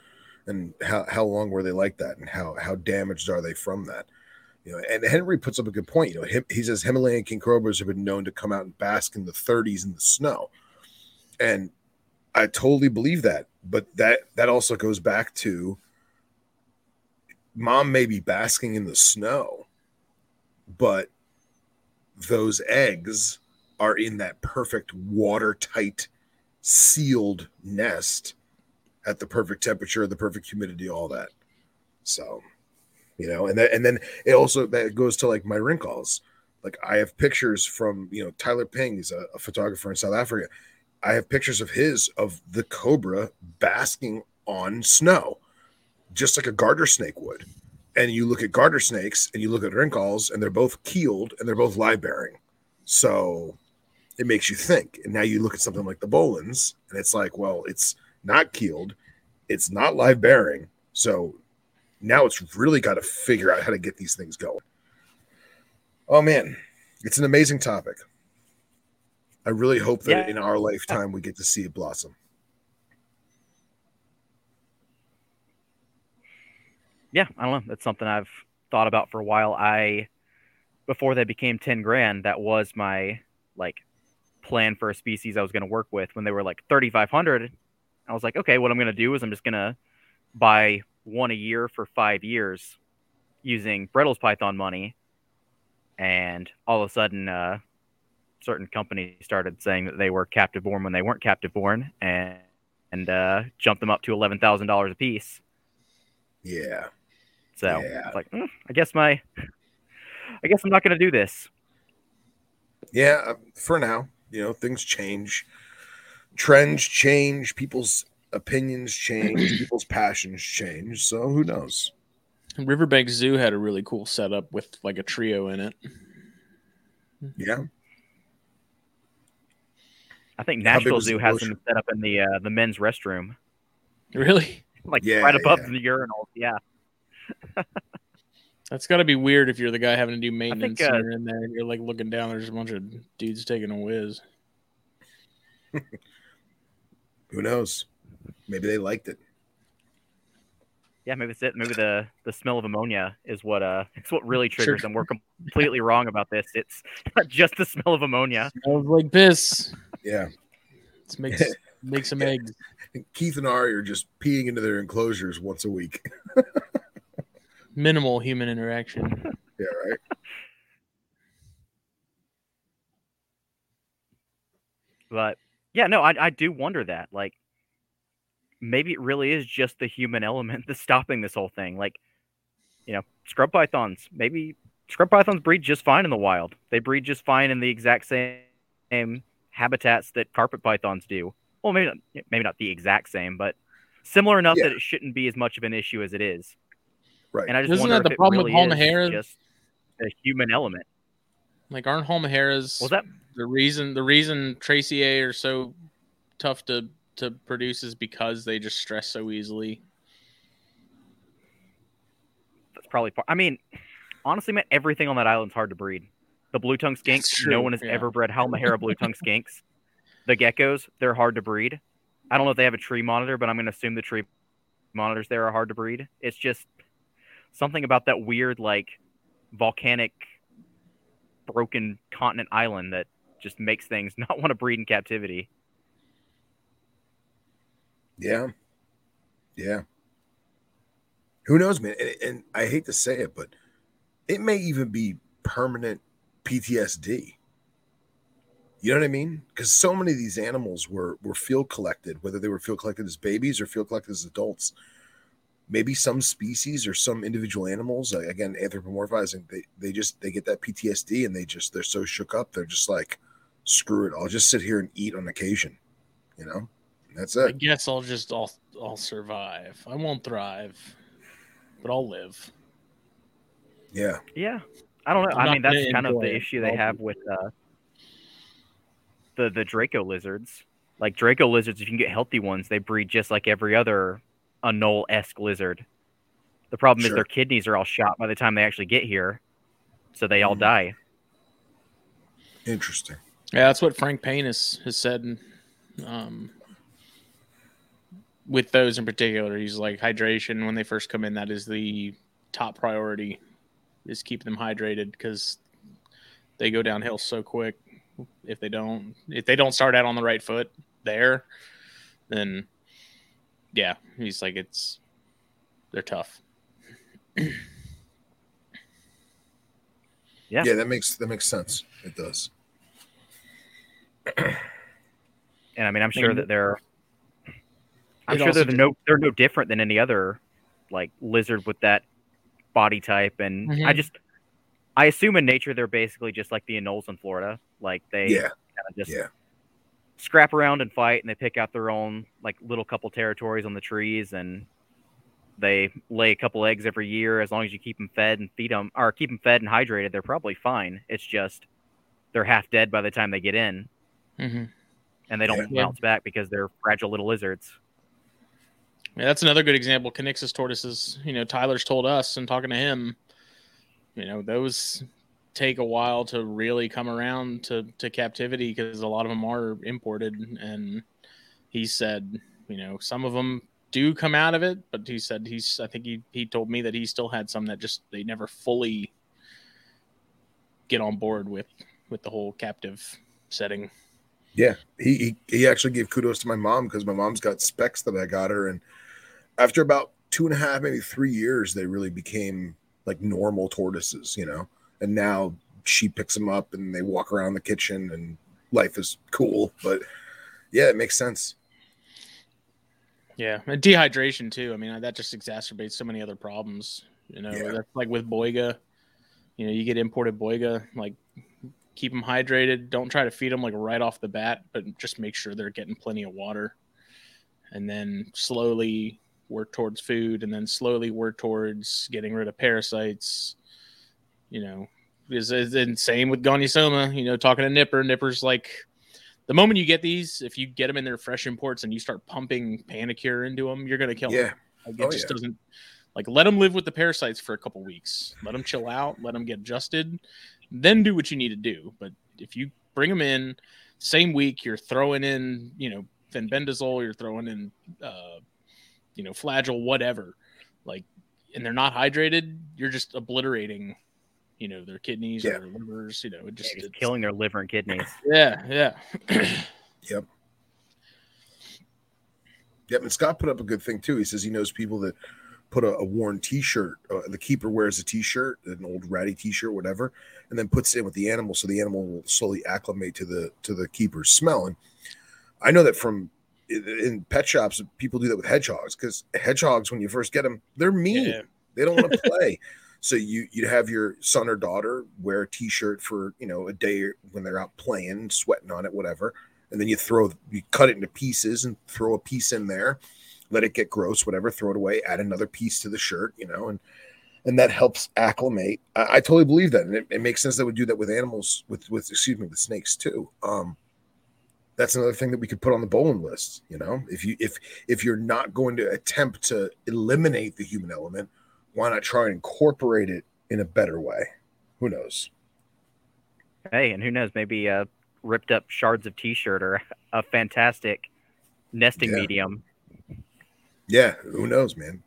S1: And how, how long were they like that? And how how damaged are they from that? You know, and Henry puts up a good point. You know, him, he says Himalayan king cobras have been known to come out and bask in the 30s in the snow. And I totally believe that. But that that also goes back to mom may be basking in the snow, but those eggs are in that perfect watertight sealed nest at the perfect temperature, the perfect humidity, all that. So, you know, and that, and then it also that goes to like my rinkhals. Like I have pictures from you know Tyler Ping, he's a, a photographer in South Africa. I have pictures of his of the cobra basking on snow, just like a garter snake would. And you look at garter snakes and you look at rinkhals, and they're both keeled and they're both live bearing. So it makes you think. And now you look at something like the Boelens, and it's like, well, it's not keeled, it's not live bearing. So now it's really got to figure out how to get these things going. Oh man, it's an amazing topic. I really hope that
S3: Yeah.
S1: in our lifetime we get to see it blossom.
S3: Yeah, I don't know. That's something I've thought about for a while. I before they became 10 grand, that was my like plan for a species I was going to work with when they were like 3500. I was like, okay, what I'm going to do is I'm just going to buy one a year for 5 years using Bredl's Python money. And all of a sudden uh certain companies started saying that they were captive born when they weren't captive born and and uh jumped them up to $11,000 a piece.
S1: Yeah.
S3: So
S1: Yeah.
S3: it's like, "Mm, I guess my, I guess I'm not going to do this.
S1: Yeah, uh, for now, you know, things change. Trends change, people's opinions change, people's passions change. So who knows?
S2: Riverbank Zoo had a really cool setup with like a trio in it.
S1: Yeah.
S3: I think
S1: How
S3: Nashville
S1: was the
S3: Zoo has them set up in the uh, the men's restroom,
S2: Really?
S3: like
S1: Yeah,
S3: right above
S1: yeah.
S3: the urinals. Yeah,
S2: That's got to be weird if you're the guy having to do maintenance
S3: uh,
S2: and you're in there and you're like looking down. There's a bunch of dudes taking a whiz.
S1: Who knows? Maybe they liked it.
S3: yeah. Maybe it's it. Maybe the the smell of ammonia is what uh it's what really
S2: Sure.
S3: triggers them. We're completely wrong about this. It's not just the smell of ammonia.
S2: Smells like piss.
S1: Yeah.
S2: It makes make some eggs.
S1: Keith and Ari are just peeing into their enclosures once a week.
S2: Minimal human interaction.
S1: Yeah, right.
S3: But yeah, no, I I do wonder that. Like maybe it really is just the human element that's stopping this whole thing. Like, you know, scrub pythons. Maybe scrub pythons breed just fine in the wild. They breed just fine in the exact same habitats that carpet pythons do. Well, maybe not, maybe not the exact same, but similar enough
S1: Yeah.
S3: that it shouldn't be as much of an issue as it is.
S1: Right.
S3: And I just
S2: Isn't
S3: wonder
S2: that the
S3: it
S2: problem with
S3: really is
S2: Halmahera?
S3: just the human element.
S2: Like aren't Halmaheras
S3: Was that
S2: the reason the reason Tracy A are so tough to to produce is because they just stress so easily.
S3: that's probably part. I mean, honestly, man, everything on that island's hard to breed. The blue tongue skinks, no one has
S2: yeah.
S3: ever bred Halmahera blue tongue skinks. The geckos, they're hard to breed. I don't know if they have a tree monitor, but I'm going to assume the tree monitors there are hard to breed. It's just something about that weird, like, volcanic, broken continent island that just makes things not want to breed in captivity.
S1: Yeah. Yeah. Who knows, man? And, and I hate to say it, but it may even be permanent PTSD. You know what I mean? Because so many of these animals were were field collected, whether they were field collected as babies or field collected as adults. Maybe some species or some individual animals, again, anthropomorphizing, they, they just they get that PTSD and they just they're so shook up, they're just like, screw it, I'll just sit here and eat on occasion. You know? And that's
S2: I guess I'll just I'll I'll survive. I won't thrive, but I'll live.
S1: Yeah.
S3: Yeah, I don't know.
S2: I'm
S3: I mean, that's kind of
S2: enjoy
S3: the
S2: it.
S3: issue they have with uh, the the Draco lizards. Like Draco lizards, if you can get healthy ones, they breed just like every other anole esque lizard. The problem is their kidneys are all shot by the time they actually get here, so they all
S1: Mhm.
S3: die.
S1: Interesting.
S2: Yeah, that's what Frank Payne has, has said. Um, with those in particular, he's like hydration when they first come in. That is the top priority, is keep them hydrated because they go downhill so quick. If they don't, if they don't start out on the right foot there, then yeah, he's like it's they're tough.
S3: Yeah.
S1: Yeah, that makes that makes sense. It does.
S3: And I mean, I'm sure
S2: And
S3: that they're. I'm
S2: it
S3: sure they're no they're no different than any other like lizard with that body type, and I
S2: Mhm.
S3: just I assume in nature they're basically just like the anoles in Florida, like they
S1: Yeah.
S3: kind of just
S1: Yeah.
S3: scrap around and fight, and they pick out their own like little couple territories on the trees, and they lay a couple eggs every year. As long as you keep them fed and feed them, or keep them fed and hydrated, they're probably fine. It's just they're half dead by the time they get in,
S2: Mm-hmm.
S3: and they don't
S2: Yeah.
S3: bounce back because they're fragile little lizards.
S2: Yeah, that's another good example. Kinixys tortoises. You know, Tyler's told us and talking to him, you know, those take a while to really come around to to captivity because a lot of them are imported. And he said, you know, some of them do come out of it, but he said he's. I think he he told me that he still had some that just they never fully get on board with with the whole captive setting.
S1: Yeah. He he, he actually gave kudos to my mom because my mom's got specs that I got her, and after about two and a half, maybe three years, they really became like normal tortoises, you know. And now she picks them up and they walk around the kitchen, and life is cool. But yeah, it makes sense.
S2: Yeah, and dehydration too. I mean, that just exacerbates so many other problems. You know,
S1: Yeah.
S2: that's like with boiga. You know, you get imported boiga, like keep them hydrated. Don't try to feed them like right off the bat, but just make sure they're getting plenty of water, and then slowly work towards food, and then slowly work towards getting rid of parasites. You know, is and same with Gonyosoma. You know, talking to Nipper, Nipper's like the moment you get these, if you get them in their fresh imports and you start pumping Panacur into them, you're gonna kill
S1: Yeah.
S2: them. Like, it
S1: Oh,
S2: just
S1: yeah.
S2: doesn't like let them live with the parasites for a couple weeks. Let them chill out. Let them get adjusted. Then do what you need to do. But if you bring them in same week, you're throwing in you know fenbendazole, you're throwing in uh, you know Flagyl, whatever. Like, and they're not hydrated, you're just obliterating. You know their kidneys
S1: Yeah.
S2: or their livers. You know, it just
S3: Just
S2: it's-
S3: killing their liver and kidneys.
S2: Yeah, yeah.
S1: Yep. Yep. And Scott put up a good thing too. He says he knows people that put a, a worn T-shirt. Uh, the keeper wears a T-shirt, an old ratty T-shirt, whatever, and then puts it in with the animal, so the animal will slowly acclimate to the to the keeper's smell. And I know that from in, pet shops, people do that with hedgehogs because hedgehogs, when you first get them, they're mean.
S2: Yeah.
S1: They don't want to play. So you you'd have your son or daughter wear a t-shirt for you know a day when they're out playing, sweating on it, whatever, and then you throw you cut it into pieces and throw a piece in there. let it get gross, whatever, throw it away, add another piece to the shirt, you know, and and that helps acclimate. I, I totally believe that, and it, it, makes sense that we do that with animals, with with excuse me, with snakes too. Um, that's another thing that we could put on the Boelens list. You know, if you if if you're not going to attempt to eliminate the human element, why not try and incorporate it in a better way? Who knows?
S3: Hey, and who knows? Maybe a ripped up shards of t-shirt or a fantastic nesting
S1: Yeah.
S3: medium.
S1: Yeah, who knows, man?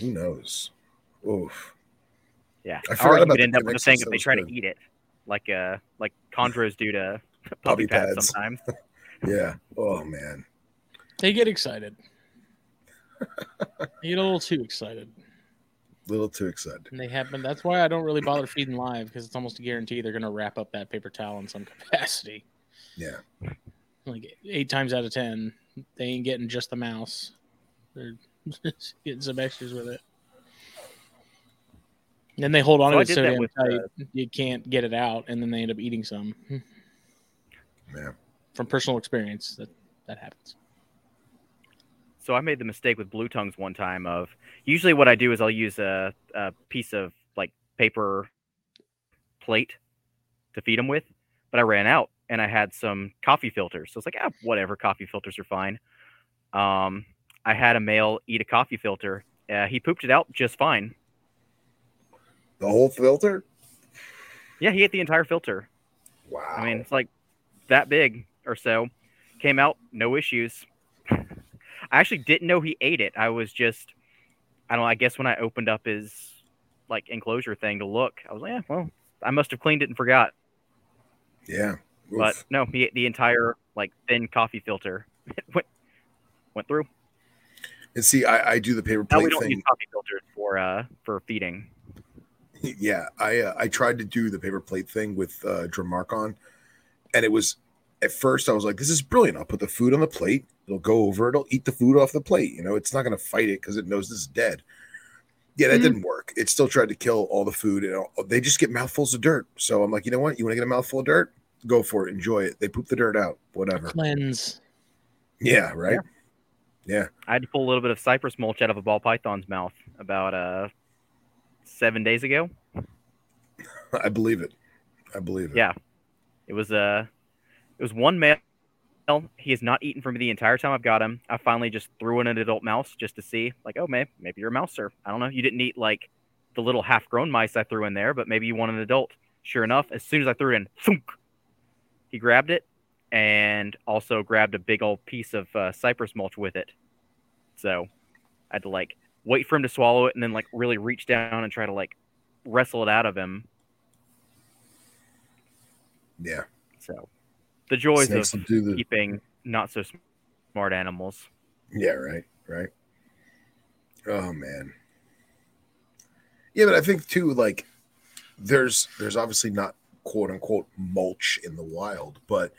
S1: Who knows? Oof.
S3: Yeah,
S1: I forgot
S3: you could end up with a thing if they try to eat it, like uh, like chondros do to puppy,
S1: Puppy
S3: pads,
S1: pads.
S3: sometimes.
S1: Yeah. Oh man.
S2: They get excited. they get a little too excited.
S1: A little too excited.
S2: And they happen. That's why I don't really bother feeding live because it's almost a guarantee they're going to wrap up that paper towel in some capacity.
S1: Yeah.
S2: Like eight times out of ten, they ain't getting just the mouse. They're just getting some extras with it. And then they hold on
S3: So
S2: to it so damn tight,
S3: uh,
S2: you can't get it out, and then they end up eating some.
S1: Yeah.
S2: From personal experience, that that happens.
S3: So I made the mistake with blue tongues one time of usually what I do is I'll use a, a piece of like paper plate to feed them with, but I ran out and I had some coffee filters. So it's like, ah, whatever, coffee filters are fine. Um, I had a male eat a coffee filter. Uh, he pooped it out just fine.
S1: The whole filter?
S3: Yeah, he ate the entire filter.
S1: Wow.
S3: I mean, it's like that big or so. Came out, no issues. I actually didn't know he ate it. I was just, I don't know. I guess when I opened up his like enclosure thing to look, I was like, yeah, well, I must have cleaned it and forgot.
S1: yeah.
S3: But no, he ate the entire like thin coffee filter went went through.
S1: and see, I, I do the paper plate.
S3: Now we don't
S1: thing.
S3: use coffee filters for uh for feeding.
S1: yeah, I uh, I tried to do the paper plate thing with uh, Drymarchon, and it was at first I was like, "This is brilliant! I'll put the food on the plate. It'll go over. It'll eat the food off the plate. You know, it's not going to fight it because it knows this is dead." Yeah, that
S2: Mhm.
S1: didn't work. It still tried to kill all the food, and all, they just get mouthfuls of dirt. So I'm like, you know what? You want to get a mouthful of dirt? Go for it. Enjoy it. They poop the dirt out. Whatever.
S2: Cleanse.
S1: Yeah. Right. Yeah.
S3: I had to pull a little bit of cypress mulch out of a ball python's mouth about uh seven days ago.
S1: I believe it. I believe it.
S3: Yeah. It was uh it was one male. He has not eaten from me the entire time I've got him. I finally just threw in an adult mouse just to see, like, oh man, maybe you're a mouser. I don't know. You didn't eat like the little half grown mice I threw in there, but maybe you want an adult. Sure enough, as soon as I threw it in, thunk, he grabbed it and also grabbed a big old piece of uh, cypress mulch with it. So I had to like wait for him to swallow it and then like really reach down and try to like wrestle it out of him.
S1: Yeah.
S3: So the joys
S1: Snakes
S3: of
S1: the.
S3: keeping not so smart animals.
S1: Yeah, right, right. Oh man. Yeah, but I think too, like there's there's obviously not quote unquote mulch in the wild, but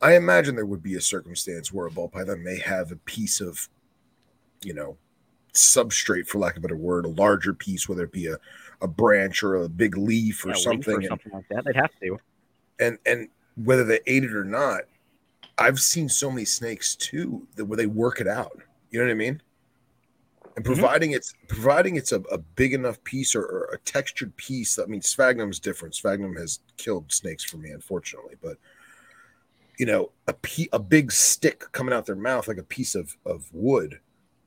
S1: I imagine there would be a circumstance where a ball python may have a piece of, you know, substrate for lack of a better word, a larger piece, whether it be a, a branch or a big leaf or
S3: Yeah,
S1: something.
S3: or
S1: and-
S3: something like that. They'd have to.
S1: And and whether they ate it or not, I've seen so many snakes too that where they work it out. You know what I mean? And
S3: Mhm.
S1: providing it's providing it's a, a big enough piece or, or a textured piece. I mean, sphagnum's different. Sphagnum has killed snakes for me, unfortunately. But you know, a pe- a big stick coming out their mouth like a piece of of wood.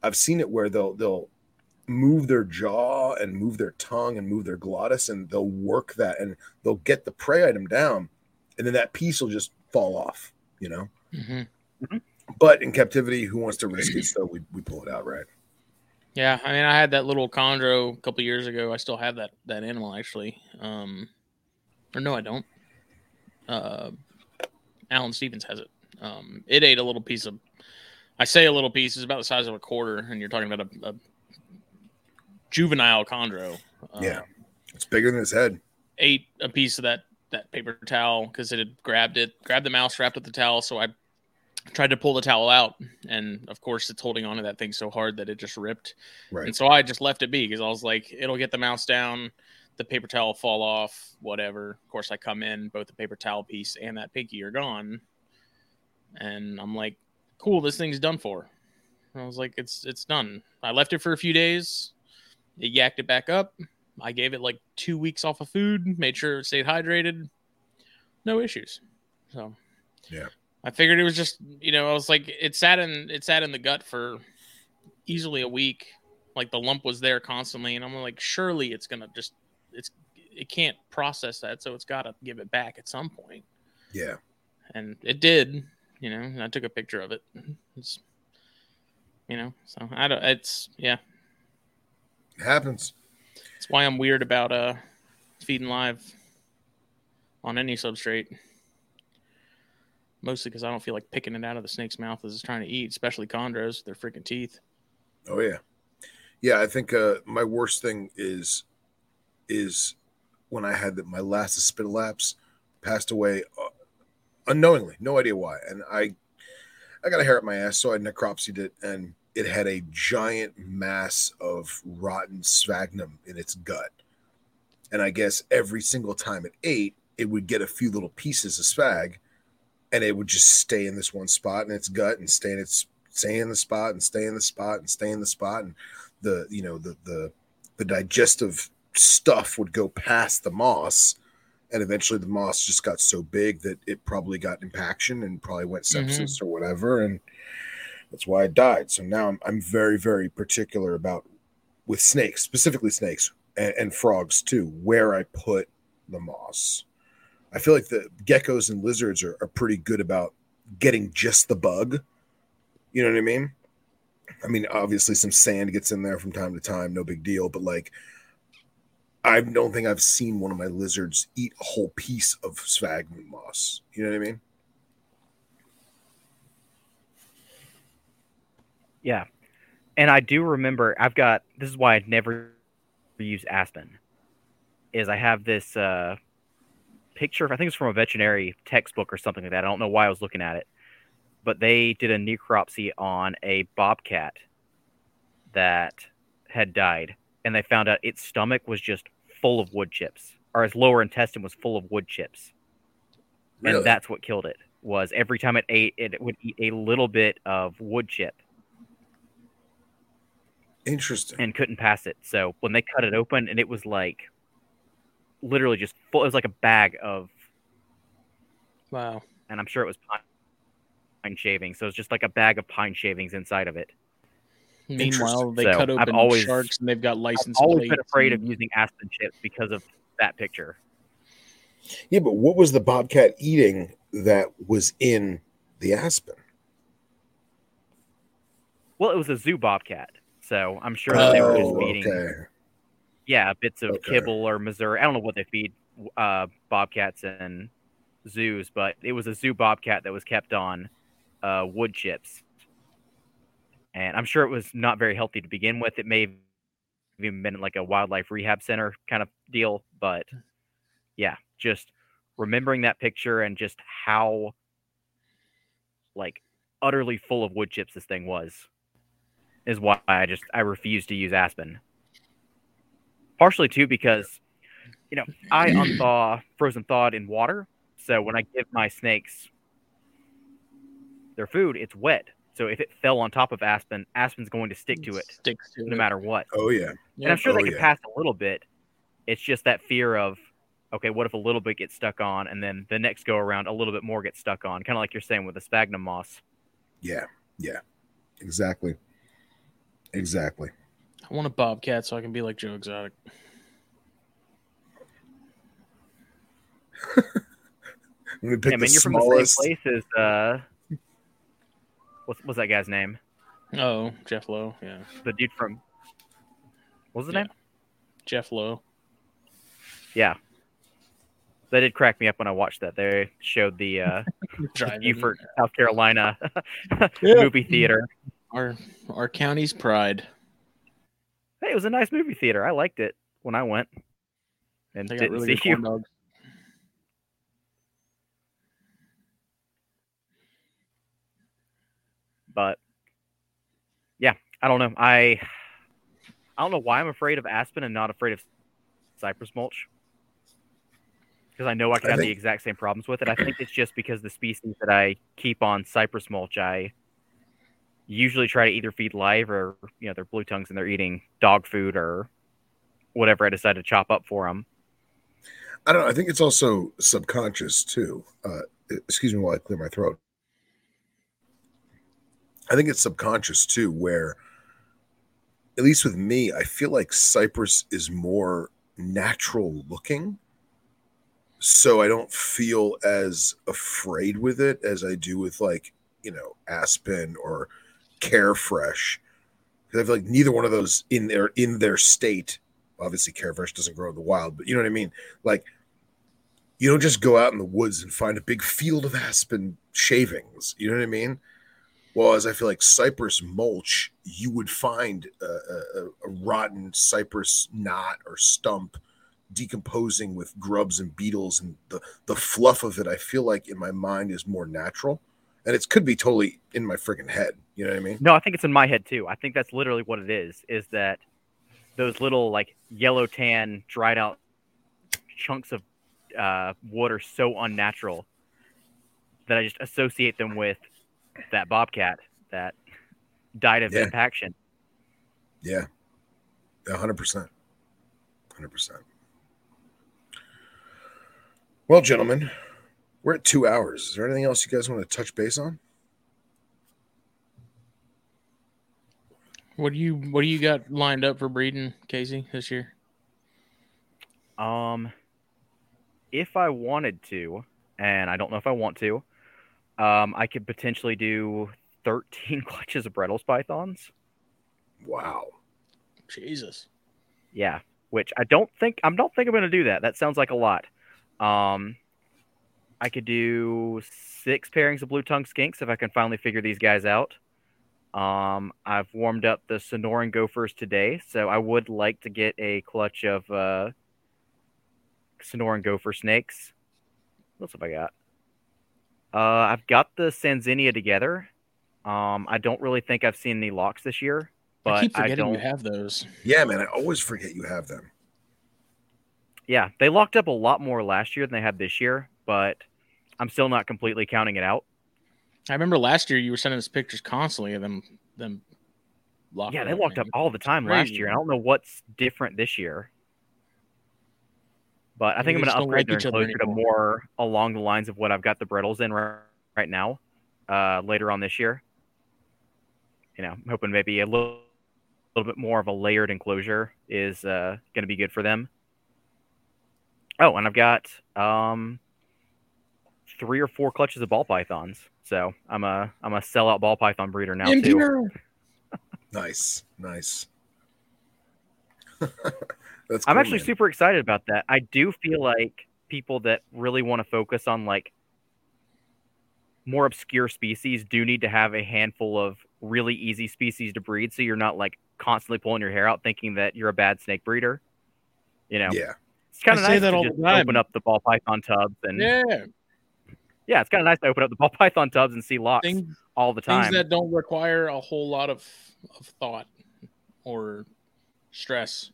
S1: I've seen it where they'll they'll move their jaw and move their tongue and move their glottis and they'll work that and they'll get the prey item down and then that piece will just fall off, you know.
S2: hmm
S1: But in captivity, who wants to risk it? So we, we pull it out, right?
S2: Yeah, I mean, I had that little chondro a couple years ago. I still have that that animal actually. Um, or no, I don't. Uh, Alan Stevens has it. Um, it ate a little piece of. I say a little piece is about the size of a quarter, and you're talking about a, a juvenile chondro. Uh,
S1: Yeah. It's bigger than his head.
S2: ate a piece of that that paper towel because it had grabbed it, grabbed the mouse, wrapped up the towel. So I tried to pull the towel out, and of course, it's holding onto that thing so hard that it just ripped.
S1: Right.
S2: And so I just left it be because I was like, it'll get the mouse down, the paper towel fall off, whatever. Of course, I come in, both the paper towel piece and that pinky are gone, and I'm like, cool, this thing's done for. I was like, it's it's done. I left it for a few days. It yacked it back up. I gave it like two weeks off of food, made sure it stayed hydrated. No issues. So
S1: Yeah.
S2: I figured it was just you know, I was like it sat in it sat in the gut for easily a week. Like the lump was there constantly, and I'm like, surely it's gonna just it's it can't process that, so it's gotta give it back at some point
S1: Yeah.
S2: and it did you know and i took a picture of it it's you know so i don't it's yeah
S1: It happens.
S2: That's why i'm weird about uh feeding live on any substrate. Mostly because i don't feel like picking it out of the snake's mouth as it's trying to eat especially chondros their freaking teeth.
S1: Oh yeah, yeah. I think uh, my worst thing is is when I had my last spitalaps passed away uh, unknowingly, no idea why, and I I got a hair up my ass, so I necropsied it, and it had a giant mass of rotten sphagnum in its gut, and I guess every single time it ate, it would get a few little pieces of spag, and it would just stay in this one spot in its gut and stay in its stay in the spot and stay in the spot and stay in the spot and the you know the the the digestive stuff would go past the moss and eventually the moss just got so big that it probably got impaction and probably went sepsis mm-hmm. or whatever and that's why I died so now I'm, I'm very very particular about with snakes specifically snakes and, and frogs too where i put the moss i feel like the geckos and lizards are, are pretty good about getting just the bug you know what I mean? I mean, obviously, some sand gets in there from time to time, no big deal. But like, I don't think I've seen one of my lizards eat a whole piece of sphagnum moss. You know what I mean?
S3: Yeah. And I do remember I've got this is why I never use Aspen. Is I have this uh picture, I think it's from a veterinary textbook or something like that. I don't know why I was looking at it. But they did a necropsy on a bobcat that had died and they found out its stomach was just full of wood chips or its lower intestine was full of wood chips.
S1: Really?
S3: And that's what killed it. Was every time it ate it would eat a little bit of wood chip
S1: Interesting.
S3: and couldn't pass it. So when they cut it open, and it was like literally just full. It was like a bag of,
S2: wow
S3: and I'm sure it was pine, pine shavings. So it's just like a bag of pine shavings inside of it.
S2: meanwhile they
S3: So,
S2: cut
S3: I've
S2: open
S3: always-
S2: sharks and they've got
S3: I've
S2: license
S3: always been
S2: plates
S3: afraid of using aspen chips because of that picture.
S1: Yeah, but what was the bobcat eating that was in the aspen?
S3: Well, it was a zoo bobcat, so I'm sure that they were just
S1: Oh,
S3: feeding,
S1: okay.
S3: yeah, bits of
S1: Okay.
S3: kibble or Mazuri. I don't know what they feed uh, bobcats and zoos, but it was a zoo bobcat that was kept on uh, wood chips, and I'm sure it was not very healthy to begin with. It may have even been like a wildlife rehab center kind of deal, but yeah, just remembering that picture and just how like utterly full of wood chips this thing was is why I just I refuse to use aspen. Partially too because you know I unthaw frozen thawed in water, so when I give my snakes their food, it's wet. So if it fell on top of aspen, aspen's going to stick to it
S2: sticks to
S3: no
S2: it.
S3: matter what.
S1: Oh yeah.
S3: And I'm sure
S1: Oh,
S3: they can
S1: yeah.
S3: pass a little bit. It's just that fear of, okay, what if a little bit gets stuck on, and then the next go around, a little bit more gets stuck on, kind of like you're saying with the sphagnum moss.
S1: Yeah. Yeah. Exactly. Exactly.
S2: I want a bobcat so I can be like Joe Exotic.
S1: I'm gonna pick
S3: Yeah,
S1: the
S3: man, you're from
S1: smallest.
S3: the same place as uh, what's what's that guy's name?
S2: Oh, Jeff Lowe. Yeah,
S3: The dude from what's the
S2: Yeah.
S3: name?
S2: Jeff Lowe.
S3: Yeah, that did crack me up when I watched that. They showed the uh,
S2: Driving.
S3: Beaufort, South Carolina
S2: Yeah.
S3: movie theater.
S2: Our our county's pride.
S3: Hey, it was a nice movie theater. I liked it when I went. And
S2: They got
S3: didn't
S2: really
S3: see
S2: good
S3: you.
S2: corn dogs.
S3: but yeah, I don't know. I I don't know why I'm afraid of aspen and not afraid of cypress mulch. Because I know I could
S1: I
S3: have the exact same problems with it. I think it's just because the species that I keep on cypress mulch, I usually try to either feed live or you know they're blue tongues and they're eating dog food or whatever I decide to chop up for them.
S1: I don't know. I think it's also subconscious too. Uh, excuse me while I clear my throat. I think it's subconscious too, where at least with me, I feel like cypress is more natural looking. So I don't feel as afraid with it as I do with like, you know, Aspen or Carefresh. Because I feel like neither one of those in their in their state, obviously Carefresh doesn't grow in the wild, but you know what I mean? Like you don't just go out in the woods and find a big field of aspen shavings. You know what I mean? Well, as I feel like cypress mulch, you would find a, a, a rotten cypress knot or stump decomposing with grubs and beetles, and the the fluff of it. I feel like in my mind is more natural, and it could be totally in my freaking head. You know what I mean?
S3: No, I think it's in my head too. I think that's literally what it is. Is that those little like yellow tan dried out chunks of uh, wood are so unnatural that I just associate them with that bobcat that died of
S1: Yeah.
S3: impaction.
S1: Yeah, hundred percent, hundred percent. Well, gentlemen, we're at two hours. Is there anything else you guys want to touch base on?
S2: What do you what do you got lined up for breeding, Casey, this year?
S3: Um, if I wanted to, and I don't know if I want to, um, I could potentially do 13 clutches of Bredl's pythons.
S1: Wow.
S2: Jesus.
S3: Yeah, which I don't think I don't think I'm going to do that. That sounds like a lot. Um, I could do six pairings of blue tongue skinks if I can finally figure these guys out. Um, I've warmed up the Sonoran gophers today, so I would like to get a clutch of uh, Sonoran gopher snakes. What else have I got? Uh, I've got the Sanzinia together. Um, I don't really think I've seen any locks this year, but
S2: I keep forgetting
S3: don't.
S2: you have those.
S1: Yeah, man. I always forget you have them.
S3: Yeah, they locked up a lot more last year than they had this year, but I'm still not completely counting it out.
S2: I remember last year you were sending us pictures constantly of them them locked
S3: yeah, they locked up all the time last year. I don't know what's different this year. But I think
S2: Maybe
S3: I'm going to upgrade
S2: like
S3: their enclosure to more along the lines of what I've got the Bredl's in right, right now, uh, later on this year. You know, I'm hoping maybe a little, little bit more of a layered enclosure is uh, going to be good for them. Oh, and I've got um, three or four clutches of ball pythons. So I'm a I'm a sellout ball python breeder now too.
S1: Nice, nice. That's.
S3: I'm actually
S1: man.
S3: super excited about that. I do feel like people that really want to focus on like more obscure species do need to have a handful of really easy species to breed so you're not like constantly pulling your hair out thinking that you're a bad snake breeder. You know,
S1: Yeah,
S3: it's kind
S2: I
S3: of
S2: say
S3: nice
S2: that
S3: to
S2: all the
S3: just
S2: time.
S3: open up the ball python tubs and yeah,
S2: Yeah.
S3: it's kind of nice to open up the ball python tubs and see locks
S2: Things,
S3: all the time.
S2: things that don't require a whole lot of, of thought or stress.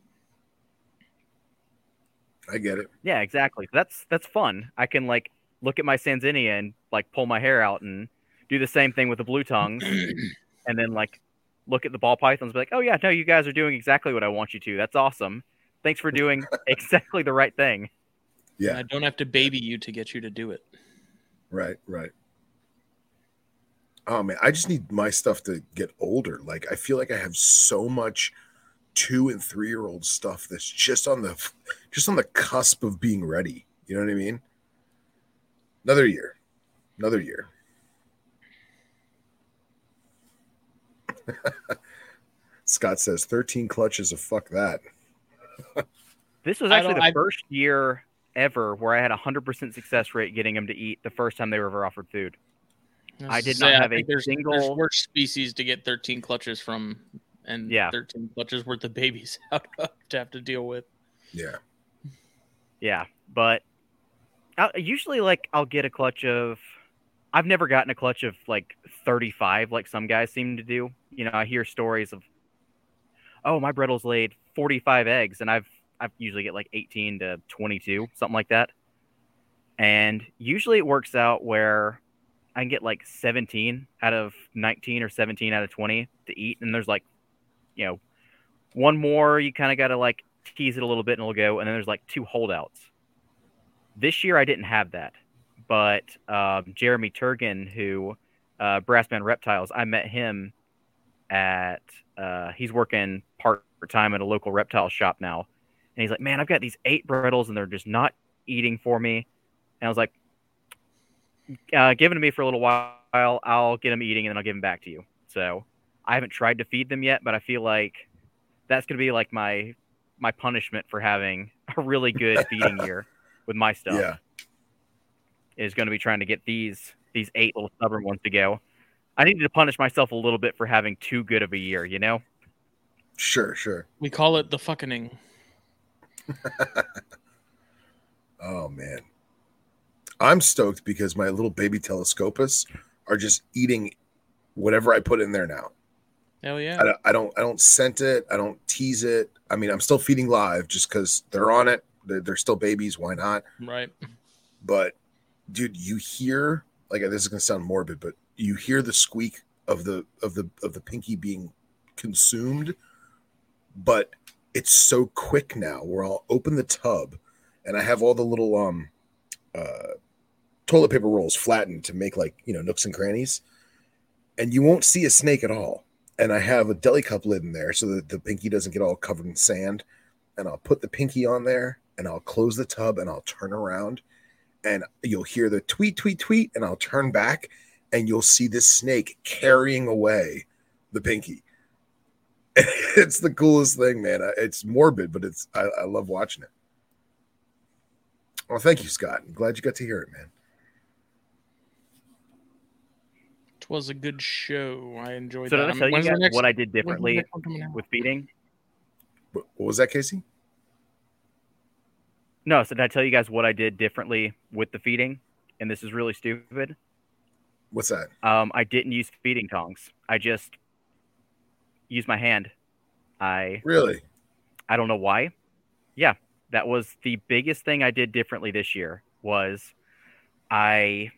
S1: I get it.
S3: Yeah, exactly. That's that's fun. I can like look at my Sanzinia and like pull my hair out and do the same thing with the blue tongues, and then like look at the ball pythons, and be like, oh yeah, no, you guys are doing exactly what I want you to. That's awesome. Thanks for doing exactly the right thing.
S1: Yeah,
S2: I don't have to baby you to get you to do it.
S1: Right, right. Oh man, I just need my stuff to get older. Like I feel like I have so much two and three year old stuff that's just on the just on the cusp of being ready. You know what I mean? Another year, another year. Scott says 13 clutches of fuck that.
S3: This was actually the
S2: I-
S3: first year ever where I had a hundred percent success rate getting them to eat the first time they were ever offered food. I did not have a
S2: there's,
S3: single-
S2: There's worse species to get 13 clutches from, and
S3: Yeah.
S2: 13 clutches worth of babies out of to have to deal with.
S1: Yeah.
S3: Yeah, but I, usually like I'll get a clutch of. I've never gotten a clutch of like 35 like some guys seem to do. You know, I hear stories of, oh, my Bredl's laid 45 eggs, and I've I usually get like 18 to 22, something like that. And usually it works out where I get like 17 out of 19 or 17 out of 20 to eat, and there's like, you know, one more you kind of got to like tease it a little bit and it'll go, and then there's like two holdouts. This year I didn't have that, but um, Jeremy Turgan, who uh, Brassman Reptiles, I met him at uh, he's working part time at a local reptile shop now, and he's like, "Man, I've got these eight Bredl's and they're just not eating for me." And I was like, uh, "Give them to me for a little while. I'll get them eating and then I'll give them back to you." So I haven't tried to feed them yet, but I feel like that's going to be like my my punishment for having a really good feeding year with my stuff.
S1: Yeah.
S3: Is going to be trying to get these these eight little stubborn ones to go. I needed to punish myself a little bit for having too good of a year, you know?
S1: Sure, sure.
S2: We call it the fucking.
S1: oh man. I'm stoked because my little baby telescopus are just eating whatever I put in there now.
S2: Hell yeah.
S1: I don't, I don't, I don't scent it. I don't tease it. I mean, I'm still feeding live just because they're on it. They're, they're still babies. Why not?
S2: Right.
S1: But, dude, you hear like this is gonna sound morbid, but you hear the squeak of the of the of the pinky being consumed, but it's so quick now where I'll open the tub and I have all the little um uh toilet paper rolls flattened to make like you know nooks and crannies, and you won't see a snake at all. And I have a deli cup lid in there so that the pinky doesn't get all covered in sand. And I'll put the pinky on there and I'll close the tub and I'll turn around and you'll hear the tweet, tweet, tweet, and I'll turn back and you'll see this snake carrying away the pinky. it's the coolest thing, man. It's morbid, but it's I, I love watching it. Well, thank you, Scott. I'm glad you got to hear it, man.
S2: It was a good show. I enjoyed
S3: So
S2: that.
S3: did I tell you
S2: When's the
S3: guys
S2: next-
S3: what I did differently
S2: next one coming out?
S3: with feeding?
S1: What, what was that, Casey?
S3: No, so did I tell you guys what I did differently with the feeding? And this is really stupid.
S1: What's that?
S3: Um, I didn't use feeding tongs. I just used my hand. I
S1: Really?
S3: I don't know why. Yeah, that was the biggest thing I did differently this year. Was I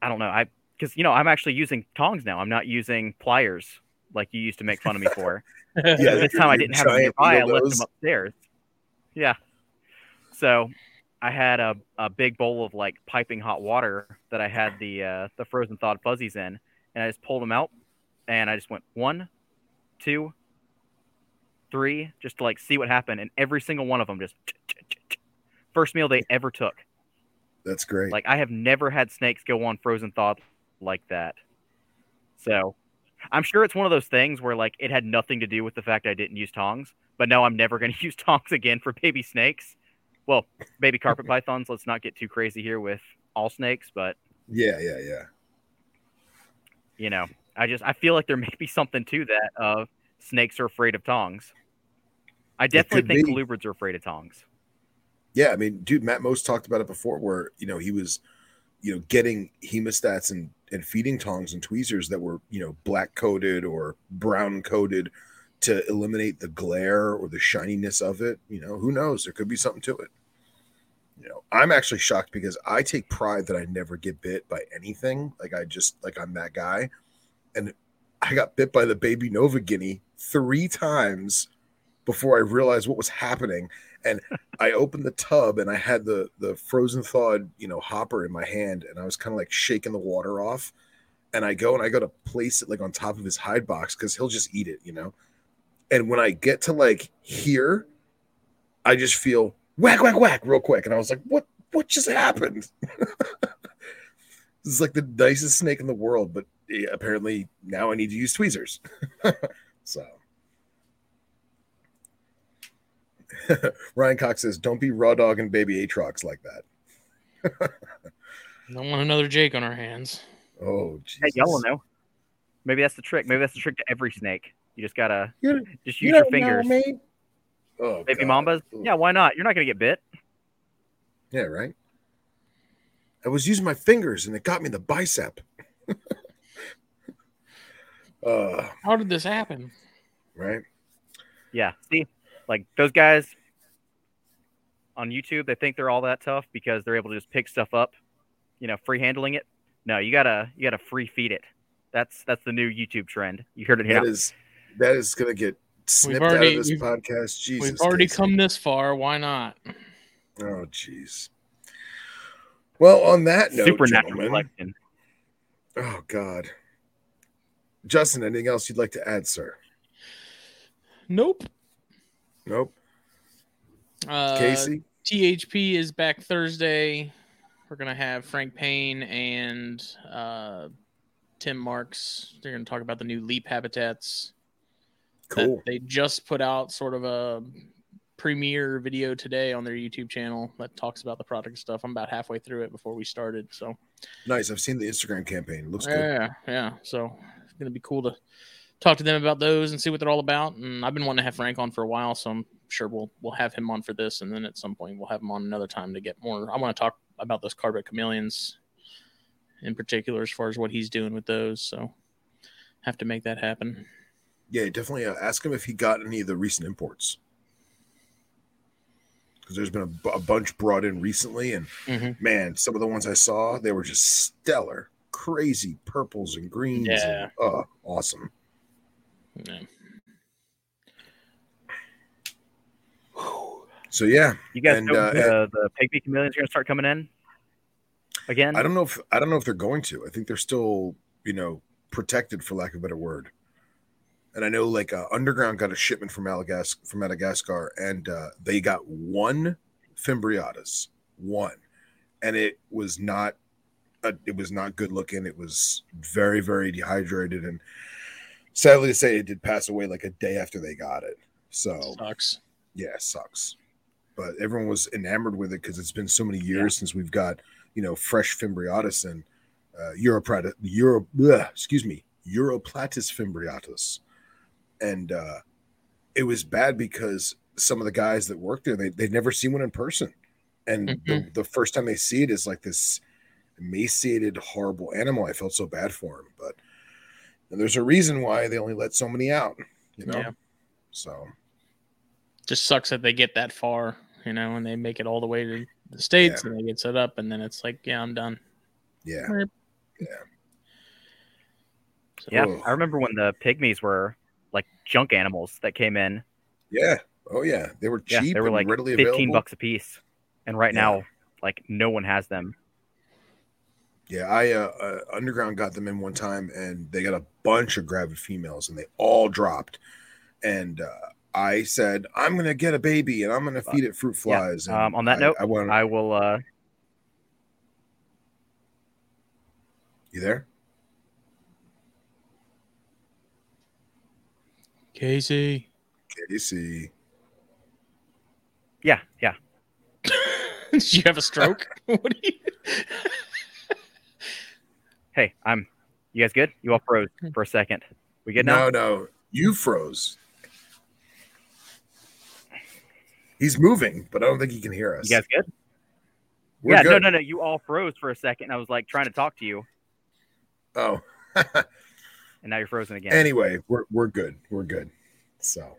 S3: I don't know. I because you know I'm actually using tongs now. I'm not using pliers like you used to make fun of me for.
S1: Yeah,
S3: this time I didn't have them nearby. I left them upstairs. Yeah. So I had a, a big bowl of like piping hot water that I had the uh, the frozen thawed fuzzies in, and I just pulled them out, and I just went one, two, three, just to like see what happened, and every single one of them just first meal they ever took.
S1: That's great.
S3: Like I have never had snakes go on frozen thaw like that. So I'm sure it's one of those things where like it had nothing to do with the fact I didn't use tongs, but no, I'm never going to use tongs again for baby snakes. Well, baby carpet pythons. Let's not get too crazy here with all snakes, but
S1: yeah, yeah, yeah.
S3: you know, I just I feel like there may be something to that of snakes are afraid of tongs. I definitely think
S1: be.
S3: colubrids are afraid of tongs.
S1: Yeah, I mean, dude, Matt Most talked about it before, where you know he was, you know, getting hemostats and and feeding tongs and tweezers that were you know black coated or brown coated to eliminate the glare or the shininess of it. You know, who knows? There could be something to it. You know, I'm actually shocked because I take pride that I never get bit by anything. Like I just like I'm that guy, and I got bit by the baby Nova Guinea three times before I realized what was happening. And I opened the tub and I had the the frozen thawed, you know, hopper in my hand, and I was kind of like shaking the water off. And I go and I go to place it like on top of his hide box because he'll just eat it, you know. And when I get to like here, I just feel whack, whack, whack real quick. And I was like, what what just happened? this is like the nicest snake in the world, but Eh, apparently now I need to use tweezers. so Ryan Cox says, "Don't be raw dog and baby Atrox like that."
S2: I don't want another Jake on our hands.
S1: Oh,
S3: Hey, y'all know. Maybe that's the trick. Maybe that's the trick to every snake. You just gotta
S1: You-
S3: just
S1: You
S3: use your
S1: don't know,
S3: fingers.
S1: mate. Oh,
S3: Baby
S1: God.
S3: mambas?
S1: Ugh.
S3: Yeah, why not? You're not gonna get bit.
S1: yeah, right. I was using my fingers and it got me the bicep. uh,
S2: How did this happen?
S1: right.
S3: Yeah. See, like those guys on YouTube, they think they're all that tough because they're able to just pick stuff up, you know, free handling it. No, you gotta you gotta free feed it. That's that's the new YouTube trend. You heard it here.
S1: That is that is gonna get snipped out
S2: already-
S1: of this podcast. Jesus,
S2: We've already
S1: Casey.
S2: come this far. Why not?
S1: Oh, jeez. Well, on that note,
S3: Supernatural
S1: gentlemen, oh God, Justin, anything else you'd like to add, sir?
S2: Nope.
S1: Nope.
S2: Uh,
S1: Casey,
S2: THP is back Thursday. We're gonna have Frank Payne and uh, Tim Marks. They're gonna talk about the new leap habitats.
S1: cool.
S2: They just put out sort of a premiere video today on their YouTube channel that talks about the product stuff. I'm about halfway through it before we started, so
S1: Nice. I've seen the Instagram campaign. It looks good.
S2: yeah, yeah. So it's gonna be cool to talk to them about those and see what they're all about. And I've been wanting to have Frank on for a while, so I'm sure we'll we'll have him on for this, and then at some point we'll have him on another time to get more. I want to talk about those carpet chameleons in particular, as far as what he's doing with those. So have to make that happen.
S1: Yeah, definitely uh, ask him if he got any of the recent imports. Because there's been a, bunch brought in recently, and
S2: Mhm.
S1: man, some of the ones I saw, they were just stellar, crazy purples and greens.
S2: Yeah.
S1: and, oh, awesome.
S2: Yeah.
S1: So yeah,
S3: You guys
S1: And,
S3: know
S1: uh,
S3: the, the pygmy chameleons are gonna start coming in again.
S1: I don't know if I don't know if they're going to. I think they're still, you know, protected for lack of a better word. And I know like uh, Underground got a shipment from Madagas- from Madagascar, and uh, they got one Fimbriatus, one, and it was not, uh, it was not good looking. It was very very dehydrated, and sadly to say, it did pass away like a day after they got it. So
S2: Sucks.
S1: yeah, it sucks. But everyone was enamored with it because it's been so many years since we've got, you know, fresh Fimbriatus and uh, Europrat, Euro, bleh, excuse me, Uroplatus Fimbriatus. And uh, it was bad because some of the guys that worked there, they, they'd never seen one in person. And the, the first time they see it is like this emaciated, horrible animal. I felt so bad for him. But and there's a reason why they only let so many out, you know?
S2: Yeah.
S1: So
S2: Just sucks that they get that far, you know, and they make it all the way to the states
S1: Yeah.
S2: and they get set up, and then it's like, yeah, I'm done.
S1: yeah.
S2: So,
S3: Yeah,
S1: Ugh.
S3: I remember when the pygmies were like junk animals that came in.
S1: Yeah. Oh yeah. They were
S3: Yeah,
S1: cheap.
S3: they were
S1: and
S3: like
S1: readily
S3: fifteen
S1: available.
S3: bucks a piece, and right
S1: Yeah.
S3: now, like no one has them.
S1: Yeah, I uh, uh, underground got them in one time, and they got a bunch of gravid females, and they all dropped. And uh, I said, I'm gonna get a baby, and I'm gonna feed it fruit flies. and
S3: um, on that
S1: I-
S3: note,
S1: I want
S3: I will. uh
S1: you there.
S2: Casey.
S1: Casey.
S3: Yeah, yeah.
S2: Did you have a stroke? what do you?
S3: Hey, I'm. You guys good? You all froze for a second. We good now?
S1: No, no, you froze. He's moving, but I don't think he can hear us.
S3: You guys good?
S1: We're
S3: yeah,
S1: good.
S3: no, no, no. You all froze for a second. I was like trying to talk to you,
S1: Oh,
S3: and now you're frozen again.
S1: anyway, we're we're good. We're good. So,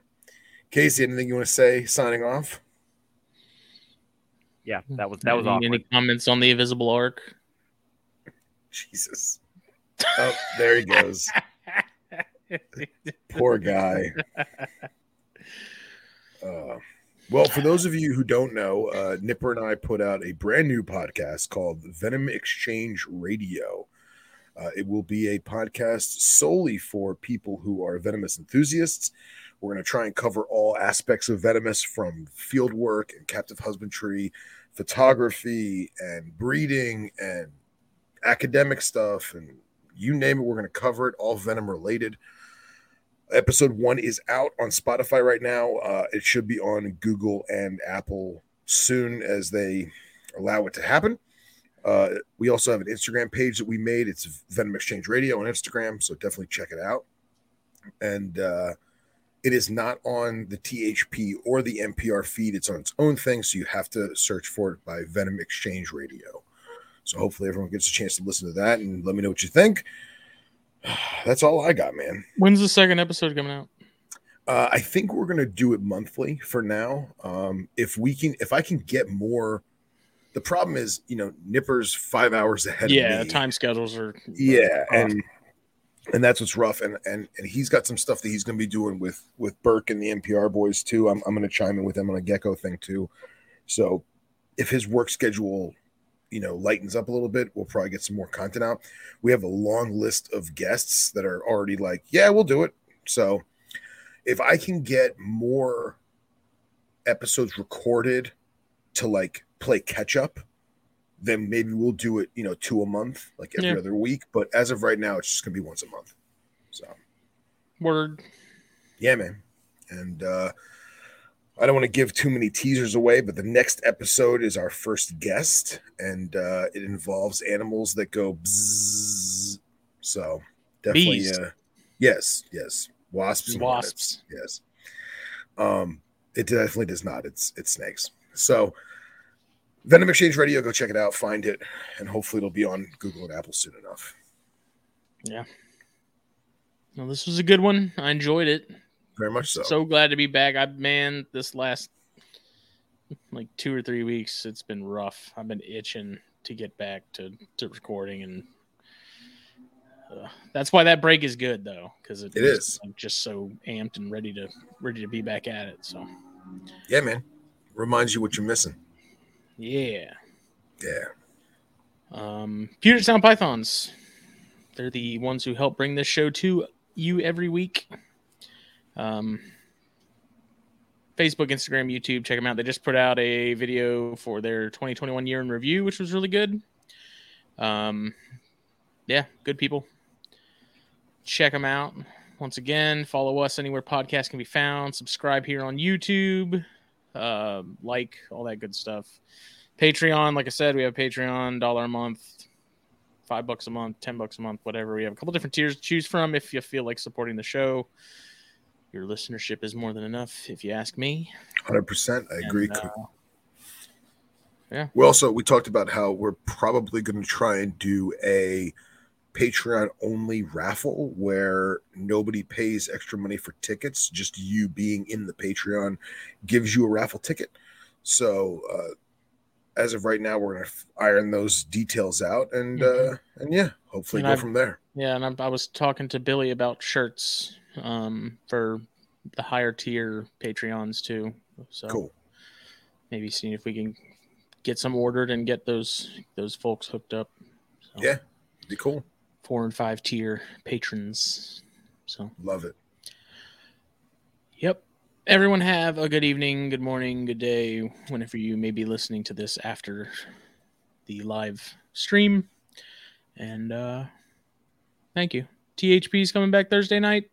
S1: Casey, anything you want to say? Signing off.
S3: yeah, that was that was
S2: any,
S3: awkward.
S2: any comments on the invisible arc?
S1: Jesus. Oh, there he goes. Poor guy. Uh, well, for those of you who don't know, uh, Nipper and I put out a brand new podcast called Venom Exchange Radio. Uh, it will be a podcast solely for people who are venomous enthusiasts. We're going to try and cover all aspects of venomous from field work and captive husbandry, photography and breeding and academic stuff and you name it, we're going to cover it, all venom related. Episode one is out on Spotify right now. Uh, it should be on Google and Apple soon as they allow it to happen. Uh, we also have an Instagram page that we made. It's Venom Exchange Radio on Instagram, so definitely check it out. And uh, it is not on the THP or the NPR feed. It's on its own thing, so you have to search for it by Venom Exchange Radio. So hopefully everyone gets a chance to listen to that and let me know what you think. That's all I got, man.
S2: When's the second episode coming out?
S1: Uh, I think we're gonna do it monthly for now. Um, if we can, if I can get more, the problem is, you know, Nipper's five hours ahead.
S2: Yeah,
S1: of me.
S2: time schedules are.
S1: Yeah, and and that's what's rough. And and and he's got some stuff that he's going to be doing with with Burke and the NPR boys too. I'm I'm going to chime in with them on a Gecko thing too. So if his work schedule, you know, lightens up a little bit, we'll probably get some more content out. We have a long list of guests that are already like, yeah, we'll do it. So if I can get more episodes recorded to like play catch up, then maybe we'll do it, you know, two a month, like every
S2: Yeah.
S1: other week. But as of right now, it's just gonna be once a month. So
S2: Word.
S1: yeah, man. And uh I don't want to give too many teasers away, but the next episode is our first guest, and uh it involves animals that go bzzz. So definitely uh yes, yes. Wasps and hornets.
S2: Wasps.
S1: Yes. Um, it definitely does not. It's it's snakes. So Venom Exchange Radio, go check it out, find it, and hopefully it'll be on Google and Apple soon enough.
S2: No, this was a good one. I enjoyed it.
S1: Very much so.
S2: So glad to be back. I man, this last like two or three weeks, it's been rough. I've been itching to get back to, to recording, and uh, that's why that break is good though, because
S1: It is.
S2: I'm just so amped and ready to ready to be back at it. So
S1: yeah, man. Reminds you what you're missing.
S2: yeah.
S1: Yeah.
S2: Um, Puget Sound Pythons. They're the ones who help bring this show to you every week. Um, Facebook, Instagram, YouTube, check them out. They just put out a video for their 2021 year in review, which was really good. Um, yeah, good people. Check them out. Once again, follow us anywhere podcasts can be found. Subscribe here on YouTube. Uh, like all that good stuff. Patreon, like I said, we have Patreon, dollar a month, five bucks a month, ten bucks a month, whatever. We have a couple different tiers to choose from if you feel like supporting the show. Your listenership is more than enough, if you ask me.
S1: Hundred percent. I agree.
S2: And, uh,
S1: we also we talked about how we're probably going to try and do a Patreon only raffle where nobody pays extra money for tickets. Just you being in the Patreon gives you a raffle ticket. So uh, as of right now, we're going to iron those details out, and
S2: Mhm.
S1: uh, and yeah, hopefully
S2: And
S1: go
S2: I've-
S1: from there.
S2: yeah, and I, I was talking to Billy about shirts um, for the higher tier Patreons too. So
S1: Cool.
S2: maybe seeing if we can get some ordered and get those those folks hooked up. So,
S1: Yeah. Be cool.
S2: four and five tier patrons. So,
S1: Love it.
S2: yep. Everyone have a good evening, good morning, good day, whenever you may be listening to this after the live stream. And uh thank you. THP is coming back Thursday night.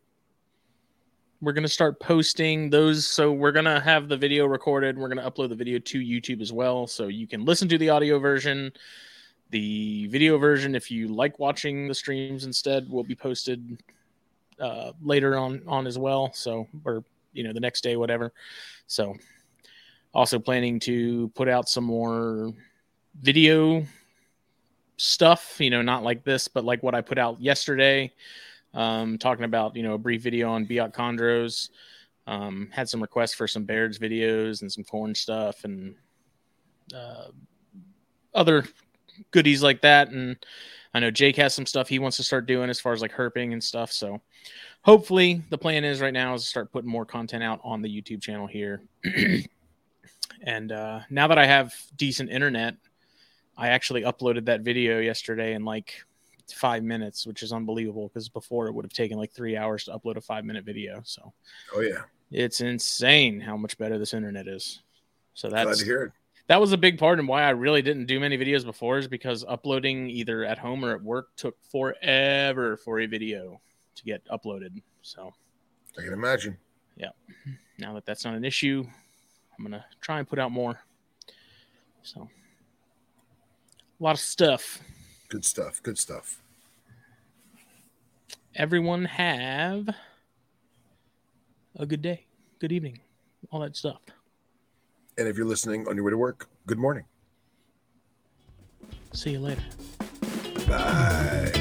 S2: We're gonna start posting those, so we're gonna have the video recorded. We're gonna upload the video to YouTube as well, so you can listen to the audio version. The video version, if you like watching the streams instead, will be posted uh, later on on as well. So, or you know, the next day, whatever. So, also planning to put out some more video stuff. You know, not like this, but like what I put out yesterday. Um, talking about you know a brief video on Biak Chondros. Um, had some requests for some Baird's videos and some corn stuff and uh, other goodies like that. And I know Jake has some stuff he wants to start doing as far as like herping and stuff. So hopefully the plan is right now is to start putting more content out on the YouTube channel here. and uh, now that I have decent internet, I actually uploaded that video yesterday and like five minutes, which is unbelievable because before it would have taken like three hours to upload a five minute video. So
S1: Oh yeah.
S2: it's insane how much better this internet is. So that's
S1: to
S2: that was a big part and why I really didn't do many videos before is because uploading either at home or at work took forever for a video to get uploaded. So
S1: I can imagine. Yeah.
S2: Now that that's not an issue, I'm gonna try and put out more. So a lot of stuff.
S1: Good stuff. Good stuff.
S2: Everyone have a good day, good evening, all that stuff.
S1: And if you're listening on your way to work, good morning.
S2: See you later.
S1: Bye.